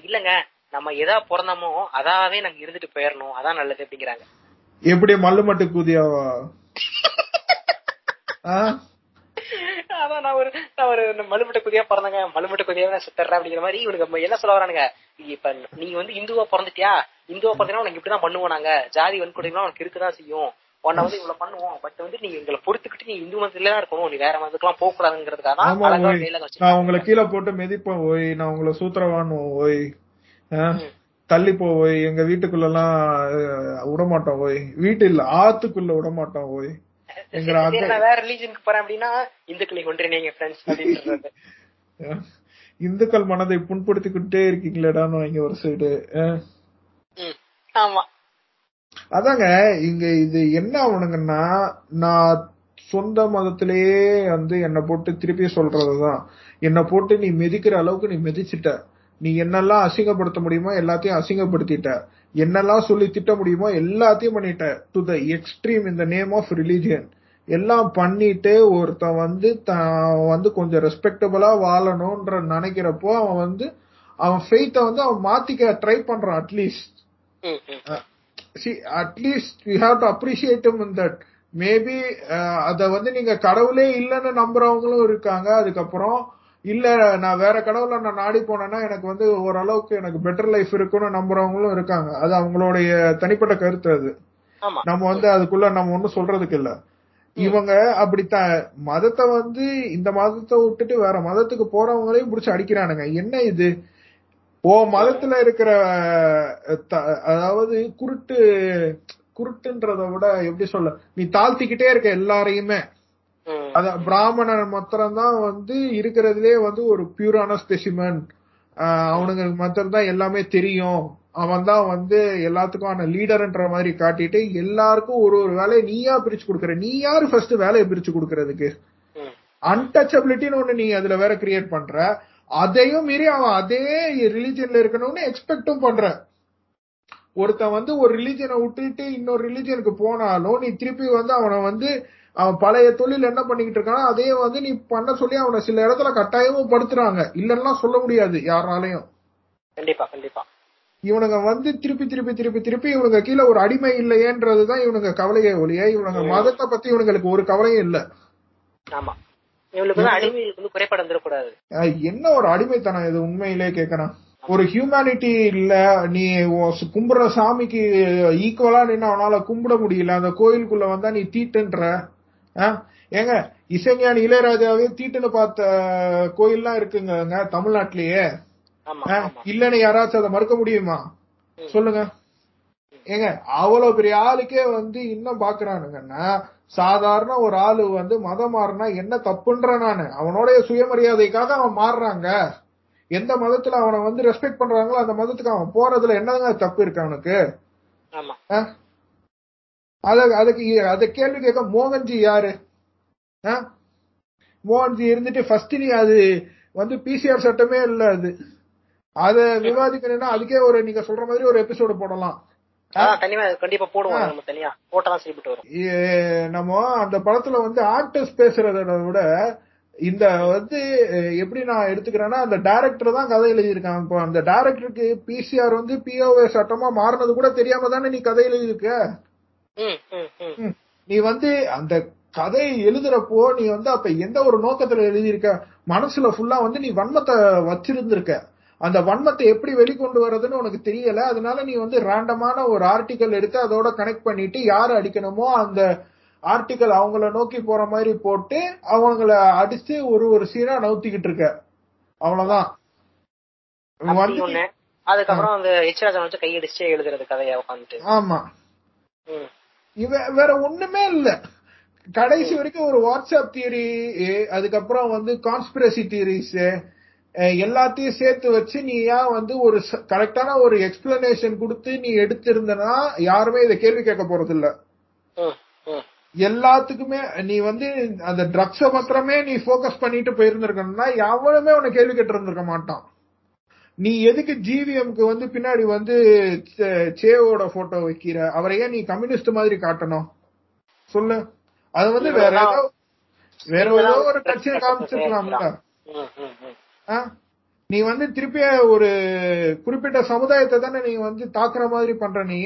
இல்லங்க நம்ம எதா பிறந்தோமோ அதாவே நாங்க இருந்துட்டு போயிடணும் அதான் நல்லது அப்படிங்கிறாங்க. எப்படி மல்லு மட்டு கூதியாவா? நான் ஒரு நான் ஒரு மலுமட்ட குதியா பிறந்தங்க. மலுமட்ட குதியாவே நான் சுத்தர்றேன் அப்படிங்கிற மாதிரி இவனுக்கு என்ன சொல்ல வரானுங்க? இப்ப நீ வந்து இந்துவா பிறந்துட்டியா? இந்துவா பிறந்தா உனக்கு இப்படிதான் பண்ணுவோம் நாங்க. ஜாதி வன்கொடுமைலாம் உனக்கு இருக்குதான் செய்யும். உன்னை வந்து இவ்வளவு பண்ணுவோம். பட் வந்து நீ எங்களை பொறுத்துக்கிட்டு நீ இந்து மதத்துல தான் இருக்கணும். நீ வேற மதத்துக்குலாம் போக கூடாதுங்கிறதுக்காக தான் நான் உங்களை கீழே போட்டு மிதிப்பேன் ஓய். நான் உங்களை சூத்திரவான் ஓய்? தள்ளி போ ஓய். எங்க வீட்டுக்குள்ள எல்லாம் விடமாட்டோம் ஓய். வீட்டு இல்ல ஆத்துக்குள்ள விடமாட்டோம் ஓய். வேற ரிலீஜனுக்கு போறேன் அப்படின்னா இந்துக்களை ஒன்றிணைங்க ஃப்ரெண்ட்ஸ் அப்படின்றது இந்துக்கள் மனதை புண்படுத்திக்கிட்டே இருக்கீங்களேடான்னு வாங்கி ஒரு சைடு ஆமா. அதாங்க இங்க இது என்ன ஆகணுங்கன்னா நான் சொந்த மதத்திலேயே வந்து என்னை போட்டு திருப்பி சொல்றதுதான். என்னை போட்டு நீ மிதிக்கிற அளவுக்கு நீ மிதிச்சிட்ட. நீ என்னெல்லாம் அசிங்கப்படுத்த முடியுமோ எல்லாத்தையும் அசிங்கப்படுத்திட்ட. என்னெல்லாம் சொல்லி திட்ட முடியுமோ எல்லாத்தையும் பண்ணிட்ட டு த எக்ஸ்ட்ரீம் இந்த நேம் ஆஃப் ரிலீஜியன் எல்லாம் பண்ணிட்டு ஒருத்தன் வந்து தான் வந்து கொஞ்சம் ரெஸ்பெக்டபிளா வாழணும்ன்ற நினைக்கிறப்போ அவன் வந்து அவன் ஃபெய்த்தை வந்து அவன் மாத்திக்க ட்ரை பண்றான் அட்லீஸ்ட் ம், ம். see at least we have to appreciate him in that. Maybe அத வந்து நீங்க கடவுளே இல்லைன்னு நம்புறவங்களும் இருக்காங்க. அதுக்கப்புறம் இல்ல நான் வேற கடவுளை நான் நாடி போனேன்னா எனக்கு வந்து ஓரளவுக்கு எனக்கு பெட்டர் லைஃப் இருக்குன்னு நம்புறவங்களும் இருக்காங்க. அது அவங்களுடைய தனிப்பட்ட கருத்து அது. நம்ம வந்து அதுக்குள்ள நம்ம ஒண்ணும் சொல்றதுக்கு இல்ல. இவங்க அப்படித்தான். மதத்தை வந்து இந்த மதத்தை விட்டுட்டு வேற மதத்துக்கு போறவங்களையும் புடிச்சு அடிக்கிறானுங்க. என்ன இது? ஓ மதத்துல இருக்கிற அதாவது குருட்டு குருட்டுன்றத விட எப்படி சொல்ல நீ தாழ்த்திக்கிட்டே இருக்க எல்லாரையுமே. அத பிராமணன் மாத்திரம் தான் வந்து இருக்கிறதுலே வந்து ஒரு பியூரான ஸ்பெசிமன் அவனுங்க மாத்திரம் தான் எல்லாமே தெரியும். அவன் தான் வந்து எல்லாத்துக்கும் லீடர்ன்ற மாதிரி காட்டிட்டு எல்லாருக்கும் ஒரு ஒரு வேலையை நீயா பிரிச்சு கொடுக்கற. நீ யாரு ஃபர்ஸ்ட் வேலையை பிரிச்சு கொடுக்கறதுக்கு. அன்டச்சபிலிட்டின்னு ஒண்ணு நீ அதுல வேற கிரியேட் பண்ற. அதையும் மீறி அவன் அதே ரிலிஜியன்ல இருக்கணும்னு எக்ஸ்பெக்டும் பண்ற. ஒருத்தன் வந்து ஒரு ரிலிஜனை விட்டுட்டு இன்னொரு ரிலிஜனுக்கு போனாலும் நீ திருப்பி வந்து அவனை வந்து அவன் பழைய தொழில் என்ன பண்ணிக்கிட்டு இருக்கானோ அதே வந்து நீ பண்ண சொல்லி அவனை சில இடத்துல கட்டாயமும் படுத்துறாங்க. இல்லன்னா சொல்ல முடியாது யாராலையும் கண்டிப்பா கண்டிப்பா. இவனுங்க வந்து திருப்பி திருப்பி திருப்பி திருப்பி இவனுங்க கீழே ஒரு அடிமை இல்லையேன்றதுதான் இவனுங்க கவலையே ஒழிய இவனுங்க மதத்தை பத்தி இவனுங்களுக்கு ஒரு கவலையும் இல்ல. ஆமா. என்ன? ஒரு அடிமைத்தனம் இது உண்மையிலே கேக்குறான். ஒரு ஹியூமனிட்டி இல்ல நீ கும்பிடுற சாமிக்கு ஈக்குவலா நின்னு அவனால கும்பிட முடியல அந்த கோயிலுக்குள்ள வந்தா நீ தீட்டுன்ற? ஏங்க இசைஞானி இளையராஜாவே தீட்டுன்னு பார்த்த கோயில்லாம் இருக்குங்க தமிழ்நாட்டிலேயே. இல்லன்னு யாராச்சும் அதை மறுக்க முடியுமா? சொல்லுங்க. ஏங்க அவ்வளவு பெரிய ஆளுக்கே வந்து இன்னும் பாக்குறானுங்கன்னா சாதாரண ஒரு ஆளு வந்து மதம் மாறினா என்ன தப்புன்ற நானு. அவனுடைய சுயமரியாதைக்காக அவன் மாறுறாங்க. எந்த மதத்துல அவனை வந்து ரெஸ்பெக்ட் பண்றாங்களோ அந்த மதத்துக்கு அவன் போறதுல என்னங்க தப்பு இருக்கு அவனுக்கு? அத அதுக்கு அத கேள்வி கேட்க மோகன்ஜி யாரு? மோகன்ஜி இருந்துட்டு ஃபர்ஸ்ட் நீ அது வந்து பிசிஆர் சட்டமே இல்ல அது. அத விவாதிக்கணும்னா அதுக்கே ஒரு நீங்க சொல்ற மாதிரி ஒரு எபிசோடு போடலாம். ஆ, கண்டிப்பா போடுவோம் நம்ம தனியா. போட்டா சரிப்பட்டு வரும் நம்ம அந்த படத்துல வந்து ஆக்டர்ஸ் பேசுறத விட இந்த வந்து எப்படி நான் எடுத்துக்கிறேன்னா அந்த டைரக்டர் தான் கதை எழுதியிருக்கான். இப்போ அந்த டைரக்டருக்கு பிசிஆர் வந்து பிஓஏ சட்டமா மாறினது கூட தெரியாம தானே நீ கதை எழுதியிருக்க. நீ வந்து அந்த கதை எழுதுறப்போ நீ வந்து அப்ப எந்த ஒரு நோக்கத்துல எழுதியிருக்க? மனசுல ஃபுல்லா வந்து நீ வன்மத்தை வச்சிருந்திருக்க. அந்த வன்மத்தை எப்படி வெளிக்கொண்டு வர்றதுன்னு உனக்கு தெரியல. அதனால நீ வந்து ரேண்டமான ஒரு ஆர்டிக்கல் எடுத்து அதோட கனெக்ட் பண்ணிட்டு யார் அடிக்கணுமோ அந்த ஆர்டிக்கல் அவங்கள நோக்கி போற மாதிரி போட்டு அவங்கள அடிச்சு ஒரு ஒரு சீனா நவுத்திக்கிட்டு இருக்க. அவ்வளவுதான். அதுக்கப்புறம் அந்த எச்ராஜன் வச்சு கையடிச்சு எழுதுறது கதையை உட்காந்துட்டு. ஆமா. வேற ஒண்ணுமே இல்ல. கடைசி வரைக்கும் ஒரு வாட்ஸ்அப் தியரி அதுக்கப்புறம் வந்து கான்ஸ்பிரசி தியரிஸ் எல்லாத்தையும் சேர்த்து வச்சு நீ ஏன் வந்து ஒரு கரெக்டான ஒரு எக்ஸ்பிளனேஷன் கொடுத்து நீ எடுத்திருந்தனா யாருமே இதை கேள்வி கேட்க போறது இல்ல. எல்லாத்துக்குமே நீ வந்து அந்த ட்ரக்ஸ மாத்திரமே நீ ஃபோக்கஸ் பண்ணிட்டு போயிருந்திருக்கணும்னா எவனுமே உன்னை கேள்வி கேட்டு இருந்திருக்க மாட்டான். நீ எதுக்கு ஜிவிஎம்க்கு வந்து பின்னாடி வந்து சேவோட போட்டோ வைக்கிற? அவரை ஏன் நீ கம்யூனிஸ்ட் மாதிரி காட்டணும்? சொல்லு. அது வந்து வேற ஏதோ வேற ஏதோ ஒரு கட்சியை காமிச்சிருக்கலாம்ல? நீ வந்து திருப்பி ஒரு குறிப்பிட்ட சமுதாயத்தை தானே நீ வந்து தாக்குற மாதிரி பண்ற நீ.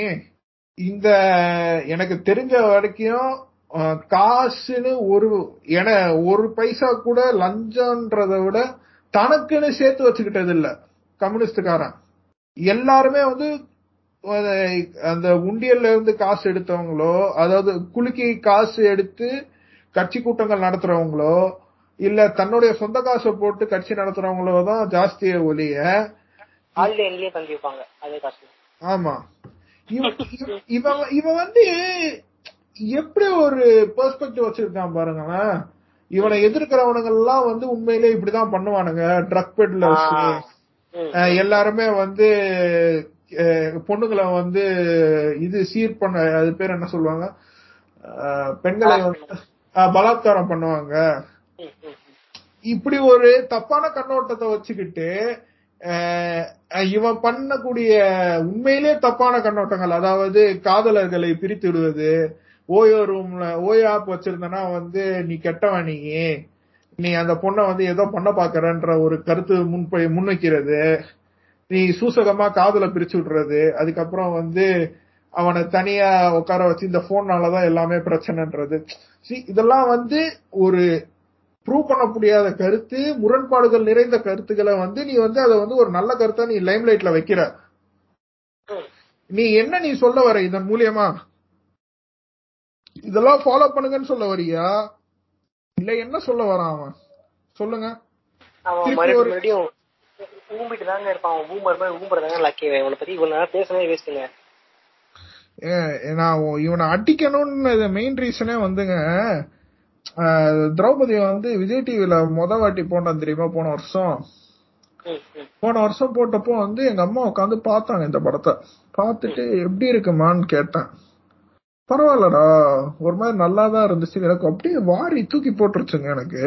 இந்த எனக்கு தெரிஞ்ச வரைக்கும் காசுன்னு ஒரு என ஒரு பைசா கூட லஞ்சம்ன்றத விட தனக்குன்னு சேர்த்து வச்சுக்கிட்டது இல்ல. கம்யூனிஸ்டுக்காரன். எல்லாருமே வந்து அந்த உண்டியல்ல இருந்து காசு எடுத்தவங்களோ அதாவது குலுக்கி காசு எடுத்து கட்சி கூட்டங்கள் நடத்துறவங்களோ இல்ல தன்னுடைய சொந்த காசை போட்டு கட்சி நடத்துறவங்களோ தான் ஜாஸ்திய காசு ஆமா. இவ- இவ- இவன் இவன் வந்து எப்படி ஒரு பெர்ஸ்பெக்டிவ் வச்சிருக்கான் பாருங்களேன். இவனை எதிர்க்கிறவனுங்க எல்லாம் வந்து உண்மையிலே இப்படிதான் பண்ணுவானுங்க. ட்ரக் பெட்லர்ஸ் ம். எல்லாருமே வந்து பொண்ணுங்களை வந்து இது சீர் பண்ண அது பேர் என்ன சொல்லுவாங்க? பெண்களை வந்து பலாத்காரம் பண்ணுவாங்க. இப்படி ஒரு தப்பான கண்ணோட்டத்தை வச்சுக்கிட்டு இவன் பண்ணக்கூடிய உண்மையிலே தப்பான கண்ணோட்டங்கள் அதாவது காதலர்களை பிரித்து விடுவது ஓயோ ரூம்ல ஓயோ ஆப் வச்சிருந்தனா வந்து நீ கெட்டவன் நீ. நீ அந்த பொண்ணை வந்து ஏதோ பண்ண பாக்குறன்ற ஒரு கருத்து முன்பை முன்வைக்கிறது. நீ சூசகமா காதல பிரிச்சு விடுறது. அதுக்கப்புறம் வந்து அவனை தனியா உட்கார வச்சு இந்த போன்னாலதான் எல்லாமே பிரச்சனைன்றது. இதெல்லாம் வந்து ஒரு ப்ரூவ் பண்ண முடியாத கருத்து முரண்பாடுகள் நிறைந்த கருத்துக்களை வந்து நீ வந்து அதை வந்து ஒரு நல்ல கருத்தா நீ லைம்லைட்ல வைக்கிற. நீ என்ன நீ சொல்ல வர இதன் மூலியமா? இதெல்லாம் ஃபாலோ பண்ணுங்கன்னு சொல்ல வரியா? இல்ல என்ன சொல்ல வரான் அவன்? சொல்லுங்க. அவன் மறுபடியும் ஊம்பிட்டு தாங்க இருப்பான். அவன் ஊம்பர் மாதிரி ஊம்புறதாங்க லக்கி இவனை. பத்தி இவ்வளவு நேரம் பேசவே வேஸ்ட்டுங்க நான் இவனை அடிக்கணும்னு மெயின் ரீசனே வந்துங்க திரௌபதி வந்து விஜய் டிவில மொத வாட்டி போனான் தெரியுமா? போன வருஷம். போன வருஷம் போட்டப்போ வந்து எங்க அம்மா உட்காந்து பார்த்தாங்க இந்த படத்தை. பார்த்துட்டு எப்படி இருக்குமான்னு கேட்டேன். பரவாயில்லடா. ஒரு மாதிரி நல்லா தான் இருந்துச்சு. எனக்கு அப்படியே வாரி தூக்கி போட்டுருச்சுங்க எனக்கு.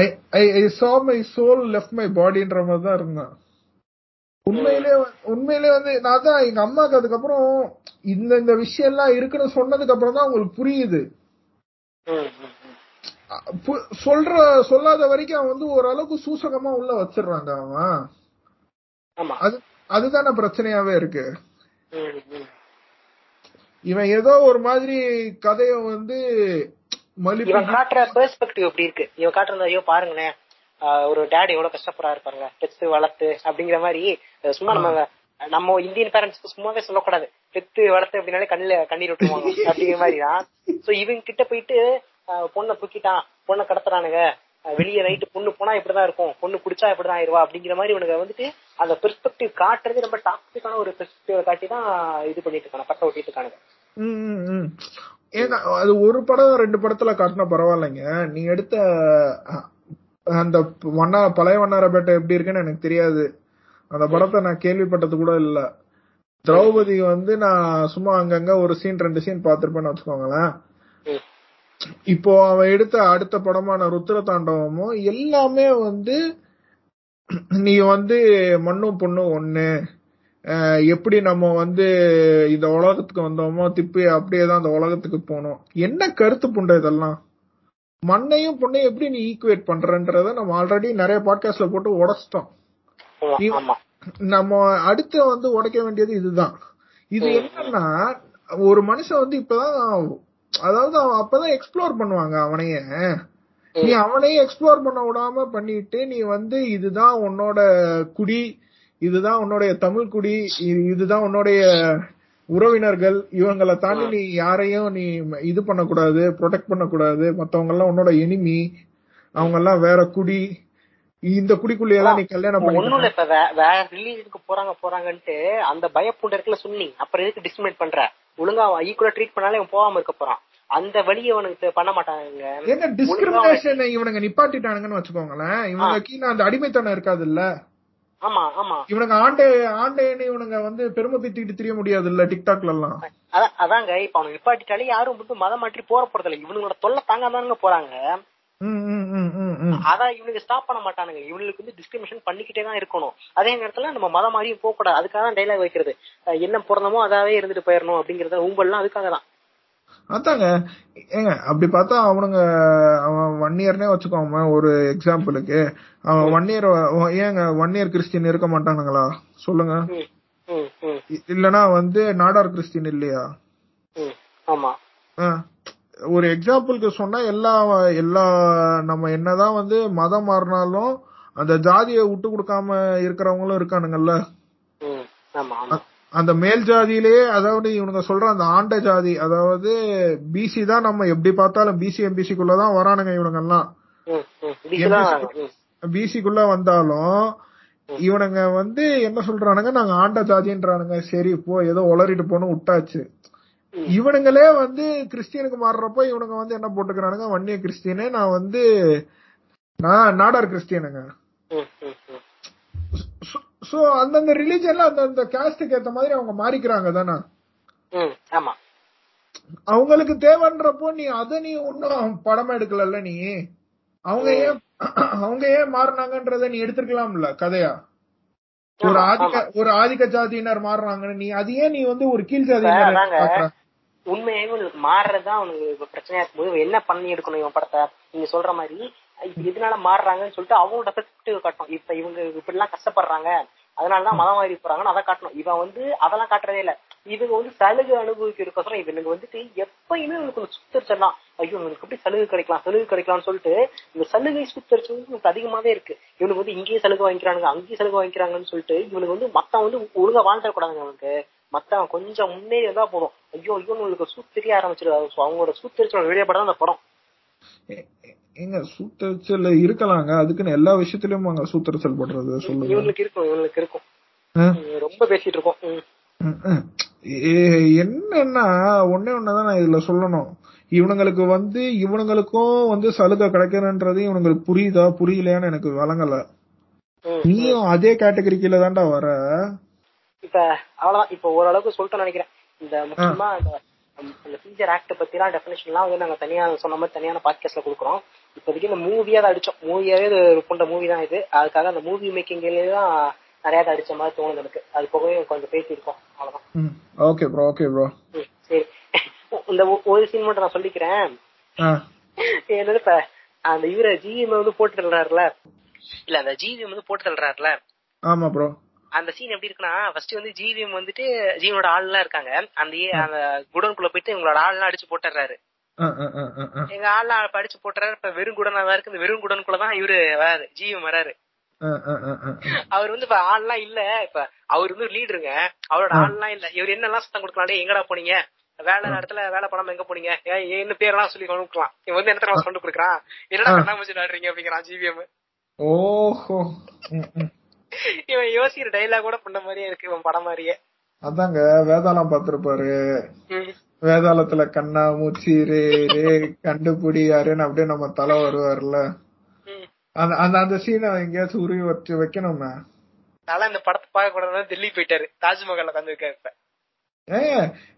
I I I saw my soul left my பாடின்ற மாதிரி தான் இருந்தேன். உண்மையிலே உண்மையிலே வந்து நான் தான் எங்க அம்மாக்கு அதுக்கப்புறம் இந்த இந்த விஷயம் எல்லாம் இருக்குன்னு சொன்னதுக்கு அப்புறம் தான் உங்களுக்கு புரியுது சொல்ற சொல்லாத வரைக்கும் அவன் வந்து ஓரளவுக்கு சூசகமா உள்ள வச்சிடுறாங்க அவன். அது அதுதானே பிரச்சனையாவே இருக்கு. இவன் ஏதோ ஒரு மாதிரி கதைய வந்து இவன் காட்டுற பெர்ஸ்பெக்டிவ் எப்படி இருக்கு? இவன் காட்டுறது ஐயோ பாருங்களேன். ஒரு டேடி எவ்வளவு கஷ்டப்படுறா இருப்பாருங்க பெத்து வளர்த்து அப்படிங்கிற மாதிரி. சும்மா நம்ம நம்ம இந்தியன் பேரண்ட்ஸ்க்கு சும்மாவே சொல்லக்கூடாது. பெத்து வளர்த்து அப்படின்னாலே கண்ணுல கண்ணீர் விட்டுருவாங்க. அப்படிங்கிற மாதிரிதான். சோ இவங்க கிட்ட போயிட்டு பொண்ணை தூக்கிட்டான். பொண்ணை கடத்துறானுங்க. வெளியே நைட்டு பொண்ணு போனா இப்படிதான் இருக்கும். பொண்ணு குடிச்சா இப்படிதான் ஆயிருவா அப்படிங்கிற மாதிரி இவனுக்கு வந்துட்டு அந்த பெர்ஸ்பெக்டிவ் காட்டுறது ரொம்ப டாக்ஸிக்கான ஒரு பெர்ஸ்பெக்டிவ் காட்டி தான் இது பண்ணிட்டு இருக்காங்க பட்ட ஓட்டிட்டு இருக்கானுங்க. ம், ம், ம். ஏன்னா அது ஒரு படம் ரெண்டு படத்துல காட்டினா பரவாயில்லைங்க. நீ எடுத்த அந்த வண்ணா பழைய வண்ணாரப்பேட்டை எப்படி இருக்குன்னு எனக்கு தெரியாது. அந்த படத்தை நான் கேள்விப்பட்டது கூட இல்ல. திரௌபதி வந்து நான் சும்மா அங்கங்க ஒரு சீன் ரெண்டு சீன் பார்த்துருப்பேன்னு வச்சுக்கோங்களேன். இப்போ அவன் எடுத்த அடுத்த படமான ருத்ர தாண்டவமும் எல்லாமே வந்து நீ வந்து மண்ணும் பொண்ணும் ஒண்ணு. எப்படி நம்ம வந்து இந்த உலகத்துக்கு வந்தோமோ திப்பி அப்படியே தான் அந்த உலகத்துக்கு போனோம். என்ன கருத்து புண்ட இதெல்லாம்? மண்ணையும் பொண்ணையும் எப்படி நீ ஈக்குவேட் பண்றன்றத நம்ம ஆல்ரெடி நிறைய பாட்காஸ்ட்ல போட்டு உடைச்சிட்டோம். நம்ம அடுத்து வந்து உடைக்க வேண்டியது இதுதான். இது என்னன்னா ஒரு மனுஷன் வந்து இப்பதான் அதாவது அவன் அப்பதான் எக்ஸ்ப்ளோர் பண்ணுவாங்க அவனையே. நீ அவனையும் எக்ஸ்ப்ளோர் பண்ண விடாம பண்ணிட்டு நீ வந்து இதுதான் உன்னோட குடி இதுதான் உன்னுடைய தமிழ் குடி இது- இதுதான் உன்னுடைய உறவினர்கள் இவங்களை தாண்டி நீ யாரையும் நீ இது பண்ணக்கூடாது ப்ரொடெக்ட் பண்ணக்கூடாது. மத்தவங்க எல்லாம் உன்னோட எனிமி அவங்க எல்லாம் வேற குடி. இந்த குடிக்குள்ளேயெல்லாம் நீ கல்யாணம் ஒண்ணும் பண்ணி இல்ல இப்ப வேற ரிலீஜனுக்கு போறாங்க போறாங்கன்ட்டு அந்த பயப்புண்ட இருக்குல்ல சொன்னீங்க அப்புறம் எதுக்கு டிஸ்கிரிமினேட் பண்ற? ஒழுங்கா ஈக்குவலா ட்ரீட் பண்ணாலே அவன் போகாம இருக்க போறான். அந்த வழியை அவனுக்கு பண்ண மாட்டாங்க என்ன டிஸ்கிரிமினேஷன் இவனுங்க நிப்பாட்டிட்டானுங்கன்னு வச்சுக்கோங்களேன். இவனுங்க கீழே அந்த அடிமைத்தனம் இருக்காது இல்ல ஆமா ஆமா. இவனுங்க ஆண்டே ஆண்டேன்னு இவனுங்க வந்து பெருமை பித்திக்கிட்டு தெரிய முடியாது இல்ல டிக்டாக்ல எல்லாம் அதாங்க இப்ப அவனுக்கு நிப்பாட்டிட்டாலே யாரும் வந்து மதம் மாற்றி போற போறது இல்ல இவனுங்களோட தொல்லை போறாங்க. ம், ம், ம். அதான் இவனுக்கு ஸ்டாப் பண்ண மாட்டானுங்க. இவனுக்கு வந்து டிஸ்கிரிமினேஷன் பண்ணிக்கிட்டே தான் இருக்கணும். அதே நேரத்துல நம்ம மதம் மாதிரியும் போக கூடாது அதுக்காக தான் டைலாக் வைக்கிறது. என்ன பிறந்தமோ அதாவே இருந்துட்டு போயிடணும் அப்படிங்கறத உங்கள்லாம் அதுக்காக தான். அதாங்க. ஏங்க அப்படி பார்த்தா அவனுங்க அவன் ஒன் இயர்னே வச்சுக்கோங்க ஒரு எக்ஸாம்பிளுக்கு அவன் ஒன் இயர் ஏங்க ஒன் இயர் கிறிஸ்டின் இருக்க மாட்டானுங்களா? சொல்லுங்க. இல்லனா வந்து நாடார் கிறிஸ்டின் இல்லையா. ஆமா. ஒரு எக்ஸாம்பிளுக்கு சொன்னா எல்லா எல்லா நம்ம என்னதான் வந்து மதம் மாறினாலும் அந்த ஜாதியை விட்டு கொடுக்காம இருக்கிறவங்களும் இருக்கானுங்கல்ல? அந்த மேல் ஜாதியிலேயே அதாவது இவனுங்க சொல்ற அந்த ஆண்ட ஜாதி அதாவது பிசி தான் நம்ம எப்படி பார்த்தாலும் பிசி எம்பிசிக்குள்ளதான் வரானுங்க இவனுங்க எல்லாம் பிசிக்குள்ள வந்தாலும் இவனுங்க வந்து என்ன சொல்றானுங்க? நாங்க ஆண்ட ஜாதின்றானுங்க. சரி போ ஏதோ உளறிட்டு போன்னு விட்டாச்சு. இவனுங்களே வந்து கிறிஸ்டியனுக்கு மாறுறப்போ இவனுங்க வந்து என்ன போட்டுக்கிறானுங்க வன்னிய கிறிஸ்டியனு நான் வந்து நான் நாடார் கிறிஸ்டியனுங்க. சோ அந்தந்த ரிலீஜன்ல அந்தந்த கேஸ்டுக்கு ஏத்த மாதிரி அவங்க மாறிக்கிறாங்க தானே அவங்களுக்கு தேவைன்றப்போ நீ அத நீ ஒன்னும் படமா எடுக்கலல்ல நீ அவங்க ஏன் அவங்க ஏன் மாறினாங்கன்றத நீ எடுத்திருக்கலாம்ல கதையா ஒரு ஆதிக்க. ஒரு ஆதிக்க ஜாதியினர் மாறுறாங்கன்னு நீ அது ஏன் நீ வந்து ஒரு கீழ். ஜாதியினர்? உண்மையாவே இவனுக்கு மாறுறதுதான் அவனுக்கு பிரச்சனையா இருக்கும்போது இவன் என்ன பண்ணி எடுக்கணும் இவன் படத்தை? நீங்க சொல்ற மாதிரி எதனால மாறுறாங்கன்னு சொல்லிட்டு அவங்களோட பெர்ஸ்பெக்டிவ் காட்டணும். இப்ப இவங்க இப்படி எல்லாம் கஷ்டப்படுறாங்க. அதனாலதான் மதம் மாறி போறாங்கன்னு அதை காட்டணும். இவன் வந்து அதெல்லாம் காட்டுறதே இல்ல. இவங்க வந்து சலுகை அனுபவிக்கிறதுக்கோசரம் இவனுக்கு வந்துட்டு எப்பயுமே இவனுக்கு ஒரு சுத்தரிச்சலாம் ஐயோ இவனுக்கு எப்படி சலுகை கிடைக்கலாம்? சலுகை கிடைக்கலாம்னு சொல்லிட்டு இந்த சலுகை சுத்தரிச்சு இவனுக்கு அதிகமாவே இருக்கு. இவனுக்கு வந்து இங்கேயே சலுகை வாங்கிக்கிறானுங்க அங்கேயே சலுகை வாங்கிக்கிறாங்கன்னு சொல்லிட்டு இவனுக்கு வந்து மத்தம் வந்து ஒழுங்கா வாழ்ந்துடக்கூடாதுங்க அவனுக்கு. மத்தவன் கொஞ்சம் முன்னேறி வந்தா போதும். ஐயோ ஐயோ உங்களுக்கு சூத் தெரிய ஆரம்பிச்சிருக்காரு So, அவங்களோட சூத்தரிச்சோட வெளியப்பட அந்த படம். எங்க சூத்தரிச்சல் இருக்கலாங்க. அதுக்குன்னு எல்லா விஷயத்திலயும் அங்க சூத்தரிச்சல் பண்றது சொல்லுங்க. இவங்களுக்கு இருக்கும் இவங்களுக்கு இருக்கும். ரொம்ப பேசிட்டு இருக்கோம். என்னன்னா ஒண்ணே ஒண்ணுதான் நான் இதுல சொல்லணும். இவனுங்களுக்கு வந்து இவனுங்களுக்கும் வந்து சலுகை கிடைக்கணுன்றது இவனுங்களுக்கு புரியுதா புரியலையான்னு எனக்கு வழங்கல. நீயும் அதே கேட்டகரி கீழ தான்டா வர. இப்ப அவ்வளவுதான். இப்ப ஓரளவுக்கு சொல்லிட்டு நினைக்கிறேன். இந்த முக்கியமா இந்த இந்த ஃபீச்சர் ஆக்ட் பத்தி எல்லாம் டெபினேஷன் எல்லாம் வந்து நாங்க தனியா சொன்ன மாதிரி தனியான பாட்காஸ்ட்ல கொடுக்குறோம். இப்போதைக்கு இந்த மூவியா தான் அடிச்சோம். மூவியாவே இது கொண்ட மூவி தான் இது. அதுக்காக அந்த மூவி மேக்கிங்லேயே தான் நிறைய அடிச்ச மாதிரி தோணுது எனக்கு. அது போகவே கொஞ்சம் பேசியிருக்கோம். அவ்வளவுதான். ஓகே ப்ரோ ஓகே ப்ரோ சரி. இந்த ஒரு சீன் மட்டும் நான் சொல்லிக்கிறேன். என்னது இப்ப அந்த இவர ஜிஎம் வந்து போட்டு தள்ளுறாருல இல்ல அந்த ஜிவிஎம் வந்து போட்டு தள்ளுறாருல ஆமா ப்ரோ அந்த சீன் எப்படி இருக்குன்னா ஃபர்ஸ்ட் வந்து ஜிவிஎம் வந்துட்டு ஜீவனோட ஆள்லாம் இருக்காங்க. அந்த அந்த குடோனுக்குள்ள போயிட்டு இவங்களோட ஆள்லாம் அடிச்சு போட்டுறாரு. எங்க அப்ப அடிச்சு போட்டுறாரு. இப்ப வெறும் குடனா தான் இருக்கு இந்த வெறும் குடனுக்குள்ளதான் இவரு வராரு. ஜிவிஎம் வராரு. அவர் வந்து இப்ப ஆள்லாம் இல்ல. இப்ப அவர் வந்து லீடருங்க அவரோட ஆள்லாம் இல்ல. இவர் என்னெல்லாம் சத்தம் கொடுக்கலாம்? எங்கடா போனீங்க? வேலை நேரத்துல வேலை பண்ணாம எங்க போனீங்க? என்ன பேரெல்லாம் சொல்லி கொண்டு கொடுக்கலாம் இவன் வந்து என்ன கொண்டு கொடுக்குறான்? என்னடா கண்ணாமூச்சி விளையாடுறீங்க அப்படிங்கிறான் ஜிவிஎம் ஓஹோ. இவன் யோசிக்கிற டைலாக் கூட பண்ண மாதிரியே இருக்கு இவன் படம் மாதிரியே. அதாங்க வேதாளம் பாத்திருப்பாரு. வேதாளத்துல கண்ணா மூச்சி ரே ரே கண்டுபிடி யாருன்னு அப்படியே நம்ம தலை வருவார்ல. அந்த அந்த சீனை எங்கேயாச்சும் உருவி வச்சு வைக்கணுமே. அதனால இந்த படத்தை பார்க்க கூடாதுன்னு டெல்லி போயிட்டாரு. தாஜ்மஹால் உட்காந்து இருக்காரு இப்ப. ஏ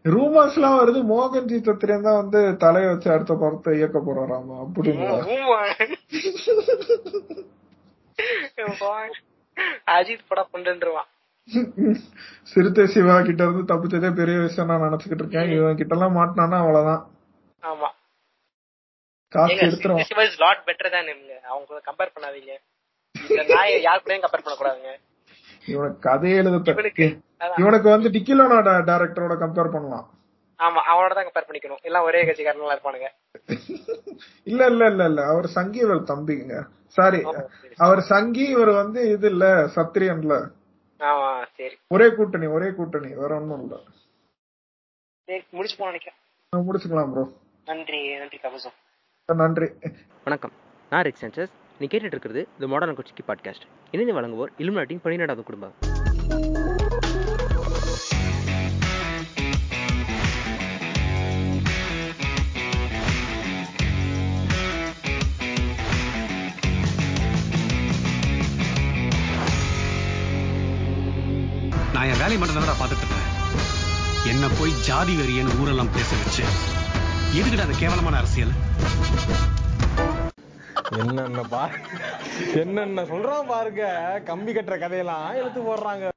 ரூமர்ஸ் எல்லாம் வருது. மோகன்ஜி தத்திரன் தான் வந்து தலைய வச்சு அடுத்த படத்தை இயக்க போறாராமா? அப்படிங்களா. அஜித் படம் கொண்டுருவான் சிறுத்தை சிவா கிட்ட இருந்து தப்பிச்சதே பெரிய விஷயம் நான் நினைச்சுக்கிட்டு இருக்கேன். இவன் கிட்ட எல்லாம் மாட்டினானா அவ்வளவுதான். ஆமா. காசு ஏங்க, எடுத்துருவான். சிவா இஸ் லாட் பெட்டர் தான் நீங்க அவங்க கம்பேர் பண்ணாதீங்க. நாயை யார் கூடயும் கம்பேர் பண்ண கூடாதுங்க இவனுக்கு கதையை எழுத. இவனுக்கு வந்து டிக்கிலோனா டைரக்டரோட கம்பேர் பண்ணலாம். ஆமா அவனோட தான் கம்பேர் பண்ணிக்கணும். எல்லாம் ஒரே கட்சிக்காரங்களா இருப்பானுங்க. இல்ல இல்ல இல்ல இல்ல. அவர் சங்கி இவர் தம்பிங்க சாரி. அவர் சங்கி இவர் வந்து இது இல்ல சத்திரியன்ல ஆமா சரி. ஒரே கூட்டணி ஒரே கூட்டணி. வேற ஒண்ணும் இல்ல. சரி முடிச்சு போன நினைக்கிறேன். முடிச்சுக்கலாம் ப்ரோ நன்றி நன்றி கவசம் நன்றி. வணக்கம். நான் ரிக் சென்சஸ். நீ கேட்டுட்டு இருக்கிறது தி மாடர்ன் கொச்சிக்கி பாட்காஸ்ட் இணைந்து வழங்குவோர் இலுமினாட்டின் பன்னிரெண்டாவது குடும்பம். வேலையை மட்டும் தான் பார்த்துட்டு இருக்கேன் என்ன போய் ஜாதி வெறியன்னு ஊரெல்லாம் பேச வச்சு. எதுக்கிட்ட அந்த கேவலமான அரசியல்? என்னென்ன பா என்னென்ன சொல்றான் பாருங்க. கம்பி கட்டுற கதையெல்லாம் எடுத்து போடுறாங்க.